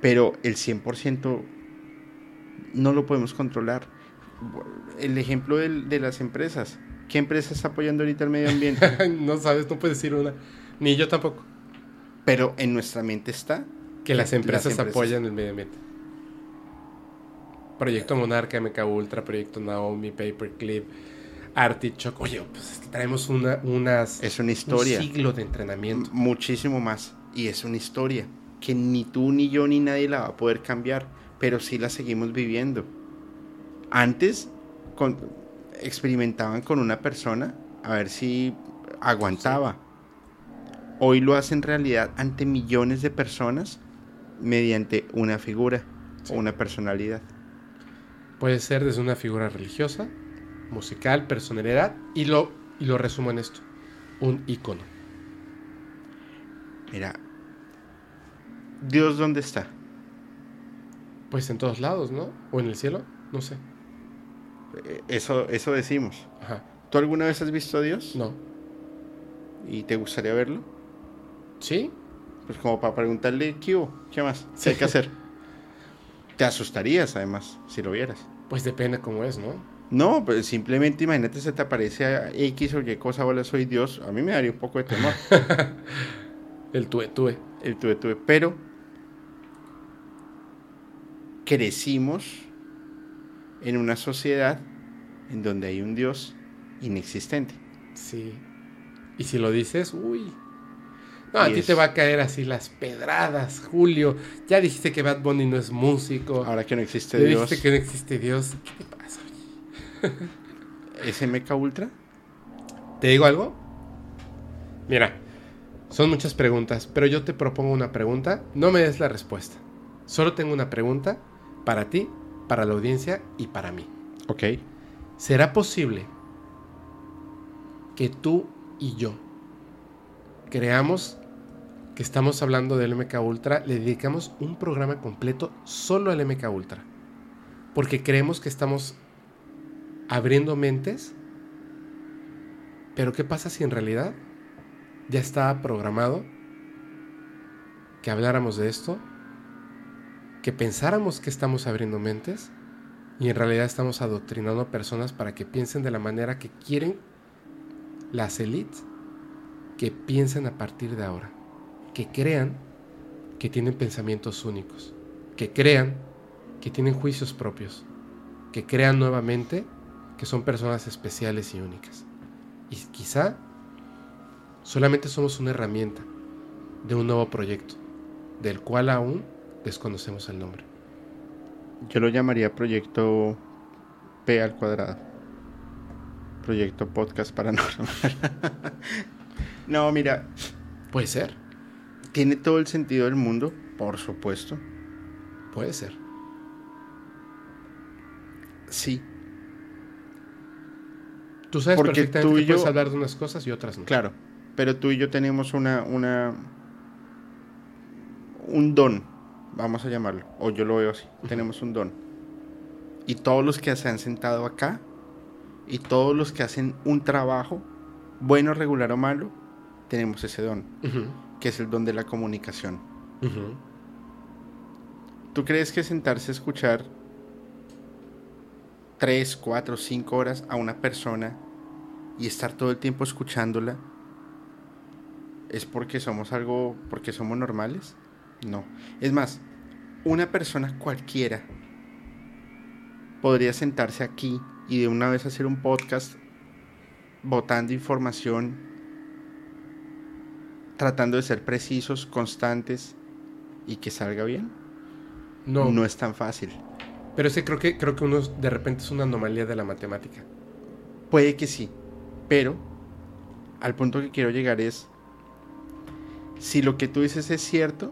pero el 100% no lo podemos controlar. El ejemplo de, las empresas, ¿Qué empresa está apoyando ahorita el medio ambiente? no sabes, no puedes decir una. Ni yo tampoco. Pero en nuestra mente está. Que las empresas. apoyan el medio ambiente. Proyecto Monarca, MK Ultra, Proyecto Naomi, Paperclip, Artichoke. Oye, pues traemos una, unas, Es una un historia. siglo de entrenamiento. M- Muchísimo más. Y es una historia que ni tú, ni yo, ni nadie la va a poder cambiar. Pero sí la seguimos viviendo. Antes con- experimentaban con una persona a ver si aguantaba. Hoy lo hacen realidad ante millones de personas mediante una figura Sí. o una personalidad. Puede ser desde una figura religiosa, musical, personalidad, y lo, y lo resumo en esto: un icono. Mira, Dios dónde está? Pues en todos lados, ¿no? O en el cielo, no sé. Eh, Eso, eso decimos. Ajá. ¿Tú alguna vez has visto a Dios? No. ¿Y te gustaría verlo? ¿Sí? Pues como para preguntarle, ¿qué hubo? ¿Qué más? ¿Qué hay que hacer? Te asustarías, además, si lo vieras. Pues depende cómo es, ¿no? No, pues simplemente imagínate se te aparece a X o Y cosa, hola, soy Dios. A mí me daría un poco de temor. El tuve. el tuve. Pero crecimos en una sociedad en donde hay un Dios inexistente. Sí. Y si lo dices, uy. No, a ti es- te va a caer así las pedradas, Julio. Ya dijiste que Bad Bunny no es músico. Ahora que no existe ya Dios, dijiste que no existe Dios. ¿Qué te pasa? ¿es MK Ultra? ¿Te digo algo? Mira, son muchas preguntas, pero yo te propongo una pregunta. No me des la respuesta. Solo tengo una pregunta para ti, para la audiencia y para mí. Ok. ¿Será posible que tú y yo creamos que estamos hablando del MK Ultra, le dedicamos un programa completo solo al MK Ultra? Porque creemos que estamos abriendo mentes. Pero ¿qué pasa si en realidad ya estaba programado que habláramos de esto? Que pensáramos que estamos abriendo mentes y en realidad estamos adoctrinando personas para que piensen de la manera que quieren las élites que piensen a partir de ahora, que crean que tienen pensamientos únicos, que crean que tienen juicios propios, que crean nuevamente que son personas especiales y únicas. Y quizá solamente somos una herramienta de un nuevo proyecto, del cual aún desconocemos el nombre. Yo lo llamaría proyecto P al cuadrado. Proyecto podcast paranormal. no, mira, Puede ser, tiene todo el sentido del mundo, por supuesto. puede ser. Sí, Tú sabes Porque perfectamente tú y que puedes yo- hablar de unas cosas y otras no. claro. Pero tú y yo tenemos una, una, un don, vamos a llamarlo, o yo lo veo así. Tenemos un don. Y todos los que se han sentado acá, y todos los que hacen un trabajo, bueno, regular o malo, tenemos ese don, que es el don de la comunicación. ¿Tú crees que sentarse a escuchar 3, 4, 5 horas a una persona y estar todo el tiempo escuchándola es porque somos algo, porque somos normales? No. Es más, una persona cualquiera podría sentarse aquí y de una vez hacer un podcast botando información, tratando de ser precisos, constantes y que salga bien. No, no es tan fácil. Pero ese creo que creo que uno de repente es una anomalía de la matemática. Puede que sí, pero al punto que quiero llegar es, si lo que tú dices es cierto,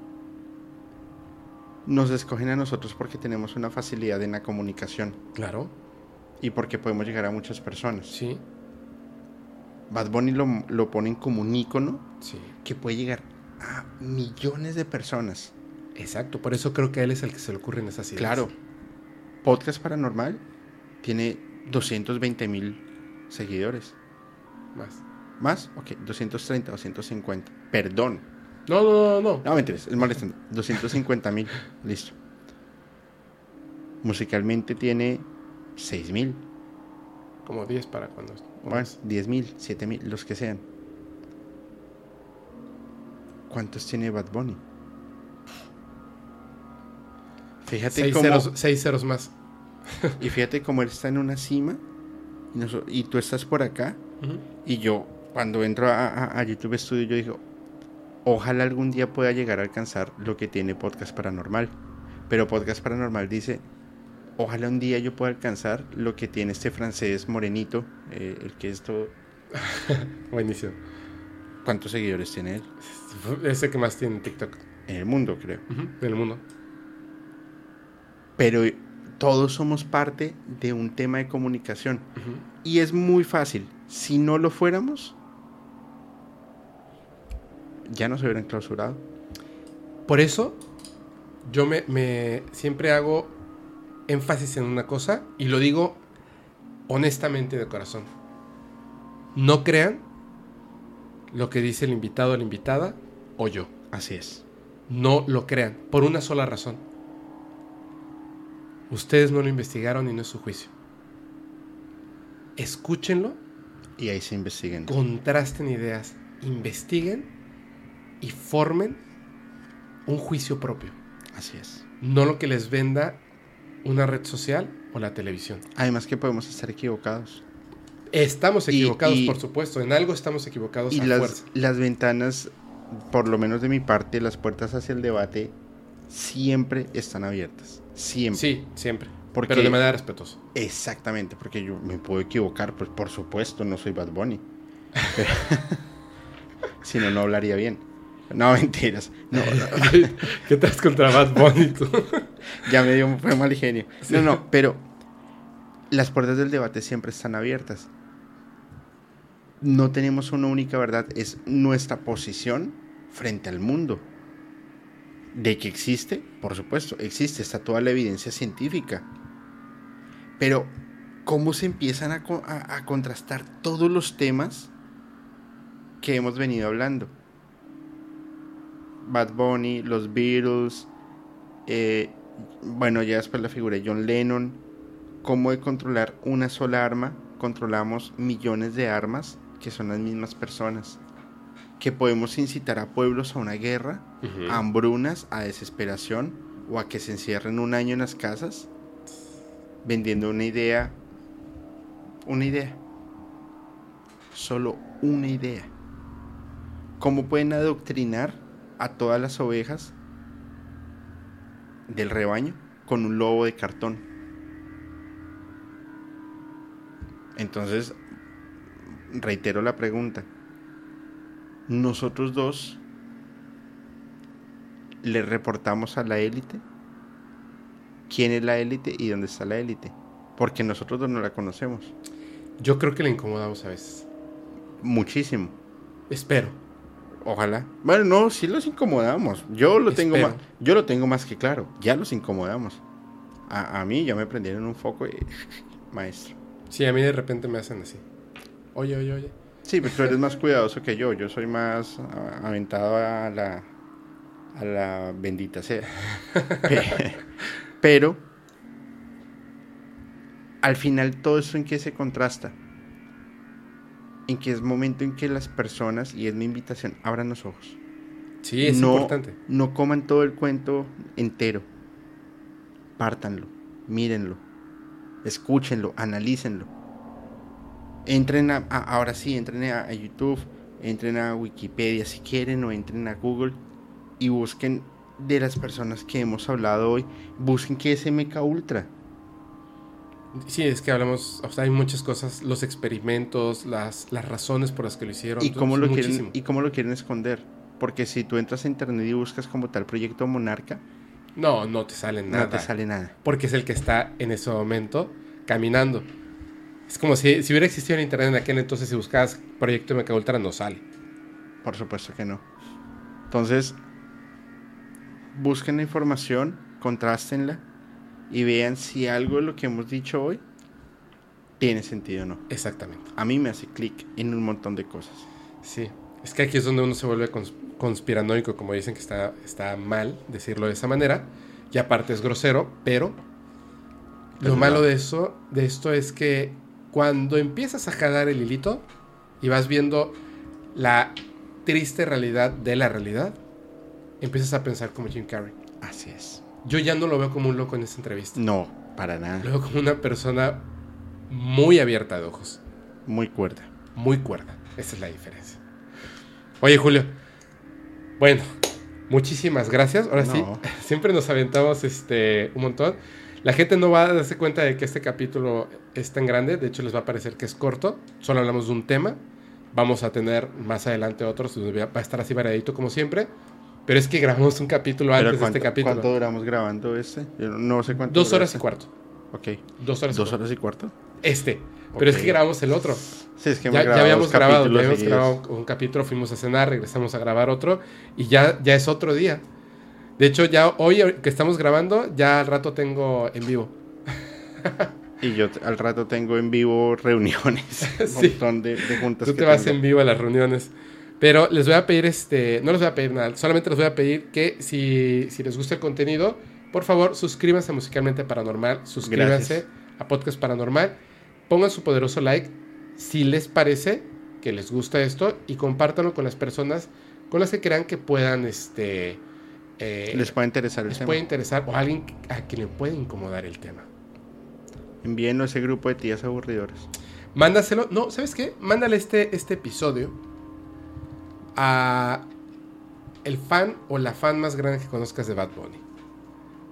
nos escogen a nosotros porque tenemos una facilidad en la comunicación Claro, y porque podemos llegar a muchas personas. sí, Bad Bunny lo, lo ponen como un ícono sí. que puede llegar a millones de personas. Exacto, por eso creo que a él es el que se le ocurren esas ideas. Claro, Podcast Paranormal tiene 220 mil seguidores. Más. ¿Más? Ok, 230, 250. Perdón. No, no, no, no. No, mentiras, es molestando. 250 mil. Listo. Musicalmente tiene 6 mil. como 10 para cuando... Bueno, 10 mil, 7 mil, los que sean. ¿Cuántos tiene Bad Bunny? Fíjate seis cómo... Ceros, seis ceros más. y fíjate cómo él está en una cima y, tú estás por acá. Y yo, cuando entro a, YouTube Studio, yo digo, ojalá algún día pueda llegar a alcanzar lo que tiene Podcast Paranormal. Pero Podcast Paranormal dice, ojalá un día yo pueda alcanzar lo que tiene este francés morenito, eh, el que es todo... Buenísimo. ¿Cuántos seguidores tiene él? Ese que más tiene en TikTok. En el mundo, creo. En el mundo. Pero todos somos parte de un tema de comunicación. Y es muy fácil. Si no lo fuéramos, ya no se hubieran clausurado. Por eso, yo me, me siempre hago énfasis en una cosa y lo digo honestamente de corazón. No crean lo que dice el invitado o la invitada o yo. Así es. No lo crean, por una sola razón. Ustedes no lo investigaron y no es su juicio. Escúchenlo. Y ahí se investiguen. Contrasten ideas, investiguen y formen un juicio propio. Así es. No lo que les venda una red social o la televisión. Además que podemos estar equivocados. Estamos equivocados, por supuesto. En algo estamos equivocados. Y las, las ventanas, por lo menos de mi parte, las puertas hacia el debate siempre están abiertas. Siempre. Sí, siempre. Porque, pero de manera respetuosa. Exactamente, porque yo me puedo equivocar, pues por supuesto, no soy Bad Bunny. si no, no hablaría bien. No, mentiras. No, ¿Qué te has contra Bad Bunny tú? ya me dio un mal genio. No, no, pero las puertas del debate siempre están abiertas. No tenemos una única verdad, es nuestra posición frente al mundo. De que existe, por supuesto, existe, está toda la evidencia científica. Pero, ¿cómo se empiezan a, contrastar todos los temas que hemos venido hablando? Bad Bunny, los Beatles, eh, bueno, ya después la figura de John Lennon, cómo de controlar una sola arma, controlamos millones de armas que son las mismas personas que podemos incitar a pueblos a una guerra, a hambrunas, a desesperación o a que se encierren un año en las casas vendiendo una idea, una idea, solo una idea. ¿Cómo pueden adoctrinar a todas las ovejas del rebaño con un lobo de cartón? Entonces, reitero la pregunta nosotros dos le reportamos a la élite quién es la élite y dónde está la élite. Porque nosotros dos no la conocemos. Yo creo que le incomodamos a veces. Muchísimo. Espero. Ojalá. Bueno, no, sí los incomodamos. Yo lo tengo más, yo lo tengo más que claro. Ya los incomodamos. A, a mí ya me prendieron un foco y maestro. Sí, a mí de repente me hacen así. Oye, oye, oye. Sí, pero tú eres más cuidadoso que yo. Yo soy más aventado a la, a la bendita sea. pero, al final, todo eso en que se contrasta. En que es momento en que las personas, y es mi invitación, abran los ojos. Sí, es importante. No coman todo el cuento entero. Pártanlo, mírenlo, escúchenlo, analícenlo entren a, ahora sí, entren a, YouTube, entren a Wikipedia si quieren o entren a Google y busquen de las personas que hemos hablado hoy, busquen qué es MK Ultra. Sí, es que hablamos, o sea, hay muchas cosas, los experimentos, las, las razones por las que lo hicieron. Y cómo lo, quieren, y cómo lo quieren esconder. Porque si tú entras a internet y buscas como tal proyecto Monarca. No, no te sale nada. No te sale nada. Porque es el que está en ese momento caminando. Es como si, si hubiera existido en internet en aquel entonces, si buscabas Proyecto MK Ultra, no sale. Por supuesto que no. Entonces, busquen la información, contrástenla y vean si algo de lo que hemos dicho hoy tiene sentido o no. Exactamente. A mí me hace clic en un montón de cosas. Sí, es que aquí es donde uno se vuelve conspiranoico, como dicen que está, está mal decirlo de esa manera, y aparte es grosero, pero lo malo de eso, de esto es que cuando empiezas a jalar el hilito y vas viendo la triste realidad de la realidad, empiezas a pensar como Jim Carrey. Así es. Yo ya no lo veo como un loco en esta entrevista. No, para nada. Lo veo como una persona muy abierta de ojos, Muy cuerda. muy cuerda. Esa es la diferencia. Oye, Julio. Bueno, muchísimas gracias. Ahora sí, siempre nos aventamos este un montón. La gente no va a darse cuenta de que este capítulo es tan grande. De hecho, les va a parecer que es corto. Solo hablamos de un tema. Vamos a tener más adelante otros. Va a estar así variadito como siempre. Pero es que grabamos un capítulo antes de este ¿cuánto, capítulo. ¿Cuánto duramos grabando este? Yo no sé cuánto. Dos horas y duraste. cuarto. Ok. Dos horas y ¿Dos cuarto. horas y cuarto? Este. Pero es que grabamos el otro. Sí, es que Ya, ya habíamos grabado, ya habíamos seguidos. grabado un capítulo, fuimos a cenar, regresamos a grabar otro y ya, ya es otro día. De hecho, ya hoy que estamos grabando, ya al rato tengo en vivo. Y yo al rato tengo en vivo reuniones. Un Sí. montón de, de juntas Tú que te vas tengo. en vivo a las reuniones. Pero les voy a pedir, este, no les voy a pedir nada, solamente les voy a pedir que si, si les gusta el contenido, por favor, suscríbanse a Musicalmente Paranormal, suscríbanse Gracias. a Podcast Paranormal, pongan su poderoso like si les parece que les gusta esto y compártanlo con las personas con las que crean que puedan, este, eh, Les puede interesar el les tema. puede interesar o alguien a quien le puede incomodar el tema. Envíenlo a ese grupo de tías aburridoras. Mándaselo. No, ¿sabes qué? Mándale este, este episodio a el fan o la fan más grande que conozcas de Bad Bunny.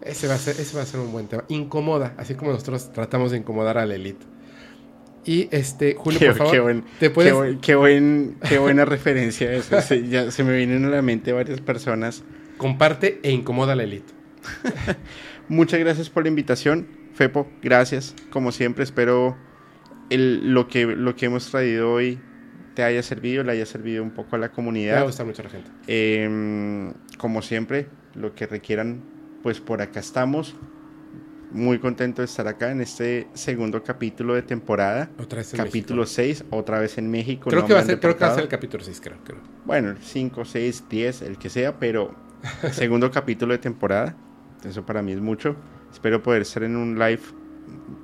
Ese va a ser, ese va a ser un buen tema. Incomoda, así como nosotros tratamos de incomodar a la elite. Y este, Julio, Qué, por favor, qué buen- te puedes. qué buen- qué buen- qué buena referencia eso. Se, ya, se me vienen a la mente varias personas. Comparte e incomoda a la elite. Muchas gracias por la invitación. Fepo, gracias. Como siempre, espero el- lo, que, lo que hemos traído hoy te haya servido, le haya servido un poco a la Me comunidad. gustar mucho a la gente. Em, como siempre, lo que requieran, pues por acá estamos. Muy contento de estar acá en este segundo capítulo de temporada. Otra vez en Capítulo México. 6, otra vez en México. Creo no que, va me ser, creo que va a ser el capítulo 6, creo, creo. Bueno, 5, 6, 10, el que sea, pero segundo capítulo de temporada. Eso para mí es mucho. Espero poder estar en un live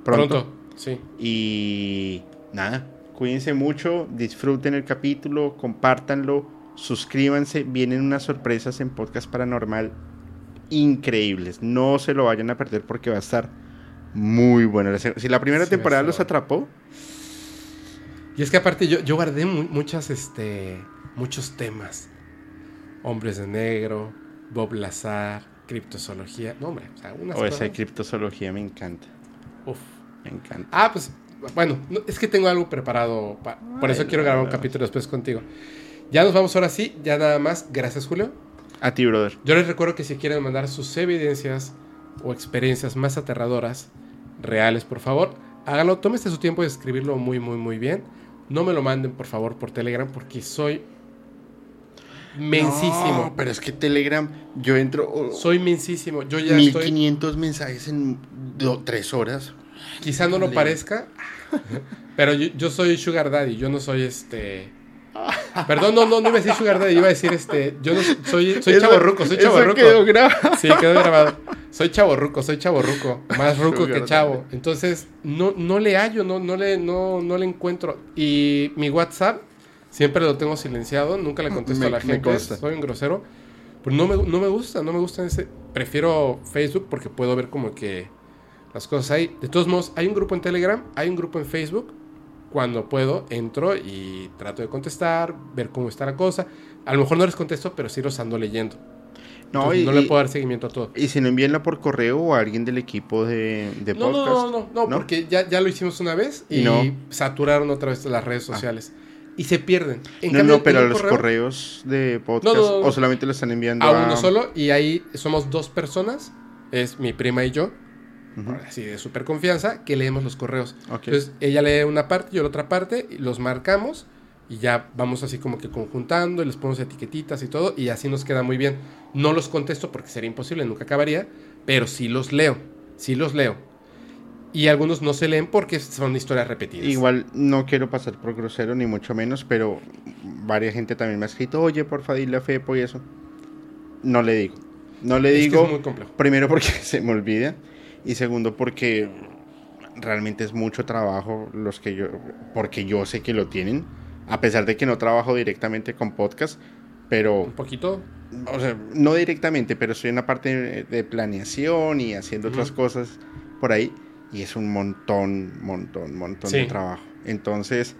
pronto. Pronto, sí. Y nada, cuídense mucho, disfruten el capítulo, compártanlo, suscríbanse. Vienen unas sorpresas en Podcast Paranormal increíbles. No se lo vayan a perder porque va a estar muy se- Si la primera Sí, temporada los atrapó, Y es que aparte yo, yo guardé mu- muchas, este, muchos temas. Hombres de negro, Bob Lazar, criptozoología. No, hombre, o sea, unas o esa cosas. criptozoología me encanta. Uf. Me encanta. Ah, pues, bueno, no, es que tengo algo preparado. pa- por eso quiero grabar un no. capítulo después contigo. Ya nos vamos ahora sí, ya nada más. Gracias, Julio. A ti, brother. Yo les recuerdo que si quieren mandar sus evidencias o experiencias más aterradoras, reales, por favor, háganlo. Tómese su tiempo de escribirlo muy, muy, muy bien. No me lo manden, por favor, por Telegram, porque soy mensísimo. No, pero es que Telegram, yo entro oh, Soy mensísimo. Yo ya estoy. 1500 mensajes en do- tres horas. Quizá no lo parezca, pero yo, yo soy Sugar Daddy. Yo no soy este. Perdón, no, no, no iba a decir Sugar Daddy. Iba a decir este. Yo no soy, soy chavorruco, soy eso chavorruco. quedó grabado. Sí, quedó grabado. Soy chaborruco, soy chaborruco. Más ruco que chavo. Entonces, no, no le hallo, no, no, le, no, no le encuentro. Y mi WhatsApp siempre lo tengo silenciado, nunca le contesto Me- a la gente. Soy un grosero. Pero no me, no me gusta, no me gusta ese. Prefiero Facebook porque puedo ver como que las cosas ahí. De todos modos, hay un grupo en Telegram, hay un grupo en Facebook. Cuando puedo, entro y trato de contestar, ver cómo está la cosa. A lo mejor no les contesto, pero sí los ando leyendo. No, Entonces, y, no le puedo dar seguimiento a todo. y si no envíenla por correo o a alguien del equipo de, de No, podcast. no, no, no, ¿no? porque ya, ya lo hicimos una vez y Y no. saturaron otra vez las redes sociales. Y se pierden. En no, cambio, no, pero los correo, correos de podcast No, no, no. o solamente lo están enviando A uno solo y ahí somos dos personas. Es mi prima y yo, así de súper confianza, que leemos los correos. Entonces ella lee una parte, yo la otra parte, y los marcamos y ya vamos así como que conjuntando y les ponemos etiquetitas y todo y así nos queda muy bien. No los contesto porque sería imposible, nunca acabaría, pero sí los leo, sí los leo. Y algunos no se leen porque son historias repetidas. Igual no quiero pasar por grosero ni mucho menos, pero varias gente también me ha escrito, oye, porfa, dile a Fepo y eso. No le digo. No le Es digo, es muy complejo. primero porque se me olvida y segundo porque realmente es mucho trabajo los que yo, porque yo sé que lo tienen, a pesar de que no trabajo directamente con podcast, pero... Un poquito. O sea, no directamente, pero estoy en la parte de planeación y haciendo otras cosas por ahí. Y es un montón, montón, montón de trabajo. Entonces,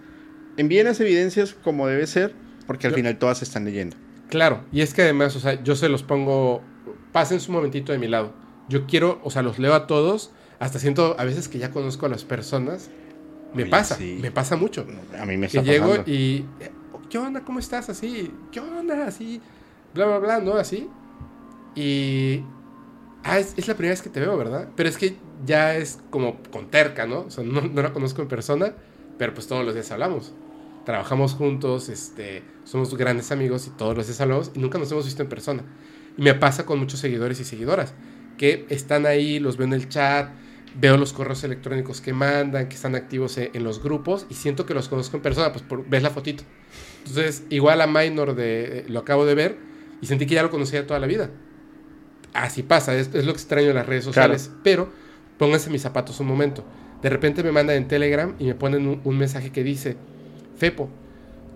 envíen las evidencias como debe ser, porque al final todas se están leyendo. Claro, y es que además, o sea, yo se los pongo, pasen su momentito de mi lado. Yo quiero, o sea, los leo a todos, hasta siento a veces que ya conozco a las personas. Me pasa, me pasa mucho. A mí me está que llego y, ¿qué onda? ¿Cómo estás? Así, ¿qué onda? Así, bla, bla, bla, ¿no? Así. Y, ah, es, la primera vez que te veo, ¿verdad? Pero es que ya es como con terca, ¿no? O sea, no, no la conozco en persona, pero pues todos los días hablamos trabajamos juntos, este, somos grandes amigos y todos los días hablamos y nunca nos hemos visto en persona. Y me pasa con muchos seguidores y seguidoras que están ahí, los veo en el chat, veo los correos electrónicos que mandan, que están activos en, los grupos y siento que los conozco en persona, pues por, ves la fotito. Entonces, igual a Minor de, lo acabo de ver y sentí que ya lo conocía toda la vida. Así pasa, es, lo extraño de las redes sociales, pero pónganse mis zapatos un momento. De repente me mandan en Telegram y me ponen un mensaje que dice, Fepo,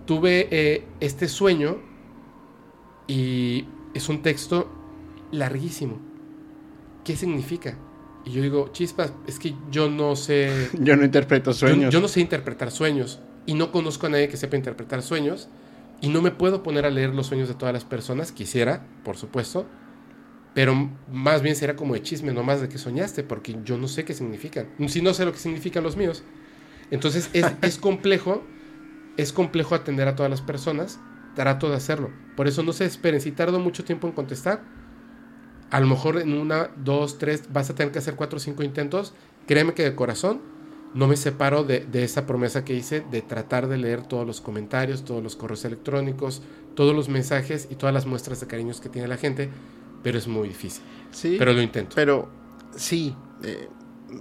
tuve eh, este sueño y es un texto larguísimo. ¿Qué significa? Y yo digo, chispas, es que yo no sé... yo no interpreto sueños. Yo, no sé interpretar sueños y no conozco a nadie que sepa interpretar sueños y no me puedo poner a leer los sueños de todas las personas. Quisiera, por supuesto, pero más bien será como de chisme, no más de que soñaste, porque yo no sé qué significan. Si no sé lo que significan los míos. Entonces es, es complejo es complejo atender a todas las personas, trato de hacerlo. Por eso no se esperen, si tardo mucho tiempo en contestar, a lo mejor en una, dos, tres, vas a tener que hacer cuatro o cinco intentos. Créeme que de corazón no me separo de, esa promesa que hice de tratar de leer todos los comentarios, todos los correos electrónicos, todos los mensajes y todas las muestras de cariños que tiene la gente, pero es muy difícil. Sí. Pero lo intento. Pero sí. Eh,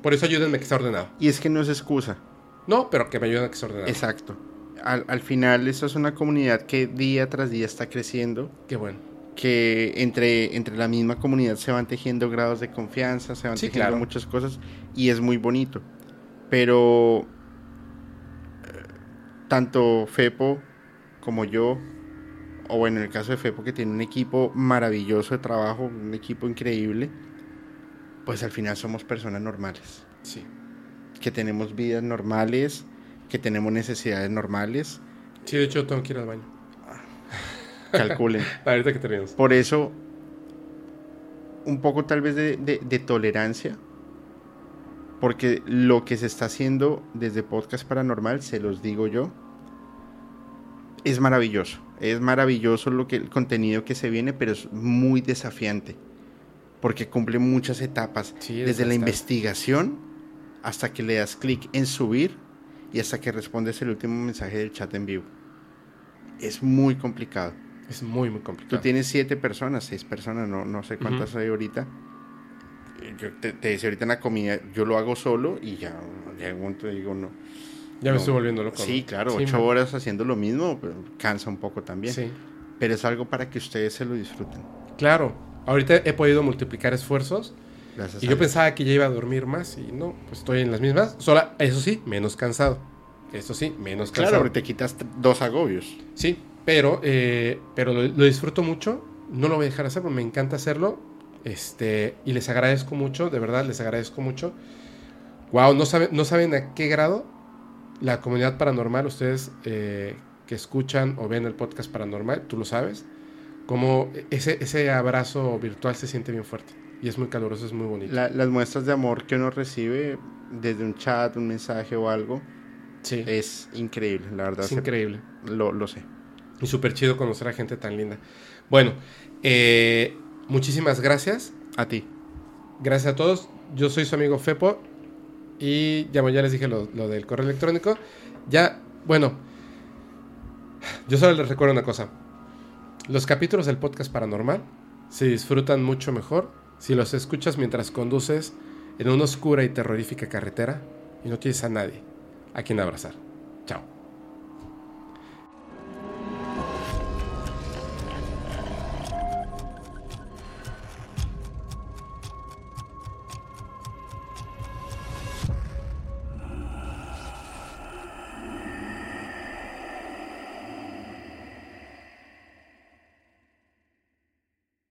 Por eso ayúdenme a que sea ordenado. Y es que no es excusa. No, pero que me ayuden a que sea ordenado. Exacto al, final esto es una comunidad que día tras día está creciendo. Qué bueno. Que entre, entre la misma comunidad se van tejiendo grados de confianza, se van tejiendo muchas cosas y es muy bonito. Pero eh, tanto Fepo como yo, o bueno, en el caso de Fepo que tiene un equipo maravilloso de trabajo, un equipo increíble, pues al final somos personas normales. Sí. Que tenemos vidas normales, que tenemos necesidades normales. Sí, de hecho tengo que ir al baño. Calculen. Ahorita que terminamos. Por eso, un poco tal vez de, de, tolerancia, porque lo que se está haciendo desde Podcast Paranormal, se los digo yo, es maravilloso. Es maravilloso lo que, el contenido que se viene, pero es muy desafiante. Porque cumple muchas etapas. desde la investigación hasta que le das clic en subir y hasta que respondes el último mensaje del chat en vivo. Es muy complicado. Es muy, muy complicado. Tú tienes siete personas, seis personas, no, no sé cuántas hay ahorita. Yo te, decía ahorita en la comida, yo lo hago solo y ya, ya te digo, no. Ya me estoy volviendo loco. Sí, claro, ocho horas haciendo lo mismo, cansa un poco también. Sí. Pero es algo para que ustedes se lo disfruten. Claro, ahorita he podido multiplicar esfuerzos y yo pensaba que ya iba a dormir más y no, pues estoy en las mismas. Sola, eso sí, menos cansado. Eso sí, menos cansado. Claro, te quitas dos agobios. Sí, pero, eh, pero lo, disfruto mucho. No lo voy a dejar hacer porque me encanta hacerlo. Este, y les agradezco mucho, de verdad, les agradezco mucho. Wow, no saben, no saben a qué grado la comunidad paranormal, ustedes eh, que escuchan o ven el podcast paranormal, tú lo sabes, como ese, ese abrazo virtual se siente bien fuerte. Y es muy caluroso, es muy bonito. las muestras de amor que uno recibe desde un chat, un mensaje o algo, sí. es increíble, la verdad. Es increíble. Lo, lo sé. Y súper chido conocer a gente tan linda. Bueno, eh, muchísimas gracias. A ti. Gracias a todos. Yo soy su amigo Fepo. Y ya, ya les dije lo, lo del correo electrónico. Ya, bueno, yo solo les recuerdo una cosa. Los capítulos del podcast paranormal se disfrutan mucho mejor si los escuchas mientras conduces en una oscura y terrorífica carretera y no tienes a nadie a quien abrazar.